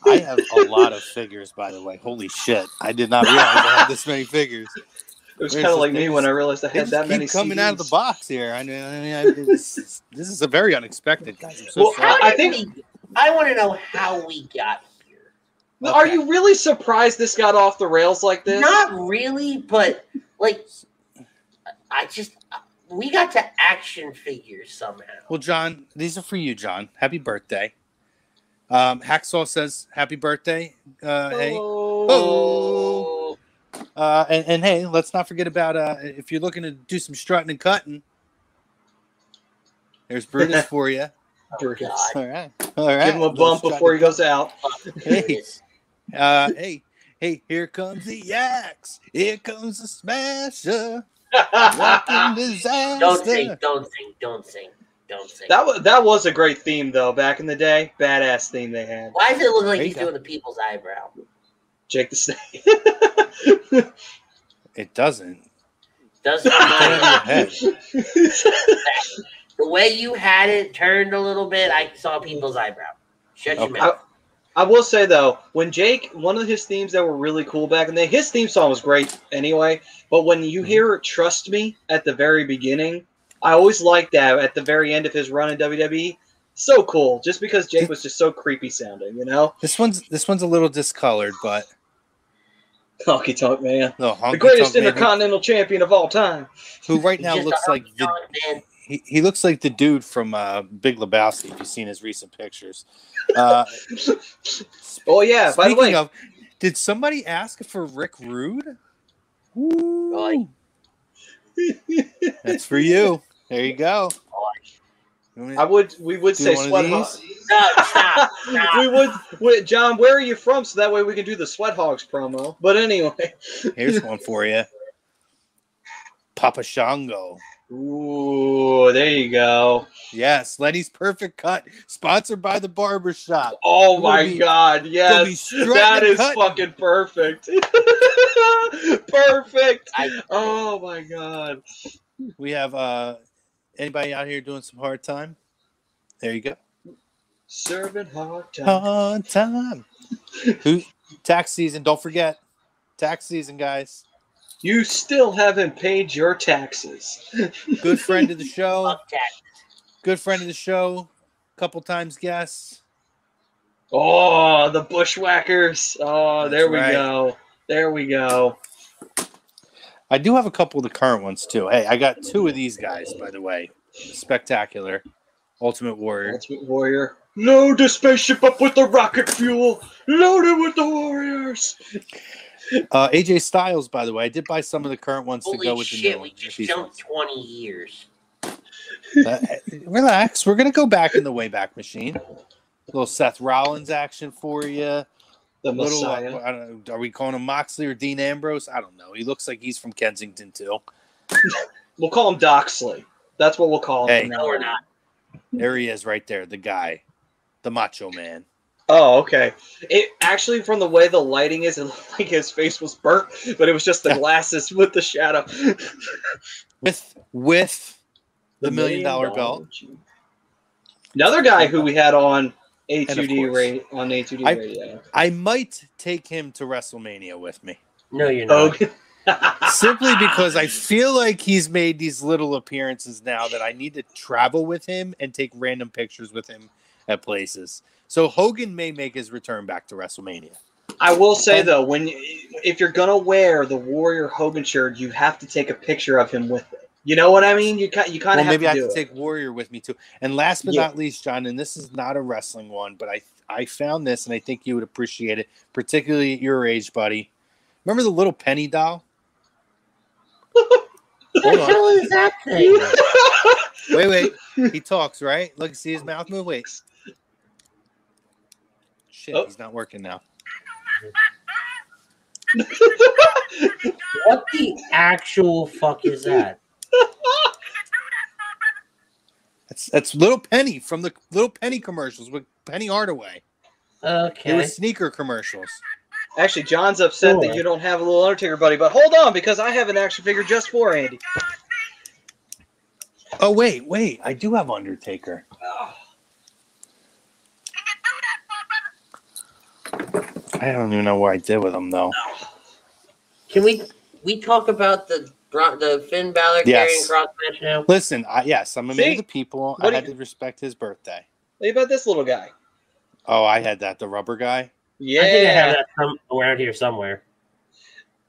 I have a lot of figures, by the way. Holy shit! I did not realize I had this many figures. It was kind of like me when I realized I had that keep many coming out of the box here. I mean, I mean I, this, this is a very unexpected, guys. I'm so Well, sorry. I think- we, I want to know how we got here. Are you really surprised this got off the rails like this? Not really, but like, I just we got to action figures somehow. Well, John, these are for you, John. Happy birthday. Um, Hacksaw says happy birthday. Uh, hey. Oh. Uh, and, and hey, let's not forget about uh, if you're looking to do some strutting and cutting. There's Brutus for you. Brutus. All right, all right. Give him a Little bump strut before he goes out. Hey. Uh, hey, hey, here comes the Ax. Here comes the smasher. Walking disaster. Don't sing, don't sing, don't sing, don't sing. that was that was a great theme though back in the day. Badass theme they had. Why does it look like you he's doing the people's eyebrow? Jake the Snake. It doesn't. Doesn't on your head. the way you had it turned a little bit, I saw people's eyebrow. Shut your mouth. I will say though, when Jake, one of his themes that were really cool back in the day, his theme song was great anyway. But when you mhm. hear "Trust Me" at the very beginning, I always liked that at the very end of his run in WWE. So cool, just because Jake was just so creepy sounding, you know. This one's this one's a little discolored, but Honky Tonk Man, no, the greatest intercontinental champion of all time. who right now looks like the man. He, he looks like the dude from uh, Big Lebowski. If you've seen his recent pictures. Uh, Oh yeah, by the speaking way, of, did somebody ask for Rick Rude? Boy. That's for you. There you go. You I would we would say one sweat hogs. No, stop, stop. we would, we- John. Where are you from? So that way we can do the sweat hogs promo. But anyway, Here's one for you. Papa Shango. Ooh, there you go. Yes, Lenny's perfect cut, sponsored by the barber shop. Oh my be- god, yes. That cutting. fucking perfect. perfect. I- Oh my god. We have uh anybody out here doing some hard time? There you go. Serving hard time. Hard time. Who tax season, don't forget. Tax season, guys. You still haven't paid your taxes. Good friend of the show. Good friend of the show. Couple times guests. Oh, the bushwhackers. Oh, That's there we right. go. There we go. I do have a couple of the current ones too. Hey, I got two of these guys, by the way. Spectacular. Ultimate Warrior. Ultimate Warrior. Load the spaceship up with the rocket fuel. Load it with the warriors. Uh, AJ Styles, by the way. I did buy some of the current ones to go Holy with the new shit, we just jumped 20 years. Uh, relax. We're gonna go back in the Wayback Machine. A little Seth Rollins action for you. The Little, uh, I don't know, are we calling him Moxley or Dean Ambrose? I don't know. He looks like he's from Kensington too. We'll call him Doxley. That's what we'll call him. Hey. No, we're not. There he is, right there, the guy, the Macho Man. Oh, okay. It actually, from the way the lighting is, it looked like his face was burnt, but it was just the glasses with the shadow. with with the million dollar belt. Another guy who we had on A2D course. rate on A2D I- radio. I might take him to WrestleMania with me. No, you're oh, not. Okay. Simply because I feel like he's made these little appearances now that I need to travel with him and take random pictures with him at places. So Hogan may make his return back to WrestleMania. I will say though, when if you're gonna wear the Warrior Hogan shirt, you have to take a picture of him with it. You know what I mean? You kind you kind of have maybe to I have to take Warrior with me too. And last but Yeah. not least, John, and this is not a wrestling one, but I I found this and I think you would appreciate it, particularly at your age, buddy. Remember the little penny doll? What the hell is that thing? Wait, wait. He talks, right? Look, see his mouth move. Wait. Shit, Oh. he's not working now. what the actual fuck is that? That's that's little Penny from the little Penny commercials with Penny Hardaway. Okay. It was sneaker commercials. Actually, John's upset Sure. that you don't have a little Undertaker buddy, but hold on because I have an action figure just for Andy. Oh wait, wait, I do have Undertaker. Oh. I don't even know what I did with him though. Can we we talk about the the Finn Balor Yes. Karrion Kross match now? Listen, I, yes, I'm a man of the people. What I had you- to respect his birthday. What about this little guy? Oh, I had that. The rubber guy. Yeah, I think I have that some, around here somewhere.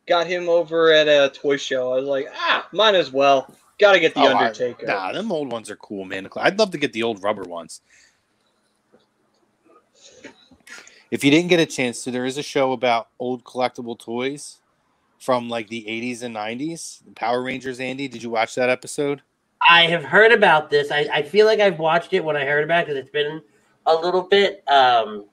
got him over at a toy show. I was like, ah, might as well. Got to get the Oh, I- Undertaker. nah, them old ones are cool, man. I'd love to get the old rubber ones. If you didn't get a chance to, there is a show about old collectible toys from like the 80s and 90s. Power Rangers, Andy. Did you watch that episode? I have heard about this. I, I feel like I've watched it when I heard about it because it's been a little bit, um,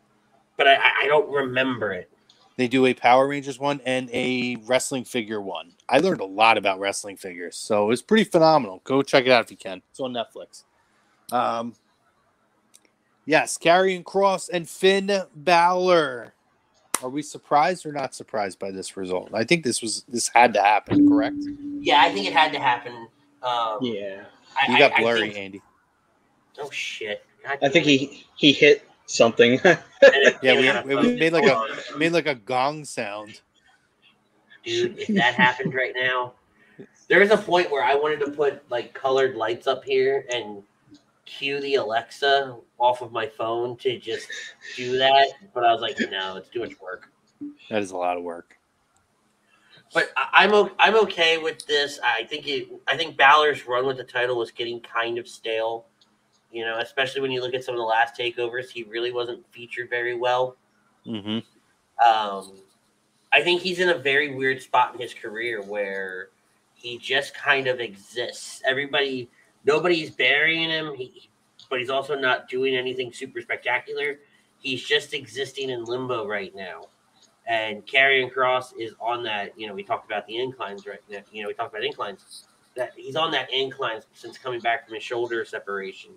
but I, I- don't remember it. They do a Power Rangers one and a wrestling figure one. I learned a lot about wrestling figures, so it was pretty phenomenal. Go check it out if you can. It's on Netflix. Um, yes, Karrion Kross and Finn Balor. Are we surprised or not surprised by this result? I think this was this had to happen, correct? Yeah, I think it had to happen. Um, Yeah, I, You got I- I blurry, think- Andy. oh shit! God I think it. he he hit something. Yeah, came we, out of it focus. made like a made like a gong sound. dude. If that happened right now, there's a point where I wanted to put like colored lights up here and cue the Alexa off of my phone to just do that, but I was like, no, it's too much work. That is a lot of work. But I'm I'm okay with this. I think it. I think Balor's run with the title was getting kind of stale. You know, especially when you look at some of the last takeovers, he really wasn't featured very well. hmm Um, I think he's in a very weird spot in his career where he just kind of exists. Everybody, nobody's burying him, he, but he's also not doing anything super spectacular. He's just existing in limbo right now. And Karrion Kross is on that. You know, we talked about the inclines right now. You know, we talked about inclines. That he's on that incline since coming back from his shoulder separation,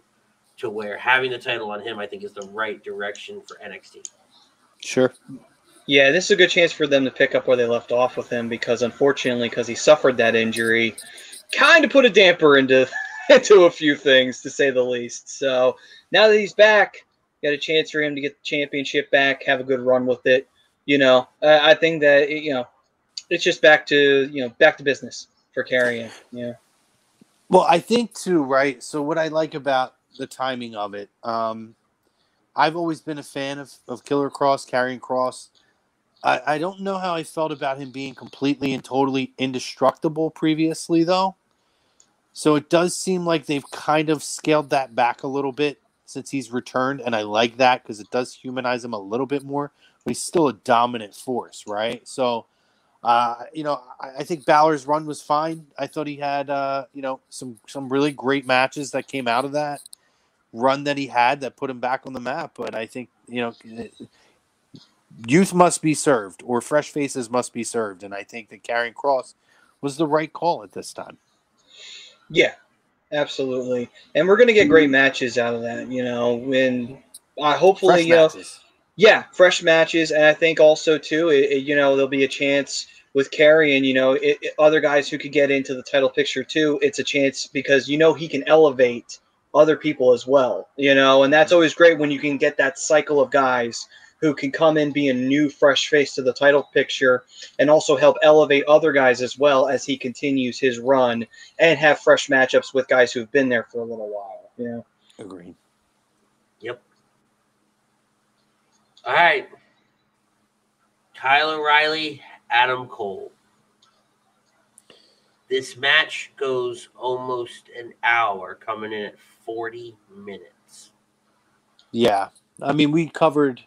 to where having the title on him, I think, is the right direction for NXT. Sure. yeah, this is a good chance for them to pick up where they left off with him because unfortunately, because he suffered that injury, kind of put a damper into into a few things to say the least. So now that he's back, got a chance for him to get the championship back, have a good run with it. You know, uh, I think that it, you know it's just back to you know back to business for Karrion. Yeah. Well, I think too, right? So what I like about the timing of it, um, I've always been a fan of, of Killer Kross, Karrion Kross. I, I don't know how I felt about him being completely and totally indestructible previously, though. So it does seem like they've kind of scaled that back a little bit since he's returned, and I like that because it does humanize him a little bit more. But he's still a dominant force, right? So uh, you know, I, I think Balor's run was fine. I thought he had, uh, you know, some some really great matches that came out of that run that he had that put him back on the map. But I think you know, youth must be served, or fresh faces must be served, and I think that Karrion Kross was the right call at this time. Yeah, absolutely. And we're gonna get great matches out of that. You know, when uh, hopefully Fresh you know. matches. Yeah, fresh matches, and I think also too, it, it- you know, there'll be a chance with Karrion you know it- other guys who could get into the title picture too. It's a chance because you know he can elevate other people as well. You know, and that's always great when you can get that cycle of guys who can come in, be a new fresh face to the title picture, and also help elevate other guys as well as he continues his run and have fresh matchups with guys who've been there for a little while. You know. Agreed. Yep. All right. Kyle O'Reilly, Adam Cole. This match goes almost an hour, coming in at 40 minutes. Yeah, I mean, we covered.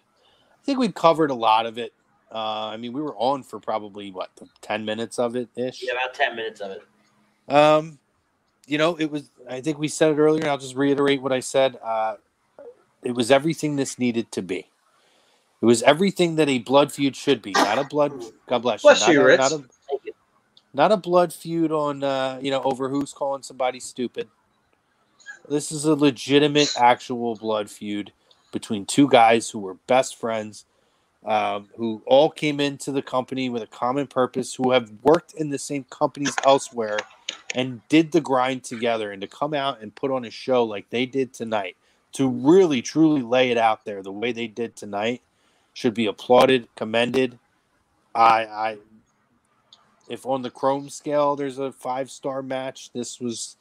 I think we covered a lot of it. Uh, I mean, we were on for probably what ten minutes of it ish. Yeah, about 10 minutes of it. Um, you know, it was. I think we said it earlier. and I'll just reiterate what I said. Uh, it was everything this needed to be. It was everything that a blood feud should be. Not a blood. God bless, Bless you. you, not, a, Ritz. not a not a blood feud on uh, you know over who's calling somebody stupid. This is a legitimate, actual blood feud between two guys who were best friends, um, who all came into the company with a common purpose, who have worked in the same companies elsewhere, and did the grind together. And to come out and put on a show like they did tonight, to really truly lay it out there the way they did tonight, should be applauded, commended. I, I, if on the Chrome scale there's a five star match, this was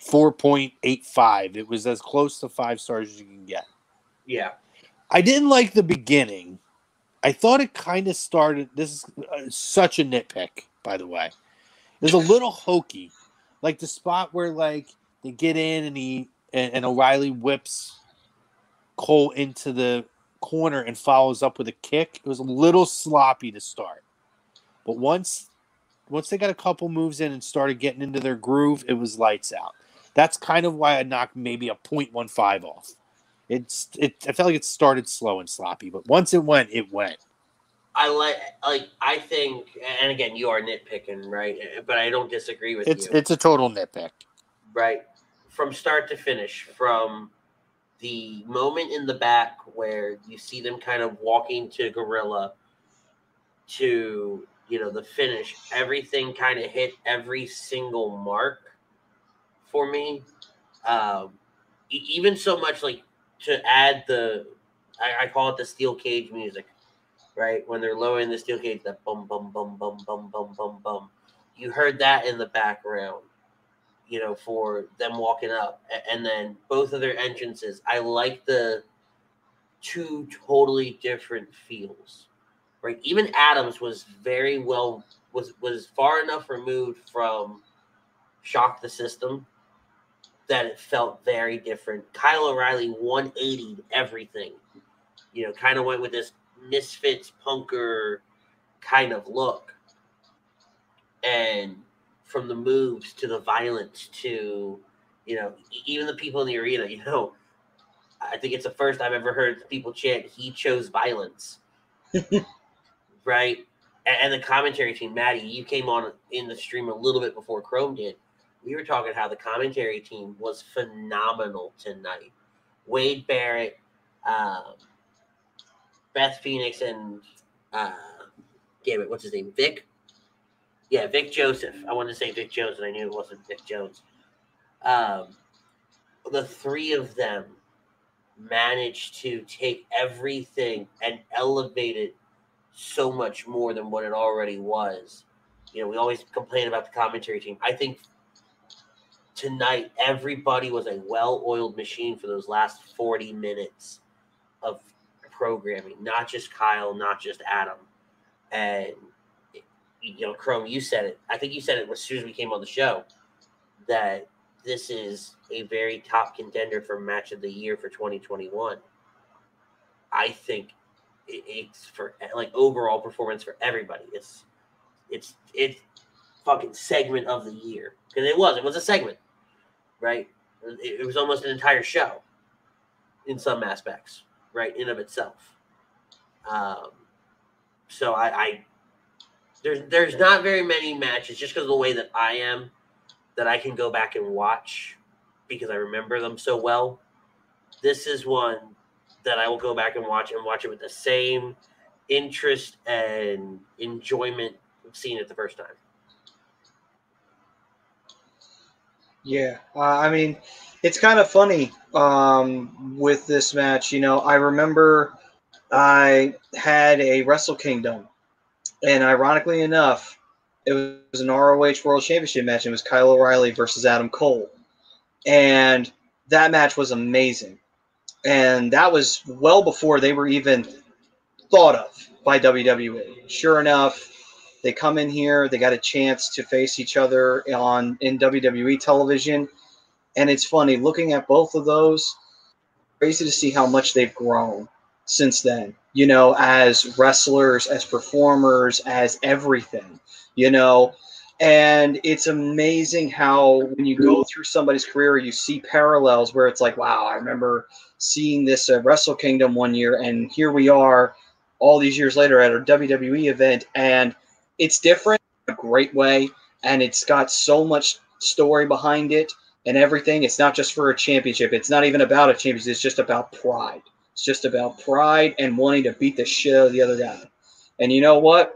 4.85. It was as close to five stars as you can get. Yeah. I didn't like the beginning. I thought it kind of started. This is uh, such a nitpick, by the way. It was a little hokey, like the spot where like they get in and he and, and O'Reilly whips Cole into the corner and follows up with a kick. It was a little sloppy to start, but once once they got a couple moves in and started getting into their groove, it was lights out. That's kind of why I knocked maybe a 0.15 off. It's it. I felt like it started slow and sloppy, but once it went, it went. I like, like, I think, and again, you are nitpicking, right? But I don't disagree with It's you. it's a total nitpick. right? From start to finish, from the moment in the back where you see them kind of walking to Gorilla to, you know, the finish, everything kind of hit every single mark for me. Um, even so much like to add the, I, I call it the steel cage music, right? When they're lowering the steel cage, that bum, bum, bum, bum, bum, bum, bum, bum. You heard that in the background you know, for them walking up. And then both of their entrances, I like the two totally different feels. Right? Even Adams was very well was was far enough removed from Shock the System that it felt very different. Kyle O'Reilly 180 everything. You know, kind of went with this misfits punker kind of look. And from the moves to the violence to you know even the people in the arena you know i think it's the first i've ever heard people chant he chose violence right and, the commentary team maddie you came on in the stream a little bit before chrome did we were talking how the commentary team was phenomenal tonight wade barrett um, beth phoenix and uh, damn it what's his name vic yeah, Vic Joseph. I wanted to say Vic Jones, and I knew it wasn't Vic Jones. Um, the three of them managed to take everything and elevate it so much more than what it already was. You know, we always complain about the commentary team. I think tonight everybody was a well-oiled machine for those last 40 minutes of programming, not just Kyle, not just Adam. And you know, Chrome, you said it. I think you said it as soon as we came on the show that this is a very top contender for match of the year for 2021. I think it- it's for like overall performance for everybody. It's it's it's fucking segment of the year because it was it was a segment, right? It, it was almost an entire show in some aspects, right? In of itself. Um, so I, I there's there's not very many matches just because of the way that I am that I can go back and watch because I remember them so well. This is one that I will go back and watch and watch it with the same interest and enjoyment of seeing it the first time. Yeah, uh, I mean, it's kind of funny um, with this match. You know, I remember I had a Wrestle Kingdom, and ironically enough, it was an ROH World Championship match. It was Kyle O'Reilly versus Adam Cole, and that match was amazing. And that was well before they were even thought of by WWE. Sure enough, They come in here, they got a chance to face each other on in WWE television, and it's funny looking at both of those. Crazy to see how much they've grown since then. You know, as wrestlers, as performers, as everything. You know, and it's amazing how when you go through somebody's career, you see parallels where it's like, wow, I remember seeing this at Wrestle Kingdom one year, and here we are all these years later at a WWE event, and it's different in a great way, and it's got so much story behind it and everything. It's not just for a championship. It's not even about a championship. It's just about pride. It's just about pride and wanting to beat the shit out of the other guy. And you know what?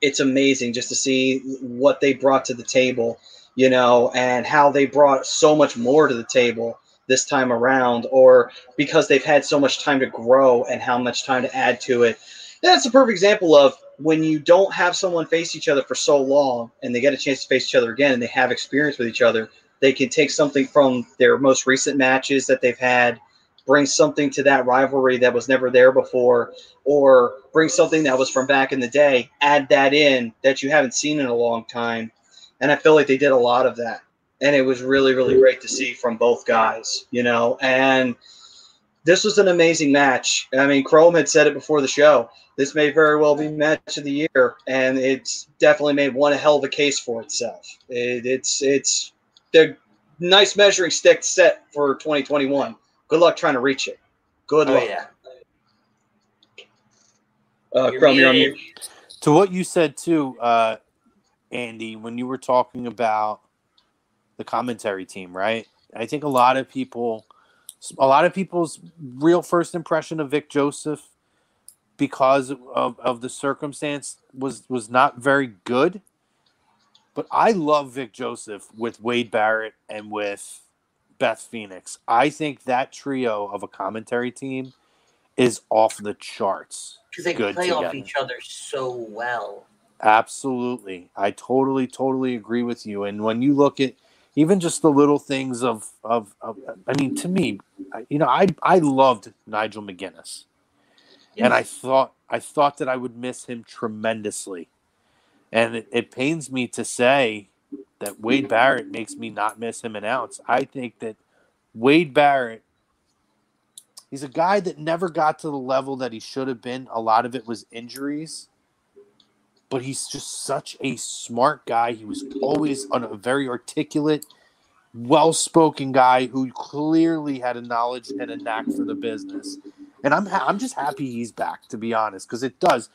It's amazing just to see what they brought to the table, you know, and how they brought so much more to the table this time around, or because they've had so much time to grow and how much time to add to it. That's a perfect example of when you don't have someone face each other for so long and they get a chance to face each other again and they have experience with each other, they can take something from their most recent matches that they've had, bring something to that rivalry that was never there before, or bring something that was from back in the day, add that in that you haven't seen in a long time. And I feel like they did a lot of that. And it was really really great to see from both guys you know? And this was an amazing match. I mean chrome had said it before the show. This may very well be match of the year and it's definitely made one hell of a case for itself. It, it's it's the nice measuring stick set for 2021 good luck trying to reach it. Good Oh luck. yeah. uh, You're chrome you're on mute. To what you said too, uh, Andy, when you were talking about the commentary team, right? I think a lot of people, a lot of people's real first impression of Vic Joseph, because of, of the circumstance, was was not very good. But I love Vic Joseph with Wade Barrett and with Beth Phoenix. I think that trio of a commentary team is off the charts. Because they Good play off each other so well. Absolutely. I totally, totally agree with you. And when you look at even just the little things of, of, of I mean, to me, you know, I, I loved Nigel McGuinness and I thought, I thought that I would miss him tremendously. And it, it pains me to say that Wade Barrett makes me not miss him an ounce. I think that Wade Barrett, he's a guy that never got to the level that he should have been. A lot of it was injuries but he's just such a smart guy. He was always a very articulate, well-spoken guy who clearly had a knowledge and a knack for the business. And I'm ha- I'm just happy he's back, to be honest, because it does.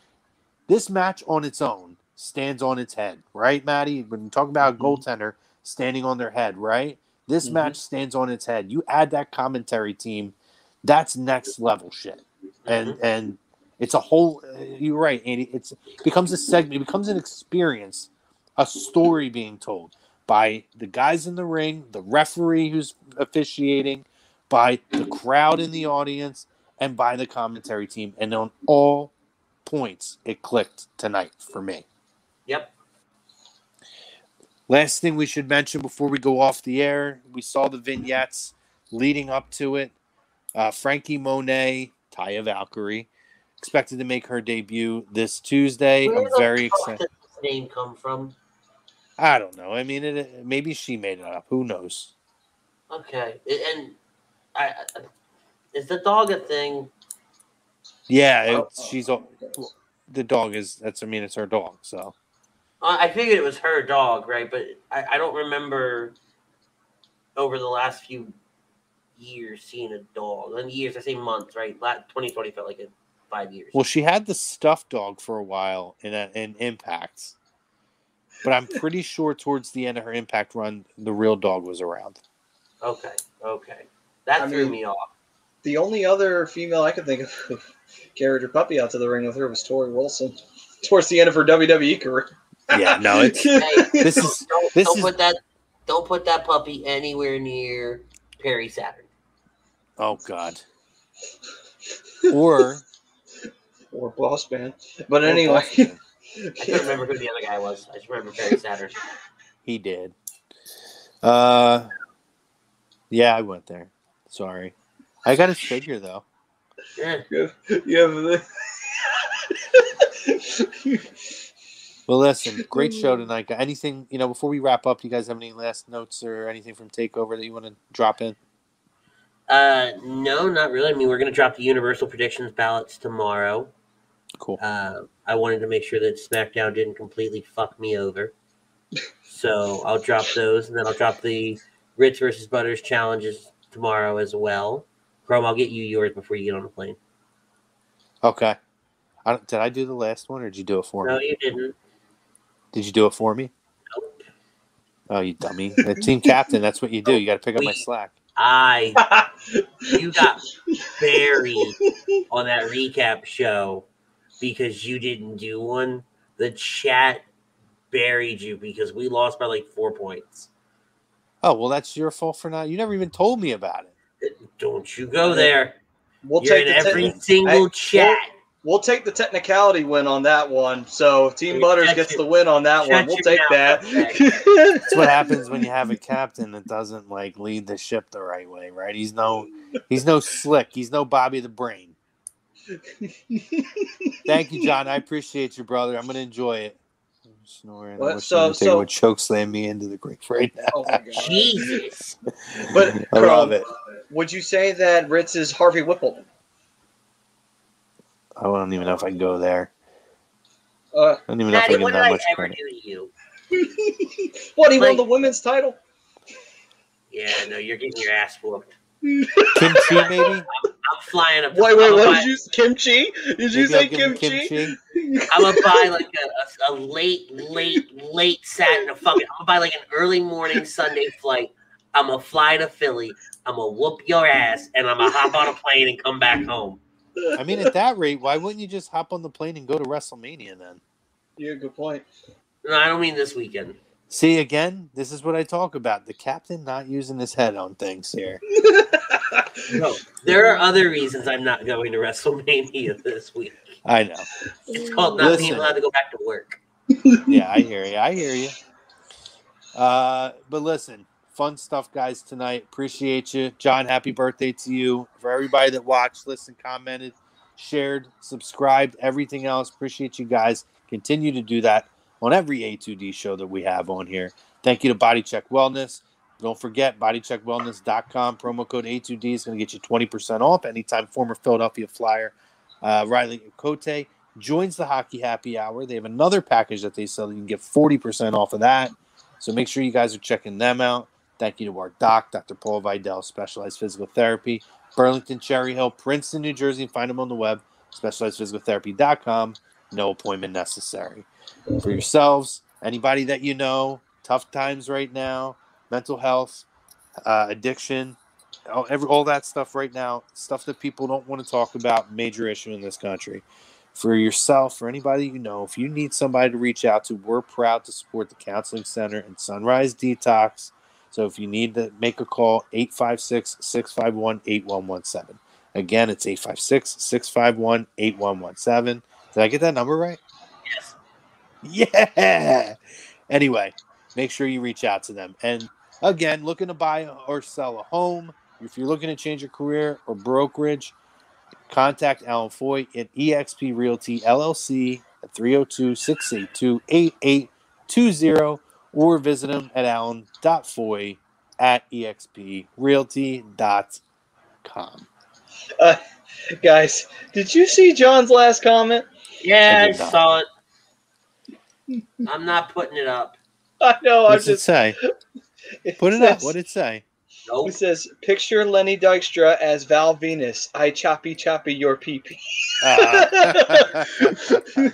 This match on its own stands on its head, right, Maddie? When you talk about a goaltender standing on their head, right? This Mhm. match stands on its head. You add that commentary team, that's next level shit. And and it's a whole. uh, You're right, Andy. It's becomes a segment. It becomes an experience, a story being told by the guys in the ring, the referee who's officiating, by the crowd in the audience, and by the commentary team. And on all points, it clicked tonight for me. Yep. Last thing we should mention before we go off the air, we saw the vignettes leading up to it. Uh, Frankie Monet, Taya Valkyrie, expected to make her debut this Tuesday. Where I'm very excited. name come from? I don't know. I mean, it, maybe she made it up. Who knows? Okay, and I, I is the dog a thing? Yeah, Oh, she's the dog is. That's I mean, it's her dog. So Uh, I figured it was her dog, right? But I, I don't remember over the last few years seeing a dog. And years, I say months, right? La 2020 felt like it five years. well, she had the stuffed dog for a while in a, in Impact, but I'm pretty sure towards the end of her Impact run, the real dog was around. Okay, okay, that I threw mean- me off. The only other female I could think of who carried her puppy out to the ring with her was Torrie Wilson towards the end of her WWE career. Yeah, no, it's Hey, this don't, is don't, this don't is- put that don't put that puppy anywhere near Perry Saturn. oh god. Or or Boss Man. But or anyway, Boston. I can't remember who the other guy was. I just remember Perry Saturn. he did. Uh, yeah, I went there. Sorry, I got his figure though. Yeah. you have, you have the Well, listen, great show tonight. guy. Anything you know before we wrap up? Do you guys have any last notes or anything from Takeover that you want to drop in? Uh, no, not really. I mean, we're going to drop the Universal predictions ballots tomorrow. Cool. Uh, I wanted to make sure that SmackDown didn't completely fuck me over. So I'll drop those, and then I'll drop the Ritz versus Butters challenges tomorrow as well. Chrome, I'll get you yours before you get on the plane. Okay. I did I do the last one or did you do it for No, me? No, you didn't. Did you do it for me? Nope. Oh, you dummy! The team captain. That's what you do. You got to pick up my slack. I, you got buried on that recap show because you didn't do one. The chat buried you because we lost by like four points. Oh well, that's your fault for not. You never even told me about it. Don't you go there. We'll You're take in the every techni- single Hey, chat. We'll take the technicality win on that one. So if Team Hey, Butters shut gets your- the win on that shut one, we'll take mouth, that. That's what happens when you have a captain that doesn't like lead the ship the right way, right? He's no, he's no slick. He's no Bobby the Brain. Thank you, John. I appreciate you, brother. I'm gonna enjoy it. I'm snoring. What? I wish So- Undertaker so- would choke slam me into the grave right now. oh my god! Jesus. But I love it. Would you say that Ritz is Harvey Whipple? I don't even know if I can go there. Uh, I don't even know if I Maddie, can what did that I much ever credit. do to you? what? He won the women's title. Yeah, no, you're getting your ass whooped. Kimchi, maybe. I'm flying a. Wait, I'm wait, gonna what buy- did you? Kimchi? Did you say I'll give kimchi? I'm gonna buy like a, a, a late, late, late Saturday. Fucking, I'm gonna buy like an early morning Sunday flight. I'm gonna fly to Philly. I'm gonna whoop your ass, and I'm gonna hop on a plane and come back home. I mean, at that rate, why wouldn't you just hop on the plane and go to WrestleMania then? Yeah, good point. No, I don't mean this weekend. See, again, this is what I talk about. The captain not using his head on things here. No, there are other reasons I'm not going to WrestleMania this week. I know. It's called not being allowed to go back to work. Yeah, I hear you. I hear you. Uh, but listen, fun stuff, guys, tonight. Appreciate you. John, happy birthday to you. For everybody that watched, listened, commented, shared, subscribed, everything else. Appreciate you guys. Continue to do that on every A2D show that we have on here. Thank you to Body Check Wellness. Don't forget, bodycheckwellness.com. Promo code A2D is going to get you 20% off anytime former Philadelphia Flyer uh, Riley Cote joins the Hockey Happy Hour. They have another package that they sell. You can get 40% off of that. So make sure you guys are checking them out. Thank you to our doc, Dr. Paul Vidal, Specialized Physical Therapy, Burlington, Cherry Hill, Princeton, New Jersey. Find them on the web, specializedphysicaltherapy.com. No appointment necessary. For yourselves, anybody that you know, tough times right now, mental health, uh, addiction, all, every, all that stuff right now, stuff that people don't want to talk about, major issue in this country. For yourself, for anybody you know, if you need somebody to reach out to, we're proud to support the Counseling Center and Sunrise Detox. So if you need to make a call, 856 651 8117. Again, it's 856 651 8117. Did I get that number right? Yes. Yeah. Anyway, make sure you reach out to them. And again, looking to buy or sell a home, if you're looking to change your career or brokerage, contact Alan Foy at eXp Realty LLC at 302 682 8820 or visit him at alan.foy at exprealty.com. Uh, guys, did you see John's last comment? Yeah, I I saw it. I'm not putting it up. I know. I'm What's it say? it Put it up. What did it say? Nope. It says, "Picture Lenny Dykstra as Val Venis. I choppy choppy your pee pee." Uh,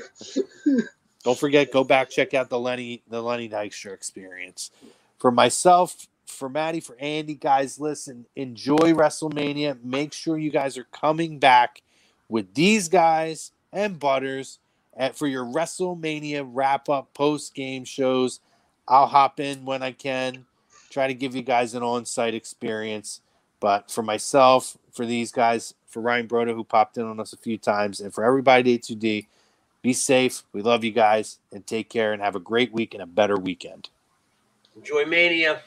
Don't forget, go back check out the Lenny the Lenny Dykstra experience. For myself, for Maddie, for Andy, guys, listen, enjoy WrestleMania. Make sure you guys are coming back with these guys and Butters at, for your WrestleMania wrap up post game shows. I'll hop in when I can, try to give you guys an on site experience. But for myself, for these guys, for Ryan Broda, who popped in on us a few times, and for everybody at A2D, be safe. We love you guys and take care and have a great week and a better weekend. Enjoy Mania.